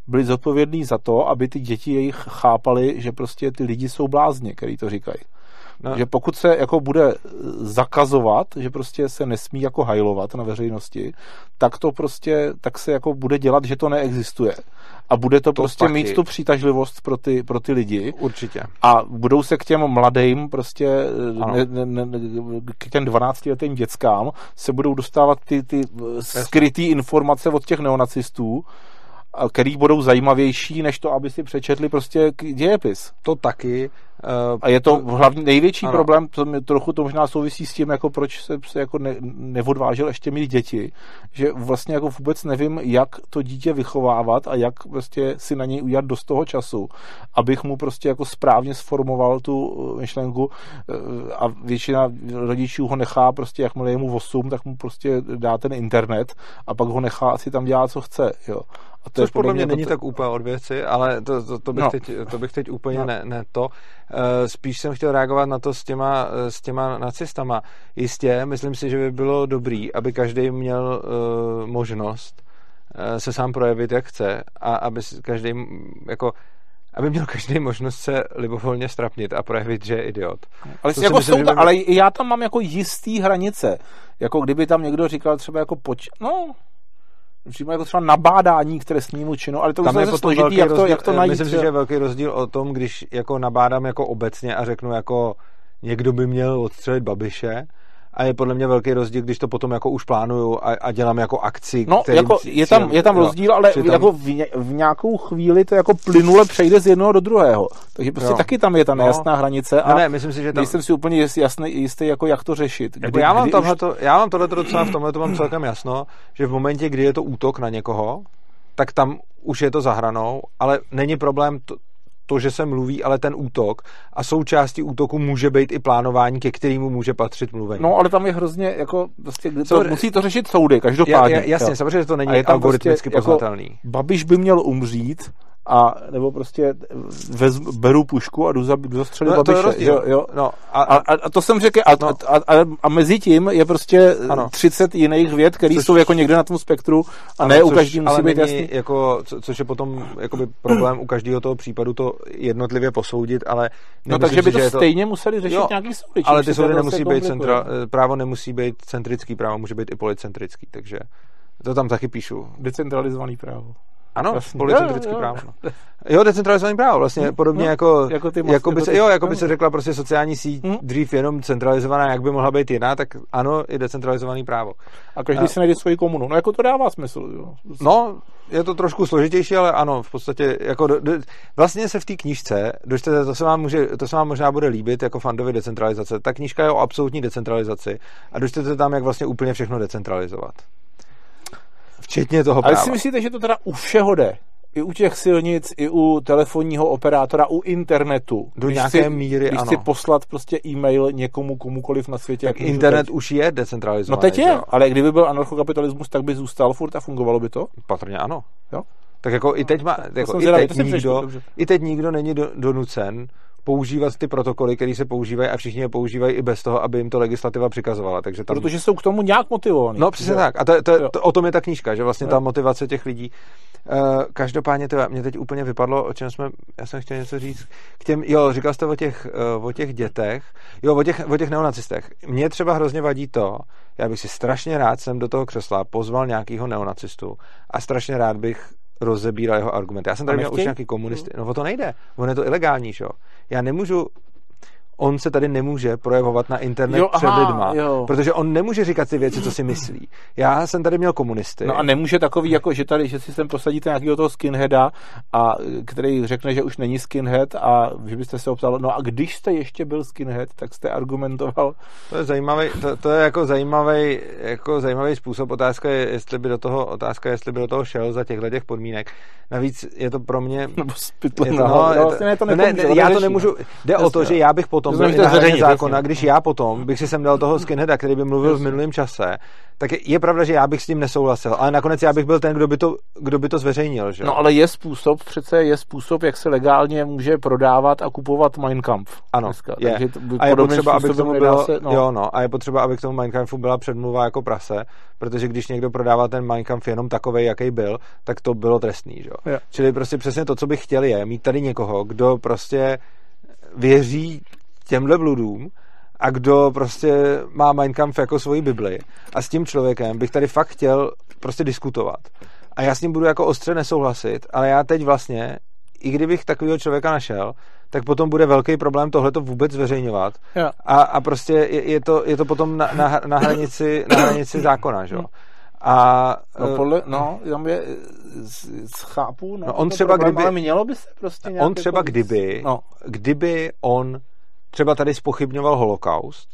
Speaker 2: byli zodpovědní za to, aby ty děti jejich chápali, že prostě ty lidi jsou blázni, který to říkají. No. Že pokud se jako bude zakazovat, že prostě se nesmí jako hajlovat na veřejnosti, tak to prostě, tak se jako bude dělat, že to neexistuje. A bude to, to prostě taky. mít tu přitažlivost pro ty, pro ty lidi.
Speaker 1: Určitě.
Speaker 2: A budou se k těm mladým prostě, ne, ne, ne, k těm 12 letým dětskám se budou dostávat ty, ty skrytý informace od těch neonacistů, který budou zajímavější, než to, aby si přečetli prostě dějepis.
Speaker 1: To taky.
Speaker 2: Uh, a je to hlavně největší ano. problém, to mě, trochu to možná souvisí s tím, jako proč se, jako ne, neodvážil ještě mít děti, že vlastně jako vůbec nevím, jak to dítě vychovávat a jak prostě si na něj udělat dost toho času, abych mu prostě jako správně sformoval tu eh, myšlenku eh, a většina rodičů ho nechá prostě, jakmile je mu 8, tak mu prostě dá ten internet a pak ho nechá asi tam dělat, co chce, jo.
Speaker 1: A to Což podle mě není to... tak úplně od věci, ale to, to, to, bych, no. teď, to bych teď úplně no. ne, ne to. Eh, spíš jsem chtěl reagovat na to s těma, eh, s těma nacistama. Jistě, myslím si, že by bylo dobrý, aby každý měl uh, možnost uh, se sám projevit, jak chce a aby každý jako aby měl každý možnost se libovolně strapnit a projevit, že je idiot.
Speaker 2: Ale, jako myslím, jsou, by... ale já tam mám jako jistý hranice. Jako kdyby tam někdo říkal třeba jako poč... No, přímo jako třeba nabádání k trestnímu činu, ale to
Speaker 1: Tam
Speaker 2: už
Speaker 1: je potom
Speaker 2: složitý, jak to,
Speaker 1: rozdíl,
Speaker 2: jak to najít.
Speaker 1: Myslím si, že je velký rozdíl o tom, když jako nabádám jako obecně a řeknu jako někdo by měl odstřelit Babiše, a je podle mě velký rozdíl, když to potom jako už plánuju a, a dělám jako akci.
Speaker 2: No, jako je tam, je tam
Speaker 1: jo.
Speaker 2: rozdíl, ale
Speaker 1: Že tam-
Speaker 2: jako v, ně, v nějakou chvíli to jako plynule přejde z jednoho do druhého. Takže prostě
Speaker 1: Jo.
Speaker 2: taky tam je ta
Speaker 1: No.
Speaker 2: nejasná hranice a
Speaker 1: No ne, myslím si, že tam...
Speaker 2: nejsem si úplně jasný, jistý, jako jak to řešit.
Speaker 1: Jako já mám, tohleto, já mám tohleto docela v tomhle to mám celkem jasno, že v momentě, kdy je to útok na někoho, tak tam už je to za hranou, ale není problém to, to, že se mluví, ale ten útok a součástí útoku může být i plánování, ke kterému může patřit mluvení.
Speaker 2: No, ale tam je hrozně, jako, prostě, to,
Speaker 1: Co-
Speaker 2: musí to řešit soudy,
Speaker 1: ja,
Speaker 2: každopádně.
Speaker 1: ja, jasně,
Speaker 2: jo.
Speaker 1: samozřejmě, že to
Speaker 2: A
Speaker 1: není
Speaker 2: je tam
Speaker 1: algoritmicky
Speaker 2: prostě jako-
Speaker 1: poznatelný.
Speaker 2: Babiš by měl umřít, a nebo prostě vez, beru pušku a jdu, za, jdu zastřelit
Speaker 1: No, to je
Speaker 2: Babiše. jo, jo.
Speaker 1: No, a,
Speaker 2: A, a, to jsem řekl, a,
Speaker 1: No.
Speaker 2: a, a, a mezi tím je prostě
Speaker 1: Ano.
Speaker 2: ano. 30 jiných věd, které
Speaker 1: Což-
Speaker 2: jsou jako někde na tom spektru a
Speaker 1: ano,
Speaker 2: ne u každý musí být jasný.
Speaker 1: Jako, co, což je potom jakoby problém u každého toho případu to jednotlivě posoudit, ale
Speaker 2: No takže by to
Speaker 1: je
Speaker 2: stejně museli řešit
Speaker 1: Jo,
Speaker 2: nějaký soudy.
Speaker 1: ale ty
Speaker 2: to
Speaker 1: soudy nemusí být centra, právo nemusí být centrický, právo může být i policentrický, takže to tam taky píšu.
Speaker 2: Decentralizovaný právo.
Speaker 1: Ano,
Speaker 2: Jo, jo.
Speaker 1: právo. No. Jo, decentralizovaný právo, vlastně podobně
Speaker 2: No,
Speaker 1: jako,
Speaker 2: jako ty
Speaker 1: jako, by se, jo, jako by se řekla prostě sociální síť
Speaker 2: Hm.
Speaker 1: dřív jenom centralizovaná, jak by mohla být jiná, tak ano, i decentralizovaný právo.
Speaker 2: A každý
Speaker 1: A-
Speaker 2: si najde svoji komunu. No jako to dává smysl. Jo.
Speaker 1: No, je to trošku složitější, ale ano, v podstatě jako do, do, vlastně se v té knížce, dočtete, to se, vám může, to se vám možná bude líbit jako fandovi decentralizace. Ta knížka je o absolutní decentralizaci a dočtete tam, jak vlastně úplně všechno decentralizovat. Včetně toho
Speaker 2: Ale
Speaker 1: práva.
Speaker 2: si myslíte, že to teda u všeho jde? I u těch silnic, i u telefonního operátora, u internetu.
Speaker 1: Do
Speaker 2: Když
Speaker 1: nějaké
Speaker 2: chci,
Speaker 1: míry,
Speaker 2: Když
Speaker 1: ano.
Speaker 2: chci poslat prostě e-mail někomu, komukoliv na světě.
Speaker 1: tak internet
Speaker 2: teď.
Speaker 1: už je
Speaker 2: No
Speaker 1: decentralizovaný.
Speaker 2: teď
Speaker 1: že
Speaker 2: je,
Speaker 1: jo?
Speaker 2: ale kdyby byl anarchokapitalismus, tak by zůstal furt a fungovalo by to?
Speaker 1: Patrně ano.
Speaker 2: Jo?
Speaker 1: Tak jako i teď, má, jako i teď, nikdo, i teď nikdo není do, donucen používat ty protokoly, které se používají a všichni je používají i bez toho, aby jim to legislativa přikazovala. Takže tam...
Speaker 2: Protože jsou k tomu nějak motivovaní.
Speaker 1: No přesně
Speaker 2: že?
Speaker 1: tak. A to, to,
Speaker 2: Jo.
Speaker 1: to, o tom je ta knížka, že vlastně ta
Speaker 2: Jo.
Speaker 1: motivace těch lidí. Uh, každopádně to mě teď úplně vypadlo, o čem jsme, já jsem chtěl něco říct. K těm, jo, říkal jste o těch, uh, o těch dětech, jo, o těch, o těch neonacistech. Mně třeba hrozně vadí to, já bych si strašně rád jsem do toho křesla pozval nějakýho neonacistu a strašně rád bych rozebíral jeho argumenty. Já jsem tady měl už nějaký komunisty. No o to nejde. On je to ilegální, že jo. Já nemůžu on se tady nemůže projevovat na internet
Speaker 2: Jo,
Speaker 1: před
Speaker 2: aha,
Speaker 1: lidma,
Speaker 2: jo.
Speaker 1: protože on nemůže říkat ty věci, co si myslí. Já jsem tady měl komunisty.
Speaker 2: No a nemůže takový, jako že tady, že si sem posadíte nějakého toho skinheada, a, který řekne, že už není skinhead a že byste se optal, no a když jste ještě byl skinhead, tak jste argumentoval.
Speaker 1: To je zajímavý, to, to je jako zajímavý, jako zajímavý způsob. Otázka je, jestli by do toho, otázka je, jestli by do toho šel za těchto těch podmínek. Navíc je to pro mě...
Speaker 2: Nebo spytle
Speaker 1: Je to, no,
Speaker 2: No,
Speaker 1: to,
Speaker 2: vlastně ne, to
Speaker 1: ne,
Speaker 2: nepomůže,
Speaker 1: ne,
Speaker 2: to
Speaker 1: já to nemůžu,
Speaker 2: no.
Speaker 1: jde o to,
Speaker 2: Jasně.
Speaker 1: že já bych potom
Speaker 2: To
Speaker 1: byl i zákona,
Speaker 2: jasně.
Speaker 1: když já potom bych si sem dal toho skinheada, který by mluvil v minulém čase, tak je, je pravda, že já bych s tím nesouhlasil, ale nakonec já bych byl ten, kdo by to, kdo by to zveřejnil, že?
Speaker 2: No ale je způsob, přece je způsob, jak se legálně může prodávat a kupovat Mein Kampf.
Speaker 1: Ano,
Speaker 2: dneska.
Speaker 1: je.
Speaker 2: Takže to by
Speaker 1: a je potřeba, aby k tomu bylo,
Speaker 2: se, no.
Speaker 1: jo, no, a je potřeba, aby k tomu Minecraftu byla předmluva jako prase, protože když někdo prodává ten Minecraft jenom takový, jaký byl, tak to bylo trestný, že? Jo. Čili prostě přesně to, co bych chtěl, je mít tady někoho, kdo prostě věří těmhle bludům a kdo prostě má Mein Kampf jako svoji Bibli a s tím člověkem bych tady fakt chtěl prostě diskutovat. A já s ním budu jako ostře nesouhlasit, ale já teď vlastně, i kdybych takového člověka našel, tak potom bude velký problém tohleto vůbec zveřejňovat.
Speaker 2: Jo.
Speaker 1: A, a prostě je, je, to, je to potom na, na, na, hranici, na hranici zákona, že jo? A
Speaker 2: No,
Speaker 1: eh,
Speaker 2: podle, no, tam je, chápu, no,
Speaker 1: No, on třeba
Speaker 2: problém,
Speaker 1: kdyby-
Speaker 2: ale mělo by se prostě nějak
Speaker 1: on třeba
Speaker 2: jako,
Speaker 1: kdyby,
Speaker 2: no,
Speaker 1: kdyby on třeba tady spochybňoval holokaust,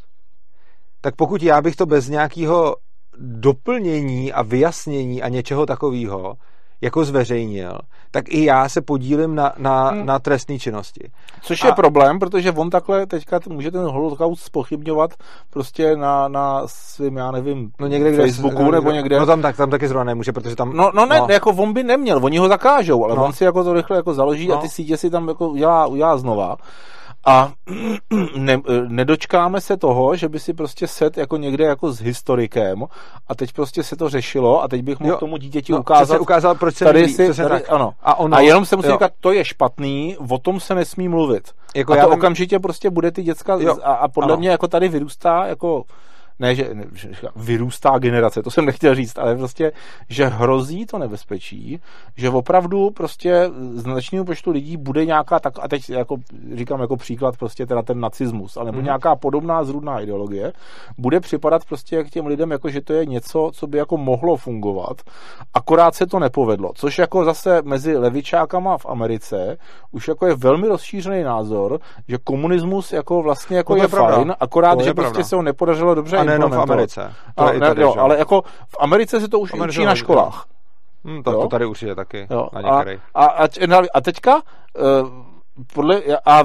Speaker 1: tak pokud já bych to bez nějakého doplnění a vyjasnění a něčeho takového jako zveřejnil, tak i já se podílím na, na,
Speaker 2: Hmm.
Speaker 1: na trestné činnosti.
Speaker 2: Což
Speaker 1: A-
Speaker 2: je problém, protože on takhle teďka může ten holokaust spochybňovat prostě na, na svým, já nevím,
Speaker 1: No někde, kde
Speaker 2: Facebooku nebo někde.
Speaker 1: No tam, tak, tam taky zrovna nemůže, protože tam...
Speaker 2: No, no ne, no. jako on by neměl, oni ho zakážou, ale
Speaker 1: No.
Speaker 2: no. on si jako to rychle jako založí no.
Speaker 1: No.
Speaker 2: a ty sítě si tam jako udělá, udělá znova. A ne, nedočkáme se toho, že by si prostě set jako někde jako s historikem a teď prostě se to řešilo a teď bych mohl
Speaker 1: Jo.
Speaker 2: tomu dítěti
Speaker 1: no,
Speaker 2: ukázat,
Speaker 1: ukázal, proč se
Speaker 2: tady si, tady,
Speaker 1: tak.
Speaker 2: ano.
Speaker 1: A, ono,
Speaker 2: a jenom se musí
Speaker 1: jo.
Speaker 2: říkat, to je špatný, o tom se nesmí mluvit.
Speaker 1: Jako
Speaker 2: a
Speaker 1: já
Speaker 2: to
Speaker 1: vím-
Speaker 2: okamžitě prostě bude ty děcka
Speaker 1: Jo,
Speaker 2: a, a podle
Speaker 1: ano.
Speaker 2: mě jako tady vyrůstá jako ne, že, ne, že vyrůstá generace, to jsem nechtěl říct, ale prostě, že hrozí to nebezpečí, že opravdu prostě značného počtu lidí bude nějaká, tak, a teď jako říkám jako příklad prostě teda ten nacismus, ale nebo mm. nějaká podobná zrůdná ideologie, bude připadat prostě k těm lidem, jako že to je něco, co by jako mohlo fungovat, akorát se to nepovedlo, což jako zase mezi levičákama v Americe už jako je velmi rozšířený názor, že komunismus jako vlastně jako no je, je fajn, akorát, to že prostě pravda. se ho nepodařilo dobře
Speaker 1: nejenom v Americe.
Speaker 2: To a, ne, jo, ale jako v Americe se to už učí na školách.
Speaker 1: Hmm, to, to tady určitě taky. Jo.
Speaker 2: Na a, a, a, a teďka uh, podle, a,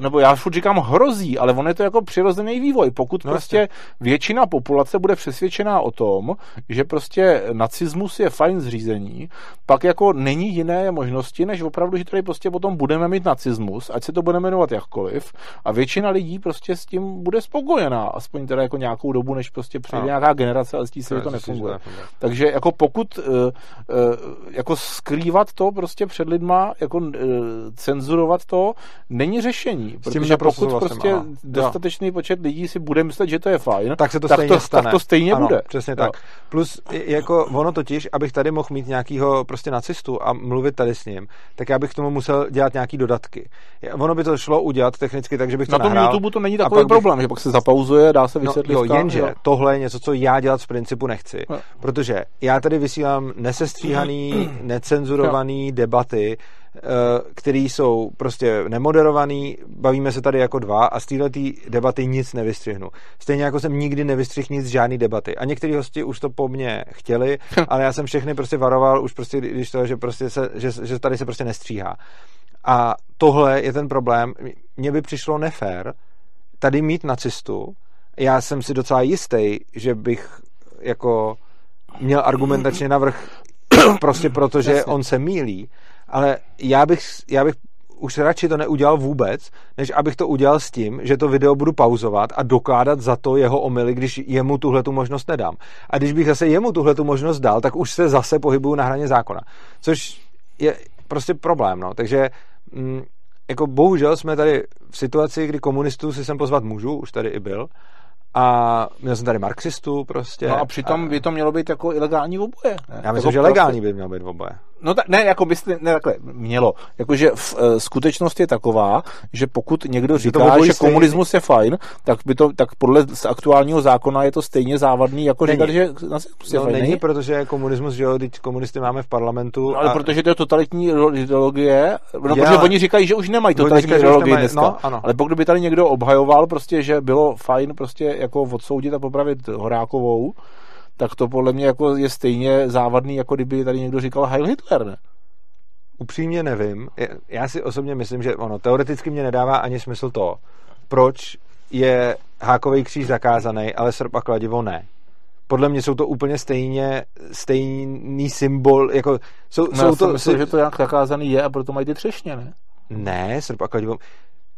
Speaker 2: nebo já furt říkám hrozí, ale on je to jako přirozený vývoj. Pokud no, prostě jasně. většina populace bude přesvědčená o tom, že prostě nacismus je fajn zřízení, pak jako není jiné možnosti, než opravdu, že tady prostě potom budeme mít nacismus, ať se to bude jmenovat jakkoliv, a většina lidí prostě s tím bude spokojená, aspoň teda jako nějakou dobu, než prostě přijde no. nějaká generace, ale s tím se to nefunguje. Takže jako pokud uh, uh, jako skrývat to prostě před lidma, jako uh, cenzurovat to není řešení. Protože pokud prostě ano. dostatečný počet lidí si bude myslet, že to je fajn,
Speaker 1: tak se to tak stejně to, stane.
Speaker 2: Tak to stejně
Speaker 1: ano,
Speaker 2: bude.
Speaker 1: Přesně tak. Jo. Plus jako ono totiž, abych tady mohl mít nějakýho prostě nacistu a mluvit tady s ním, tak já bych tomu musel dělat nějaký dodatky. Ono by to šlo udělat technicky, takže bych to
Speaker 2: Na tom
Speaker 1: nahrál,
Speaker 2: YouTube to není takový problém, bych... že pak se zapauzuje, dá se vysvětlit.
Speaker 1: No, jo, jenže jo. tohle je něco, co já dělat z principu nechci. Jo. Protože já tady vysílám nesestříhaný, necenzurovaný debaty, Eh, který jsou prostě nemoderovaný, bavíme se tady jako dva a z této debaty nic nevystřihnu. Stejně jako jsem nikdy nevystřihl nic z žádný debaty. A někteří hosti už to po mně chtěli, ale já jsem všechny prostě varoval už prostě, když to, že, prostě se, že, že tady se prostě nestříhá. A tohle je ten problém. Mně by přišlo nefér tady mít nacistu. Já jsem si docela jistý, že bych jako měl argumentačně navrh prostě proto, že on se mílí ale já bych, já bych už radši to neudělal vůbec, než abych to udělal s tím, že to video budu pauzovat a dokládat za to jeho omily, když jemu tuhle tu možnost nedám. A když bych zase jemu tuhle tu možnost dal, tak už se zase pohybuju na hraně zákona. Což je prostě problém, no. Takže mm, jako bohužel jsme tady v situaci, kdy komunistů si sem pozvat můžu, už tady i byl, a měl jsem tady marxistů prostě.
Speaker 2: No a přitom a... by to mělo být jako ilegální oboje.
Speaker 1: Ne? Já myslím, jako že legální by mělo být oboje.
Speaker 2: No tak ne, jako bys, ne takhle, mělo. Jakože v, uh, skutečnost je taková, že pokud někdo říká, že stejný. komunismus je fajn, tak by to, tak podle aktuálního zákona je to stejně závadný, jako není. říkat, že nacismus
Speaker 1: je no, fajn. Není, není, protože komunismus, že jo, teď komunisty máme v parlamentu.
Speaker 2: No, ale a... protože to je totalitní ideologie, no, já, protože oni říkají, že už nemají totalitní ideologii nemají, dneska. No, ano. Ale pokud by tady někdo obhajoval prostě, že bylo fajn prostě jako odsoudit a popravit Horákovou, tak to podle mě jako je stejně závadný, jako kdyby tady někdo říkal Heil Hitler, ne?
Speaker 1: Upřímně nevím. Já si osobně myslím, že ono teoreticky mě nedává ani smysl to, proč je hákový kříž zakázaný, ale srp a kladivo ne. Podle mě jsou to úplně stejně stejný symbol, jako jsou,
Speaker 2: no,
Speaker 1: jsou
Speaker 2: to... myslím, si... že to jak zakázaný je a proto mají ty třešně, ne?
Speaker 1: Ne, srp a kladivo.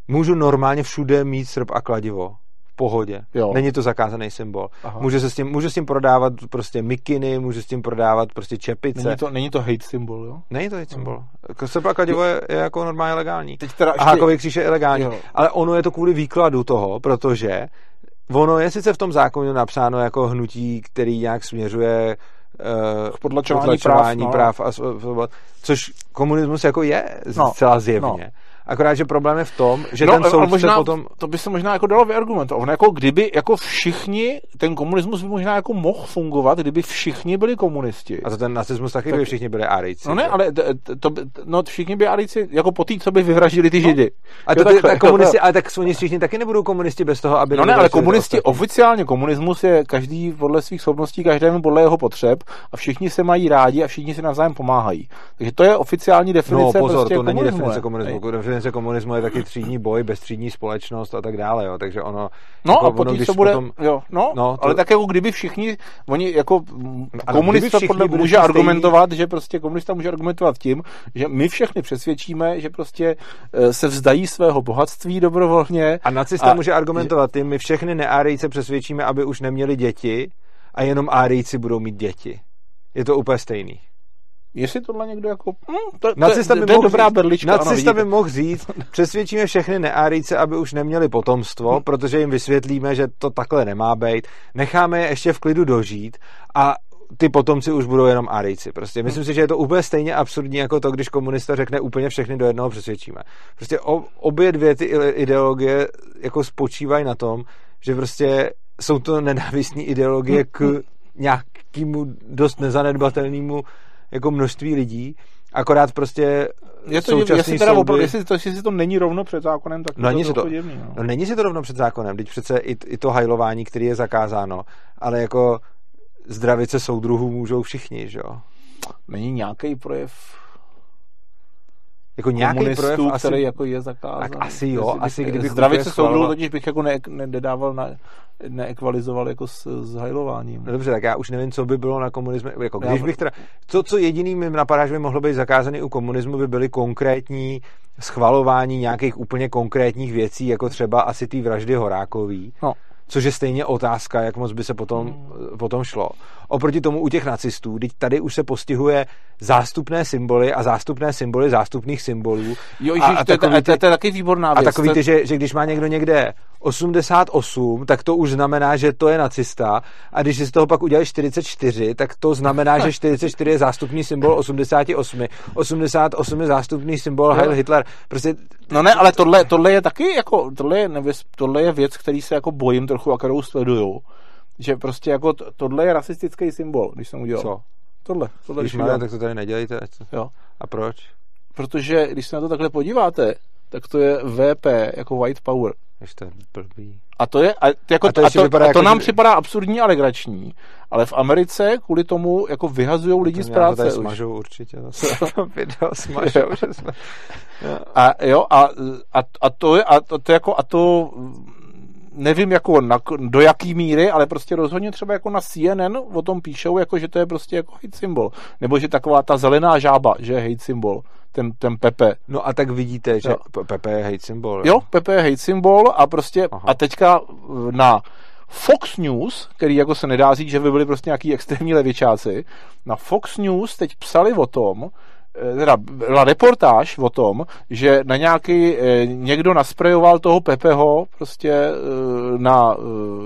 Speaker 1: Můžu normálně všude mít srp a kladivo pohodě. Jo. Není to zakázaný symbol. Aha. Může se s tím, může s tím prodávat prostě mikiny, může s tím prodávat prostě čepice.
Speaker 2: Není to, není to hate symbol, jo?
Speaker 1: Není to hate symbol. Uh-huh. Srpa kladivo je, je, jako normálně legální. Teď teda ještě... A hákový kříž je ilegální. Jo. Ale ono je to kvůli výkladu toho, protože ono je sice v tom zákonu napsáno jako hnutí, který nějak směřuje
Speaker 2: uh, podlačování, podlačování práv,
Speaker 1: práv a, což komunismus jako je no, zcela zjevně. No. Akorát, že problém je v tom, že no, ten soudce
Speaker 2: možná,
Speaker 1: potom...
Speaker 2: To by se možná jako dalo vyargumentovat. On jako kdyby jako všichni, ten komunismus by možná jako mohl fungovat, kdyby všichni byli komunisti.
Speaker 1: A to ten nacismus taky, tak... by všichni byli árijci.
Speaker 2: No ne, ale to, to, no, všichni by árijci, jako po tý, co by vyhražili ty no. židy.
Speaker 1: A to, tak, tak komunisti, ale tak oni všichni taky nebudou komunisti bez toho, aby...
Speaker 2: No ne, ale komunisti, oficiálně komunismus je každý podle svých schopností, každému podle jeho potřeb a všichni se mají rádi a všichni si navzájem pomáhají. Takže to je oficiální definice.
Speaker 1: No pozor, prostě to není definice komunismu. Definice komunismu je taky třídní boj, bezstřídní společnost a tak dále, jo. Takže ono...
Speaker 2: No jako a potom, ono, co bude, potom, jo, no, no to, ale tak jako kdyby všichni, oni jako komunista podle může argumentovat, že prostě komunista může argumentovat tím, že my všechny přesvědčíme, že prostě eh, se vzdají svého bohatství dobrovolně.
Speaker 1: A nacista a, může argumentovat tím, my všechny neárijce přesvědčíme, aby už neměli děti a jenom árijci budou mít děti. Je to úplně stejný.
Speaker 2: Jestli tohle někdo jako... Hm, to,
Speaker 1: nacista
Speaker 2: by
Speaker 1: to je
Speaker 2: dobrá berlička.
Speaker 1: Nacista by mohl říct, přesvědčíme všechny neárice, aby už neměli potomstvo, hm. protože jim vysvětlíme, že to takhle nemá být. Necháme je ještě v klidu dožít a ty potomci už budou jenom Arijci. Prostě myslím si, že je to úplně stejně absurdní jako to, když komunista řekne úplně všechny do jednoho přesvědčíme. Prostě obě dvě ty ideologie jako spočívají na tom, že prostě jsou to nenávistní ideologie k nějakému dost nezanedbatelnému jako množství lidí, akorát prostě
Speaker 2: je to, jestli, teda soudy... opravdu, jestli, to, jestli to není rovno před zákonem, tak
Speaker 1: no, není
Speaker 2: to,
Speaker 1: to, divný, no. no. není si to rovno před zákonem, teď přece i, i to hajlování, který je zakázáno, ale jako zdravice soudruhů můžou všichni, že jo?
Speaker 2: Není nějaký projev
Speaker 1: jako nějaký projev
Speaker 2: asi, který jako je zakázaný.
Speaker 1: Tak asi jo, asi kdyby
Speaker 2: Zdravice soudruhů totiž bych jako ne, nedával na, neekvalizoval jako s, s hajlováním.
Speaker 1: No dobře, tak já už nevím, co by bylo na komunismu. Jako, když bych teda, to, co jediný mi napadá, že by mohlo být zakázané u komunismu, by byly konkrétní schvalování nějakých úplně konkrétních věcí, jako třeba asi ty vraždy Horákový. No což je stejně otázka, jak moc by se potom, hmm. potom šlo. Oproti tomu u těch nacistů, teď tady už se postihuje zástupné symboly a zástupné symboly zástupných symbolů.
Speaker 2: Jo, a, a to, takový, to, to, to je taky výborná věc.
Speaker 1: A takový ty, že, že když má někdo někde 88, tak to už znamená, že to je nacista a když si z toho pak udělali 44, tak to znamená, že 44 je zástupný symbol 88. 88 je zástupný symbol Heil Hitler. Prostě...
Speaker 2: No ne, ale tohle, tohle je taky jako, tohle je, nevěc, tohle je věc, který se jako bojím trochu a kterou sleduju. Že prostě jako tohle je rasistický symbol, když jsem udělal.
Speaker 1: Co?
Speaker 2: Tohle. tohle
Speaker 1: když máte, tak to tady nedělejte.
Speaker 2: Jo.
Speaker 1: A proč?
Speaker 2: Protože když se na to takhle podíváte, tak to je VP, jako White Power.
Speaker 1: Ještě blbý.
Speaker 2: A to je, a, jako, a to, a to, a to jako, nám že... připadá absurdní a legrační, ale v Americe kvůli tomu jako vyhazují lidi z práce. To
Speaker 1: smažou určitě. To video smažou. jsme...
Speaker 2: a jo, a, a, a, to je, a to, to jako, a to nevím jako na, do jaký míry, ale prostě rozhodně třeba jako na CNN o tom píšou, jako že to je prostě jako hate symbol. Nebo že taková ta zelená žába, že je hate symbol. Ten, ten Pepe.
Speaker 1: No a tak vidíte, že jo. Pepe je hate symbol.
Speaker 2: Jo, Pepe je hate symbol a prostě Aha. a teďka na Fox News, který jako se nedá říct, že by byli prostě nějaký extrémní levičáci, na Fox News teď psali o tom, teda byla reportáž o tom, že na nějaký, eh, někdo nasprejoval toho Pepeho prostě eh, na,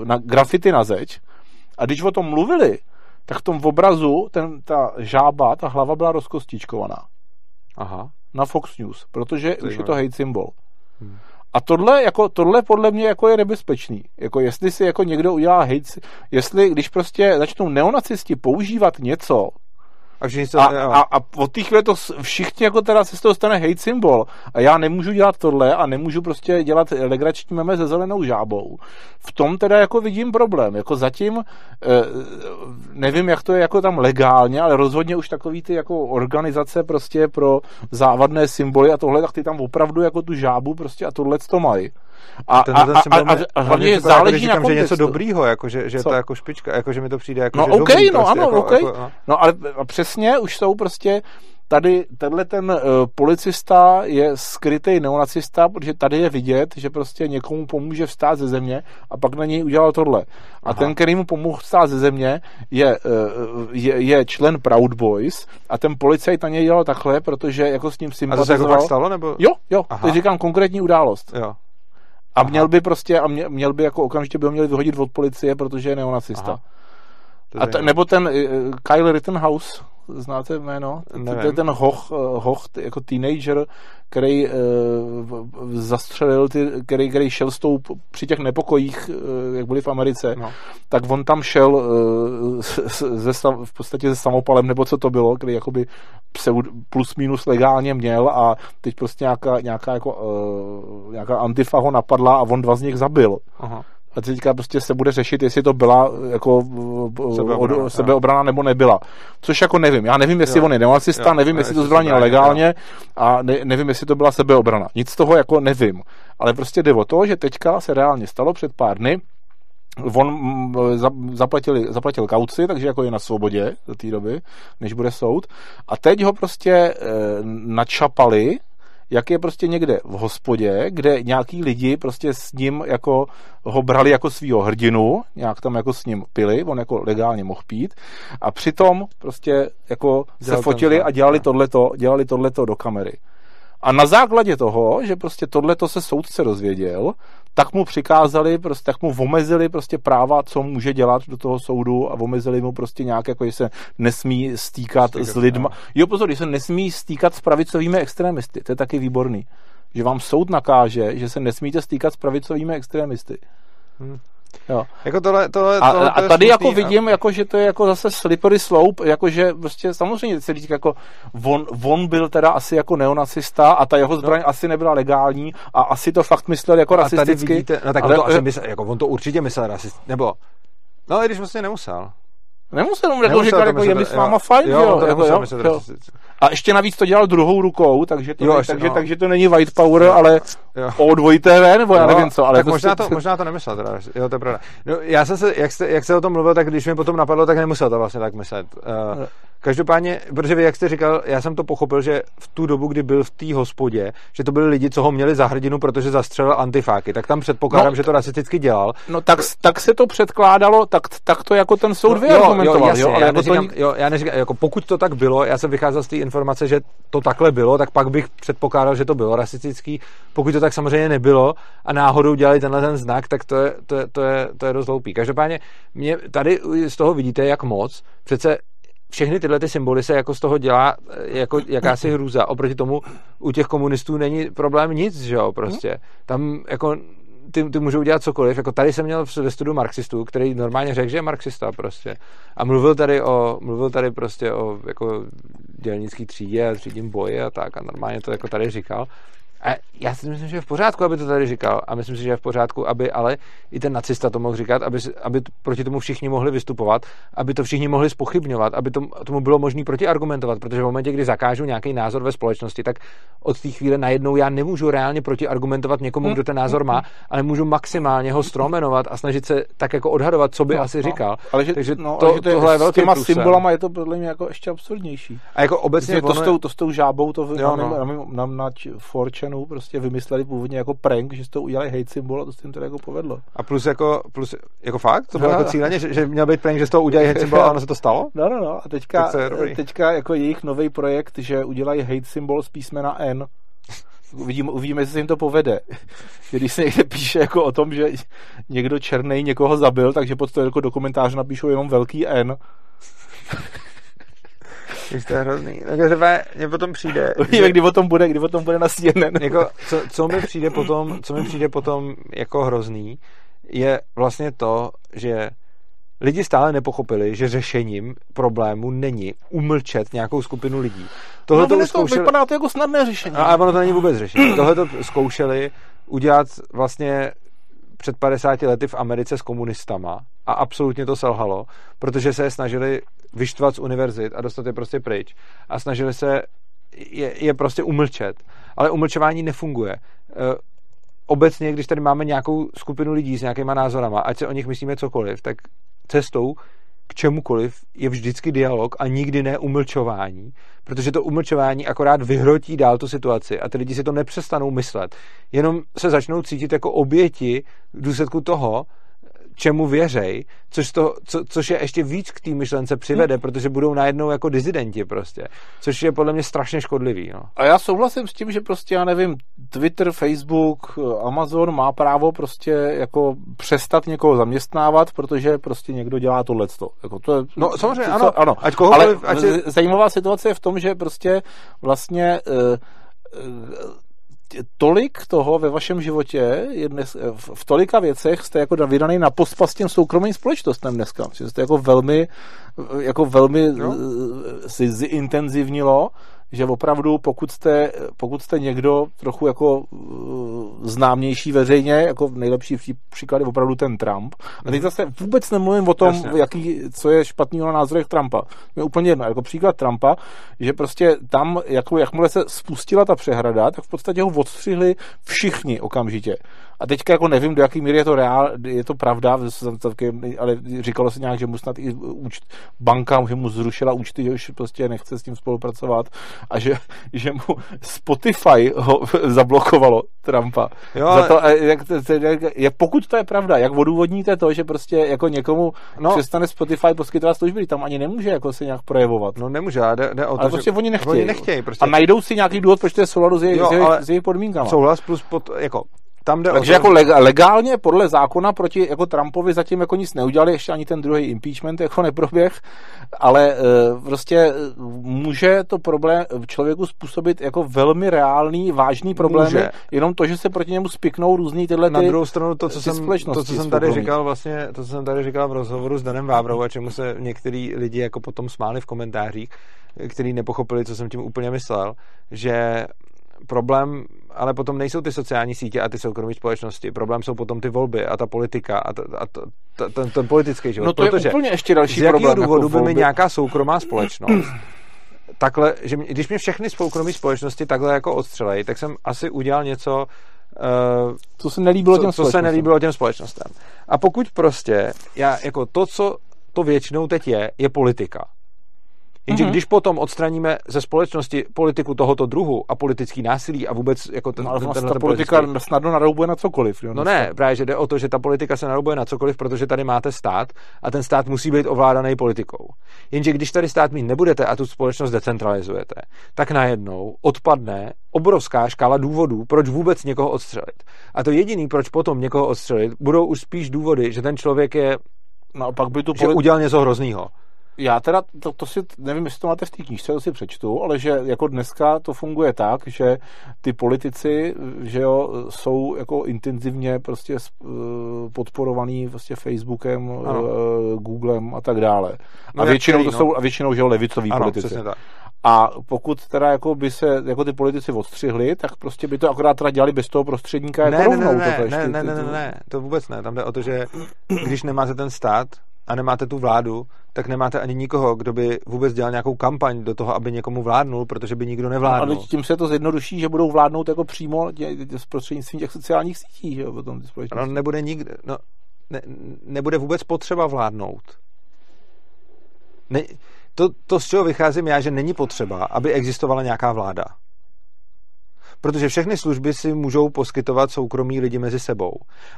Speaker 2: na grafity na zeď a když o tom mluvili, tak v tom obrazu ten, ta žába, ta hlava byla rozkostičkovaná.
Speaker 1: Aha.
Speaker 2: Na Fox News, protože to už je to hate symbol. Hmm. A tohle, jako, tohle podle mě jako je nebezpečný. Jako jestli si jako někdo udělá hate, jestli když prostě začnou neonacisti používat něco,
Speaker 1: a,
Speaker 2: se, a, a, a od té chvíle to všichni jako teda se z toho stane hate symbol. A já nemůžu dělat tohle a nemůžu prostě dělat legrační meme se zelenou žábou. V tom teda jako vidím problém. Jako zatím eh, nevím, jak to je jako tam legálně, ale rozhodně už takový ty jako organizace prostě pro závadné symboly a tohle, tak ty tam opravdu jako tu žábu prostě a tohle to mají.
Speaker 1: A, a, a, a, a, hlavně záleží jako, na že něco dobrýho, jako, že, že to je jako špička, jako, že mi to přijde jako,
Speaker 2: no,
Speaker 1: že
Speaker 2: okay,
Speaker 1: dobrý,
Speaker 2: no,
Speaker 1: prostě,
Speaker 2: ano,
Speaker 1: jako,
Speaker 2: okay. jako, no. no ale přesně už jsou prostě tady tenhle ten uh, policista je skrytý neonacista, protože tady je vidět, že prostě někomu pomůže vstát ze země a pak na něj udělal tohle. A Aha. ten, který mu pomohl vstát ze země, je, uh, je, je člen Proud Boys a ten policajt na něj dělal takhle, protože jako s ním sympatizoval.
Speaker 1: A to se jako fakt stalo? Nebo?
Speaker 2: Jo, jo, Aha. to říkám konkrétní událost.
Speaker 1: Jo.
Speaker 2: A Aha. měl by prostě, a mě, měl by jako okamžitě by ho měli vyhodit od policie, protože je neonacista. Aha. A t- nebo ten uh, Kyle Rittenhouse, znáte jméno? To je ten hoch, eh, hoch jako teenager, který uh, zastřelil, ty, který, který šel s tou, při těch nepokojích, uh, jak byli v Americe, no. tak on tam šel ze, v podstatě se samopalem, nebo co to bylo, který jakoby pseud, plus minus legálně měl a teď prostě nějaká, nějaká, jako, nějaká antifa ho napadla a on dva z nich zabil. Aha a teďka prostě se bude řešit, jestli to byla jako sebeobrana, od, sebeobrana nebo nebyla. Což jako nevím. Já nevím, jestli jo. on je neonacista, nevím, jestli to zbraně legálně a ne, nevím, jestli to byla sebeobrana. Nic z toho jako nevím. Ale prostě jde o to, že teďka se reálně stalo před pár dny, on zaplatil, zaplatil kauci, takže jako je na svobodě do té doby, než bude soud. A teď ho prostě e, načapali jak je prostě někde v hospodě, kde nějaký lidi prostě s ním jako ho brali jako svýho hrdinu, nějak tam jako s ním pili, on jako legálně mohl pít a přitom prostě jako Dělal se fotili a dělali tohleto, dělali tohleto do kamery. A na základě toho, že prostě tohleto se soudce dozvěděl, tak mu přikázali, prostě, tak mu omezili prostě práva, co může dělat do toho soudu a omezili mu prostě nějak, jako že se nesmí stýkat, stýkat s lidma. Ne. Jo, pozor, že se nesmí stýkat s pravicovými extremisty, to je taky výborný. Že vám soud nakáže, že se nesmíte stýkat s pravicovými extremisty. Hmm.
Speaker 1: Jo. Jako tohle, tohle, a,
Speaker 2: tohle, a tady smutný, jako vidím, a... jako, že to je jako zase slippery slope, jako že prostě samozřejmě se říká, jako on, on, byl teda asi jako neonacista a ta jeho zbraň no. asi nebyla legální a asi to fakt myslel jako a rasisticky. Tady vidíte,
Speaker 1: no tak ale, on to, asi myslel, jako on to určitě myslel rasisticky, nebo no, i když vlastně nemusel.
Speaker 2: Nemusel mu jako říkat, jako je mi s váma fajn, jo, jo, jako, jo, jo. A ještě navíc to dělal druhou rukou, takže to, jo, ne, ještě, takže, no. takže to není white power, ale jo. o dvojité V, nebo já jo, nevím co. Ale
Speaker 1: tak možná, to, možná to nemyslel teda, jo, to je pravda. No, já jsem se, jak jste, jak jste o tom mluvil, tak když mi potom napadlo, tak nemusel to vlastně tak myslet. Uh, Každopádně, protože vy, jak jste říkal, já jsem to pochopil, že v tu dobu, kdy byl v té hospodě, že to byli lidi, co ho měli za hrdinu, protože zastřelil antifáky, tak tam předpokládám, no, že to rasisticky dělal.
Speaker 2: No tak, tak se to předkládalo, tak, tak to jako ten soud vyargumentoval. Jo, jasně, jo, ale
Speaker 1: já,
Speaker 2: jako
Speaker 1: neříkám, to... jo, já neříkám, jako pokud to tak bylo, já jsem vycházel z té informace, že to takhle bylo, tak pak bych předpokládal, že to bylo rasistický. Pokud to tak samozřejmě nebylo a náhodou dělali tenhle ten znak, tak to je, to je, to je, to je dost hloupý. Každopádně mě tady z toho vidíte, jak moc přece všechny tyhle ty symboly se jako z toho dělá eh, jako jakási hrůza. Oproti tomu u těch komunistů není problém nic, že jo, prostě. Tam jako ty, ty můžou dělat cokoliv. Jako tady jsem měl ve studiu marxistů, který normálně řekl, že je marxista prostě. A mluvil tady o, mluvil tady prostě o jako dělnický třídě a třídním boji a tak a normálně to jako tady říkal. A já si myslím, že je v pořádku, aby to tady říkal. A myslím si, že je v pořádku, aby ale i ten nacista to mohl říkat, aby, aby proti tomu všichni mohli vystupovat, aby to všichni mohli spochybňovat, aby tom, tomu bylo možné protiargumentovat, protože v momentě, kdy zakážu nějaký názor ve společnosti, tak od té chvíle najednou já nemůžu reálně protiargumentovat někomu, kdo ten názor má, ale můžu maximálně ho stromenovat a snažit se tak jako odhadovat, co by no, asi no, říkal.
Speaker 2: Ale že, Takže no, to, ale že to je, tohle je velký s těma průsem. symbolama je to podle mě jako ještě absurdnější.
Speaker 1: A jako obecně
Speaker 2: to, s tou, to s tou žábou, to jo, no. na, na, na, na Forčanu prostě vymyslel vymysleli původně jako prank, že toho udělali hate symbol a to se jim teda jako povedlo.
Speaker 1: A plus jako, plus jako fakt? To bylo no, jako cíleně, že, že, měl být prank, že z toho udělají hate symbol a ono se to stalo?
Speaker 2: No, no, no. A teďka, teďka jako jejich nový projekt, že udělají hate symbol z písmena N. Uvidíme, uvidíme, jestli se jim to povede. Když se někde píše jako o tom, že někdo černý někoho zabil, takže pod to jako dokumentář napíšou jenom velký N.
Speaker 1: Jež to je hrozný. Takže mně potom přijde...
Speaker 2: Uvidíme, že... kdy o tom bude, kdy o tom bude na CNN.
Speaker 1: Jako, co, co, mi přijde potom, co mi přijde potom jako hrozný, je vlastně to, že lidi stále nepochopili, že řešením problému není umlčet nějakou skupinu lidí.
Speaker 2: Tohle no, to zkoušeli... vypadá to jako snadné řešení.
Speaker 1: A ono to není vůbec řešení. Tohle to zkoušeli udělat vlastně před 50 lety v Americe s komunistama a absolutně to selhalo, protože se je snažili vyštvat z univerzit a dostat je prostě pryč a snažili se je, je prostě umlčet. Ale umlčování nefunguje. E, obecně, když tady máme nějakou skupinu lidí s nějakýma názorama, ať se o nich myslíme cokoliv, tak cestou k čemukoliv je vždycky dialog a nikdy ne umlčování, protože to umlčování akorát vyhrotí dál tu situaci a ty lidi si to nepřestanou myslet. Jenom se začnou cítit jako oběti v důsledku toho, čemu věřej, což, to, co, což je ještě víc k té myšlence přivede, hmm. protože budou najednou jako dizidenti prostě, což je podle mě strašně škodlivý. No.
Speaker 2: A já souhlasím s tím, že prostě, já nevím, Twitter, Facebook, Amazon má právo prostě jako přestat někoho zaměstnávat, protože prostě někdo dělá tohleto. Jako to je,
Speaker 1: no samozřejmě, ano,
Speaker 2: ano. Ať ale ať je... zajímavá situace je v tom, že prostě vlastně uh, tolik toho ve vašem životě je dnes, v tolika věcech jste jako vydaný na pospas těm soukromým společnostem dneska. Že jste jako velmi, jako velmi no. si zintenzivnilo že opravdu pokud jste, pokud jste někdo trochu jako uh, známější veřejně, jako nejlepší příklad je opravdu ten Trump. A teď mhm. zase vůbec nemluvím o tom, jaký, co je špatný na názorech Trumpa. Je úplně jedno, jako příklad Trumpa, že prostě tam, jako, jakmile se spustila ta přehrada, tak v podstatě ho odstřihli všichni okamžitě. A teďka jako nevím, do jaké míry je to reál, je to pravda, ale říkalo se nějak, že mu snad i účt, banka že mu zrušila účty, že už prostě nechce s tím spolupracovat a že, že mu Spotify ho zablokovalo Trumpa. Jo, ale... Za to, jak, jak, jak, pokud to je pravda, jak odůvodníte to, že prostě jako někomu no, přestane Spotify poskytovat služby, tam ani nemůže jako se nějak projevovat.
Speaker 1: No nemůže, jde, jde o to,
Speaker 2: ale prostě
Speaker 1: že
Speaker 2: oni nechtějí.
Speaker 1: Oni nechtějí prostě.
Speaker 2: A najdou si nějaký důvod, proč to je souladu s jejich, jo, s jejich podmínkami.
Speaker 1: Souhlas plus pod, jako tam jde
Speaker 2: Takže o to, jako legálně podle zákona proti jako Trumpovi zatím jako nic neudělali, ještě ani ten druhý impeachment jako neproběh, ale e, prostě e, může to problém člověku způsobit jako velmi reálný, vážný problémy, může. jenom to, že se proti němu spiknou různý tyhle ty
Speaker 1: Na druhou stranu to, co jsem, to, co jsem tady říkal vlastně, to, co jsem tady říkal v rozhovoru s Danem Vábrou a čemu se některý lidi jako potom smáli v komentářích, který nepochopili, co jsem tím úplně myslel, že problém ale potom nejsou ty sociální sítě a ty soukromé společnosti. Problém jsou potom ty volby a ta politika a, ta, a ta, ta, ten, ten politický život.
Speaker 2: No to Protože je úplně ještě další
Speaker 1: z jakého
Speaker 2: problém.
Speaker 1: důvodu jako by mi nějaká soukromá společnost takhle, že mě, když mě všechny soukromé společnosti takhle jako odstřelej, tak jsem asi udělal něco,
Speaker 2: uh, co se nelíbilo těm
Speaker 1: co, co se nelíbilo těm společnostem. A pokud prostě, já jako to, co to většinou teď je, je politika. Jenže mm-hmm. když potom odstraníme ze společnosti politiku tohoto druhu a politický násilí a vůbec jako ten,
Speaker 2: no, ale ten, ten, ta politika politický... snadno naroubuje na cokoliv. Jo,
Speaker 1: no ne, právě, že jde o to, že ta politika se naroubuje na cokoliv, protože tady máte stát a ten stát musí být ovládaný politikou. Jenže když tady stát mít nebudete a tu společnost decentralizujete, tak najednou odpadne obrovská škála důvodů, proč vůbec někoho odstřelit. A to jediný, proč potom někoho odstřelit, budou už spíš důvody, že ten člověk je
Speaker 2: No, pak by tu
Speaker 1: že udělal něco hroznýho
Speaker 2: já teda, to, to si, nevím, jestli to máte v té knížce, to si přečtu, ale že jako dneska to funguje tak, že ty politici, že jo, jsou jako intenzivně prostě eh, podporovaný prostě Facebookem, ano. Eh, Googlem a tak dále. No a většinou který, to no. jsou, a většinou, že jo, levicoví ano, politici.
Speaker 1: Tak.
Speaker 2: A pokud teda jako by se jako ty politici odstřihli, tak prostě by to akorát teda dělali bez toho prostředníka
Speaker 1: ne,
Speaker 2: jako
Speaker 1: ne,
Speaker 2: rovnou.
Speaker 1: Ne,
Speaker 2: to
Speaker 1: ne, ne, ne, ne, ne, to vůbec ne. Tam jde o to, že když nemáte ten stát, a nemáte tu vládu, tak nemáte ani nikoho, kdo by vůbec dělal nějakou kampaň do toho, aby někomu vládnul, protože by nikdo nevládnul.
Speaker 2: Ale tím se to zjednoduší, že budou vládnout jako přímo s prostřednictvím těch sociálních sítí, že jo, potom ty
Speaker 1: No, nebude nikde, no, ne, nebude vůbec potřeba vládnout. Ne, to, to, z čeho vycházím já, že není potřeba, aby existovala nějaká vláda protože všechny služby si můžou poskytovat soukromí lidi mezi sebou.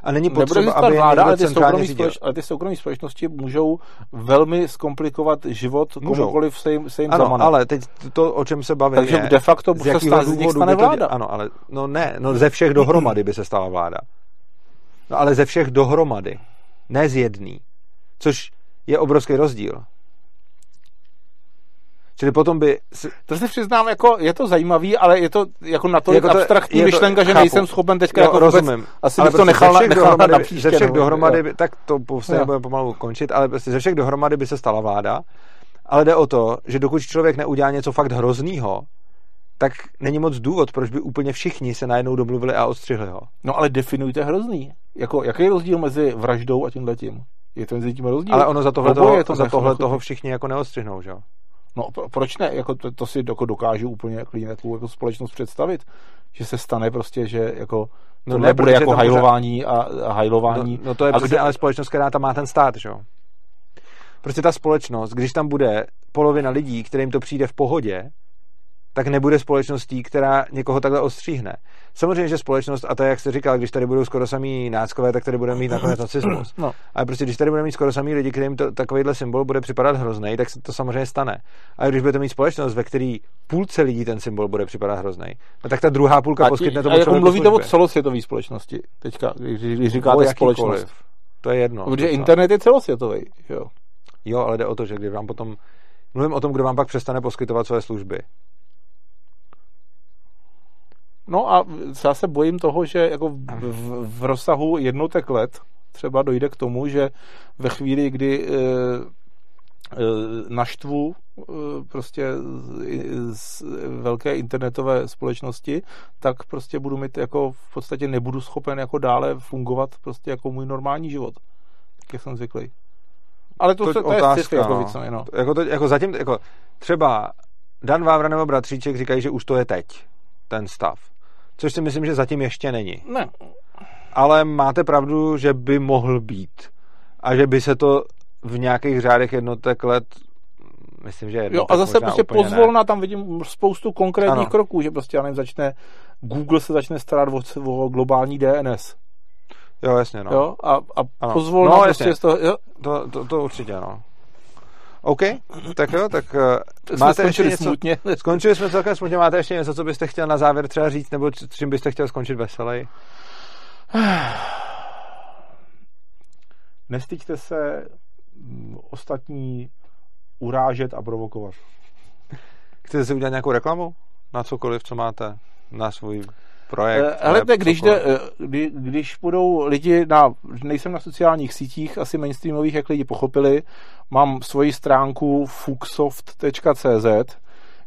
Speaker 1: A není potřeba, aby vláda, ale ty, soukromí společ,
Speaker 2: ale ty soukromí společnosti můžou velmi zkomplikovat život můžou. komukoliv se jim, se jim
Speaker 1: ano,
Speaker 2: zamane.
Speaker 1: ale teď to, o čem se bavím,
Speaker 2: Takže
Speaker 1: je,
Speaker 2: de facto
Speaker 1: z se
Speaker 2: stane, z nich stane vláda.
Speaker 1: To, ano, ale no ne, no ze všech dohromady by se stala vláda. No ale ze všech dohromady, ne z jedný. Což je obrovský rozdíl. Čili potom by...
Speaker 2: To si přiznám, jako je to zajímavý, ale je to jako na to jako abstraktní to, myšlenka, že chápu. nejsem schopen teďka jo, jako
Speaker 1: rozumím. Vůbec,
Speaker 2: asi bych to prostě nechal, nechal dohromady, na příště.
Speaker 1: Ze všech dohromady, by, tak to se budeme pomalu končit, ale prostě ze všech dohromady by se stala vláda, ale jde o to, že dokud člověk neudělá něco fakt hroznýho, tak není moc důvod, proč by úplně všichni se najednou domluvili a odstřihli ho.
Speaker 2: No ale definujte hrozný. Jako, jaký je rozdíl mezi vraždou a tímhletím? tím? Je to mezi tím rozdíl?
Speaker 1: Ale ono za tohle, toho, to za tohle toho všichni jako neodstřihnou, že jo?
Speaker 2: No proč ne? Jako to, to si jako dokážu úplně klidně takovou jako společnost představit, že se stane prostě, že jako no to nebude jako hajlování a, a hajlování.
Speaker 1: No, no to je přesně, kde... ale společnost, která tam má ten stát, že jo? Prostě ta společnost, když tam bude polovina lidí, kterým to přijde v pohodě, tak nebude společností, která někoho takhle ostříhne. Samozřejmě, že společnost, a to je, jak jste říkal, když tady budou skoro samý náckové, tak tady budeme mít nakonec nacismus. No. Ale prostě, když tady budeme mít skoro samý lidi, kterým to, takovýhle symbol bude připadat hrozný, tak se to samozřejmě stane. A když budete mít společnost, ve které půlce lidí ten symbol bude připadat hrozný, no tak ta druhá půlka a poskytne tomu
Speaker 2: A jako mluvíte o celosvětové společnosti teďka, když, když říkáte společnost.
Speaker 1: To je jedno.
Speaker 2: Protože internet je celosvětový, jo.
Speaker 1: Jo, ale jde o to, že když vám potom Mluvím o tom, kdo vám pak přestane poskytovat své služby.
Speaker 2: No a já se bojím toho, že jako v, v, v rozsahu jednotek let třeba dojde k tomu, že ve chvíli, kdy e, e, naštvu e, prostě z, z velké internetové společnosti, tak prostě budu mít jako v podstatě nebudu schopen jako dále fungovat prostě jako můj normální život, tak jak jsem zvyklý. Ale to, to, se, to otázka, je jako, no. no.
Speaker 1: Jako, to, jako zatím, jako třeba Dan Vávra nebo bratříček říkají, že už to je teď, ten stav. Což si myslím, že zatím ještě není.
Speaker 2: Ne.
Speaker 1: ale máte pravdu, že by mohl být. A že by se to v nějakých řádech jednotek let myslím, že
Speaker 2: Jo, a zase prostě pozvolna, tam vidím spoustu konkrétních ano. kroků, že prostě, já nevím, začne, Google se začne starat o, o globální DNS.
Speaker 1: Jo, jasně, no.
Speaker 2: Jo, a, a pozvolna no, prostě z toho, jo.
Speaker 1: To, to, to určitě, no. OK, tak jo, tak
Speaker 2: uh, máte ještě něco, smutně.
Speaker 1: Skončili jsme celkem smutně, máte ještě něco, co byste chtěl na závěr třeba říct, nebo čím byste chtěl skončit veselý?
Speaker 2: Nestyďte se mm, ostatní urážet a provokovat.
Speaker 1: Chcete si udělat nějakou reklamu na cokoliv, co máte na svůj projekt?
Speaker 2: Ale eh, když, jde, eh, kdy, když budou lidi na, nejsem na sociálních sítích, asi mainstreamových, jak lidi pochopili, mám svoji stránku fuxsoft.cz,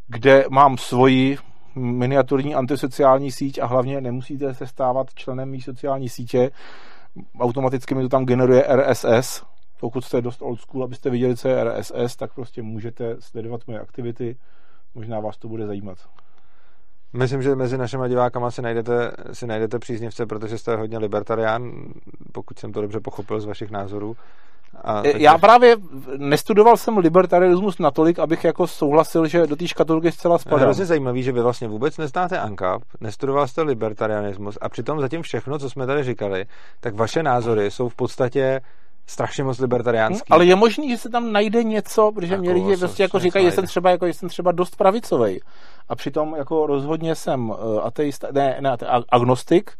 Speaker 2: kde mám svoji miniaturní antisociální síť a hlavně nemusíte se stávat členem mý sociální sítě. Automaticky mi to tam generuje RSS, pokud jste dost old school, abyste viděli, co je RSS, tak prostě můžete sledovat moje aktivity. Možná vás to bude zajímat.
Speaker 1: Myslím, že mezi našimi divákama si najdete, si najdete příznivce, protože jste hodně libertarián, pokud jsem to dobře pochopil z vašich názorů.
Speaker 2: A e, Já právě nestudoval jsem libertarianismus natolik, abych jako souhlasil, že do té škatulky zcela spadá. Je
Speaker 1: hrozně zajímavý, že vy vlastně vůbec neznáte ANCAP, nestudoval jste libertarianismus a přitom zatím všechno, co jsme tady říkali, tak vaše názory jsou v podstatě strašně moc libertariánský.
Speaker 2: Hmm, ale je možný, že se tam najde něco, protože jako, mě lidi prostě jako říkají, že jsem třeba, jako, že jsem třeba dost pravicový. A přitom jako rozhodně jsem uh, ateista, ne, ne agnostik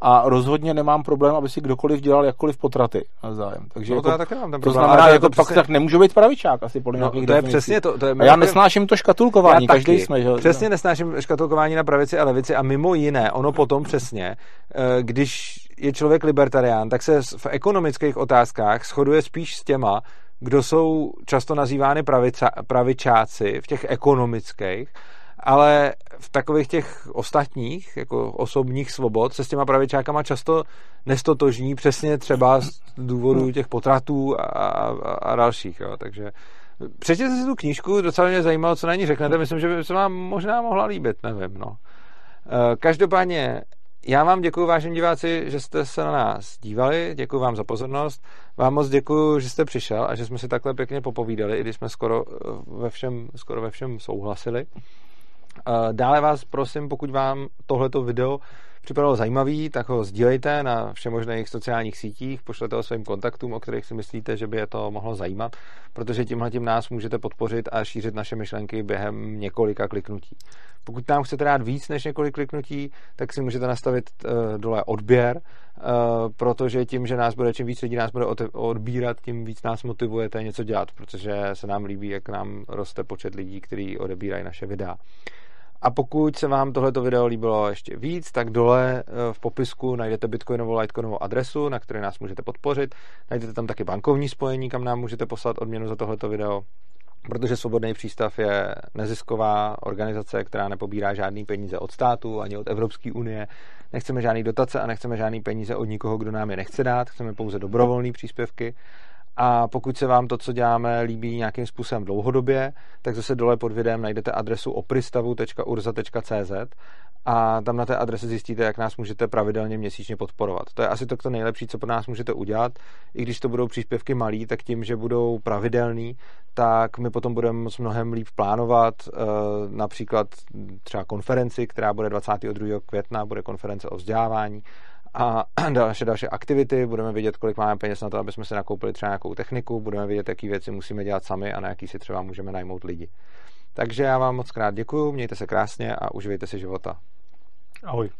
Speaker 2: a rozhodně nemám problém, aby si kdokoliv dělal jakkoliv potraty zájem. Takže
Speaker 1: no,
Speaker 2: jako,
Speaker 1: to, já taky mám ten
Speaker 2: to znamená, to jako to přesně... pak tak nemůžu být pravičák asi podle
Speaker 1: no, to je přesně to. to je
Speaker 2: a já nesnáším to škatulkování, já každý taky. jsme. Že?
Speaker 1: Přesně no. nesnáším škatulkování na pravici a levici a mimo jiné, ono potom přesně, eh, když je člověk libertarián, tak se v ekonomických otázkách shoduje spíš s těma, kdo jsou často nazývány pravica, pravičáci v těch ekonomických, ale v takových těch ostatních, jako osobních svobod, se s těma pravičákama často nestotožní, přesně třeba z důvodu hmm. těch potratů a, a, a dalších. Jo. Takže přečtěte si tu knížku, docela mě zajímalo, co na ní řeknete, myslím, že by se vám možná mohla líbit, nevím. No. Eh, každopádně já vám děkuji, vážení diváci, že jste se na nás dívali, děkuji vám za pozornost, vám moc děkuji, že jste přišel a že jsme si takhle pěkně popovídali, i když jsme skoro eh, ve všem, skoro ve všem souhlasili. Dále vás prosím, pokud vám tohleto video připadalo zajímavý, tak ho sdílejte na všemožných sociálních sítích, pošlete ho svým kontaktům, o kterých si myslíte, že by je to mohlo zajímat, protože tímhle tím nás můžete podpořit a šířit naše myšlenky během několika kliknutí. Pokud nám chcete dát víc než několik kliknutí, tak si můžete nastavit uh, dole odběr, uh, protože tím, že nás bude, čím víc lidí nás bude odbírat, tím víc nás motivujete něco dělat, protože se nám líbí, jak nám roste počet lidí, kteří odebírají naše videa. A pokud se vám tohleto video líbilo ještě víc, tak dole eh, v popisku najdete bitcoinovou, litecoinovou adresu, na které nás můžete podpořit. Najdete tam taky bankovní spojení, kam nám můžete poslat odměnu za tohleto video. Protože Svobodný přístav je nezisková organizace, která nepobírá žádný peníze od státu ani od Evropské unie. Nechceme žádný dotace a nechceme žádný peníze od nikoho, kdo nám je nechce dát. Chceme pouze dobrovolné příspěvky. A pokud se vám to, co děláme, líbí nějakým způsobem dlouhodobě, tak zase dole pod videem najdete adresu opristavu.urza.cz a tam na té adrese zjistíte, jak nás můžete pravidelně měsíčně podporovat. To je asi to, to nejlepší, co pro nás můžete udělat. I když to budou příspěvky malý, tak tím, že budou pravidelný, tak my potom budeme moc mnohem líp plánovat eh, například třeba konferenci, která bude 22. května, bude konference o vzdělávání a další, další aktivity, budeme vědět, kolik máme peněz na to, aby jsme si nakoupili třeba nějakou techniku, budeme vědět, jaký věci musíme dělat sami a na jaký si třeba můžeme najmout lidi. Takže já vám moc krát děkuji, mějte se krásně a uživejte si života.
Speaker 2: Ahoj.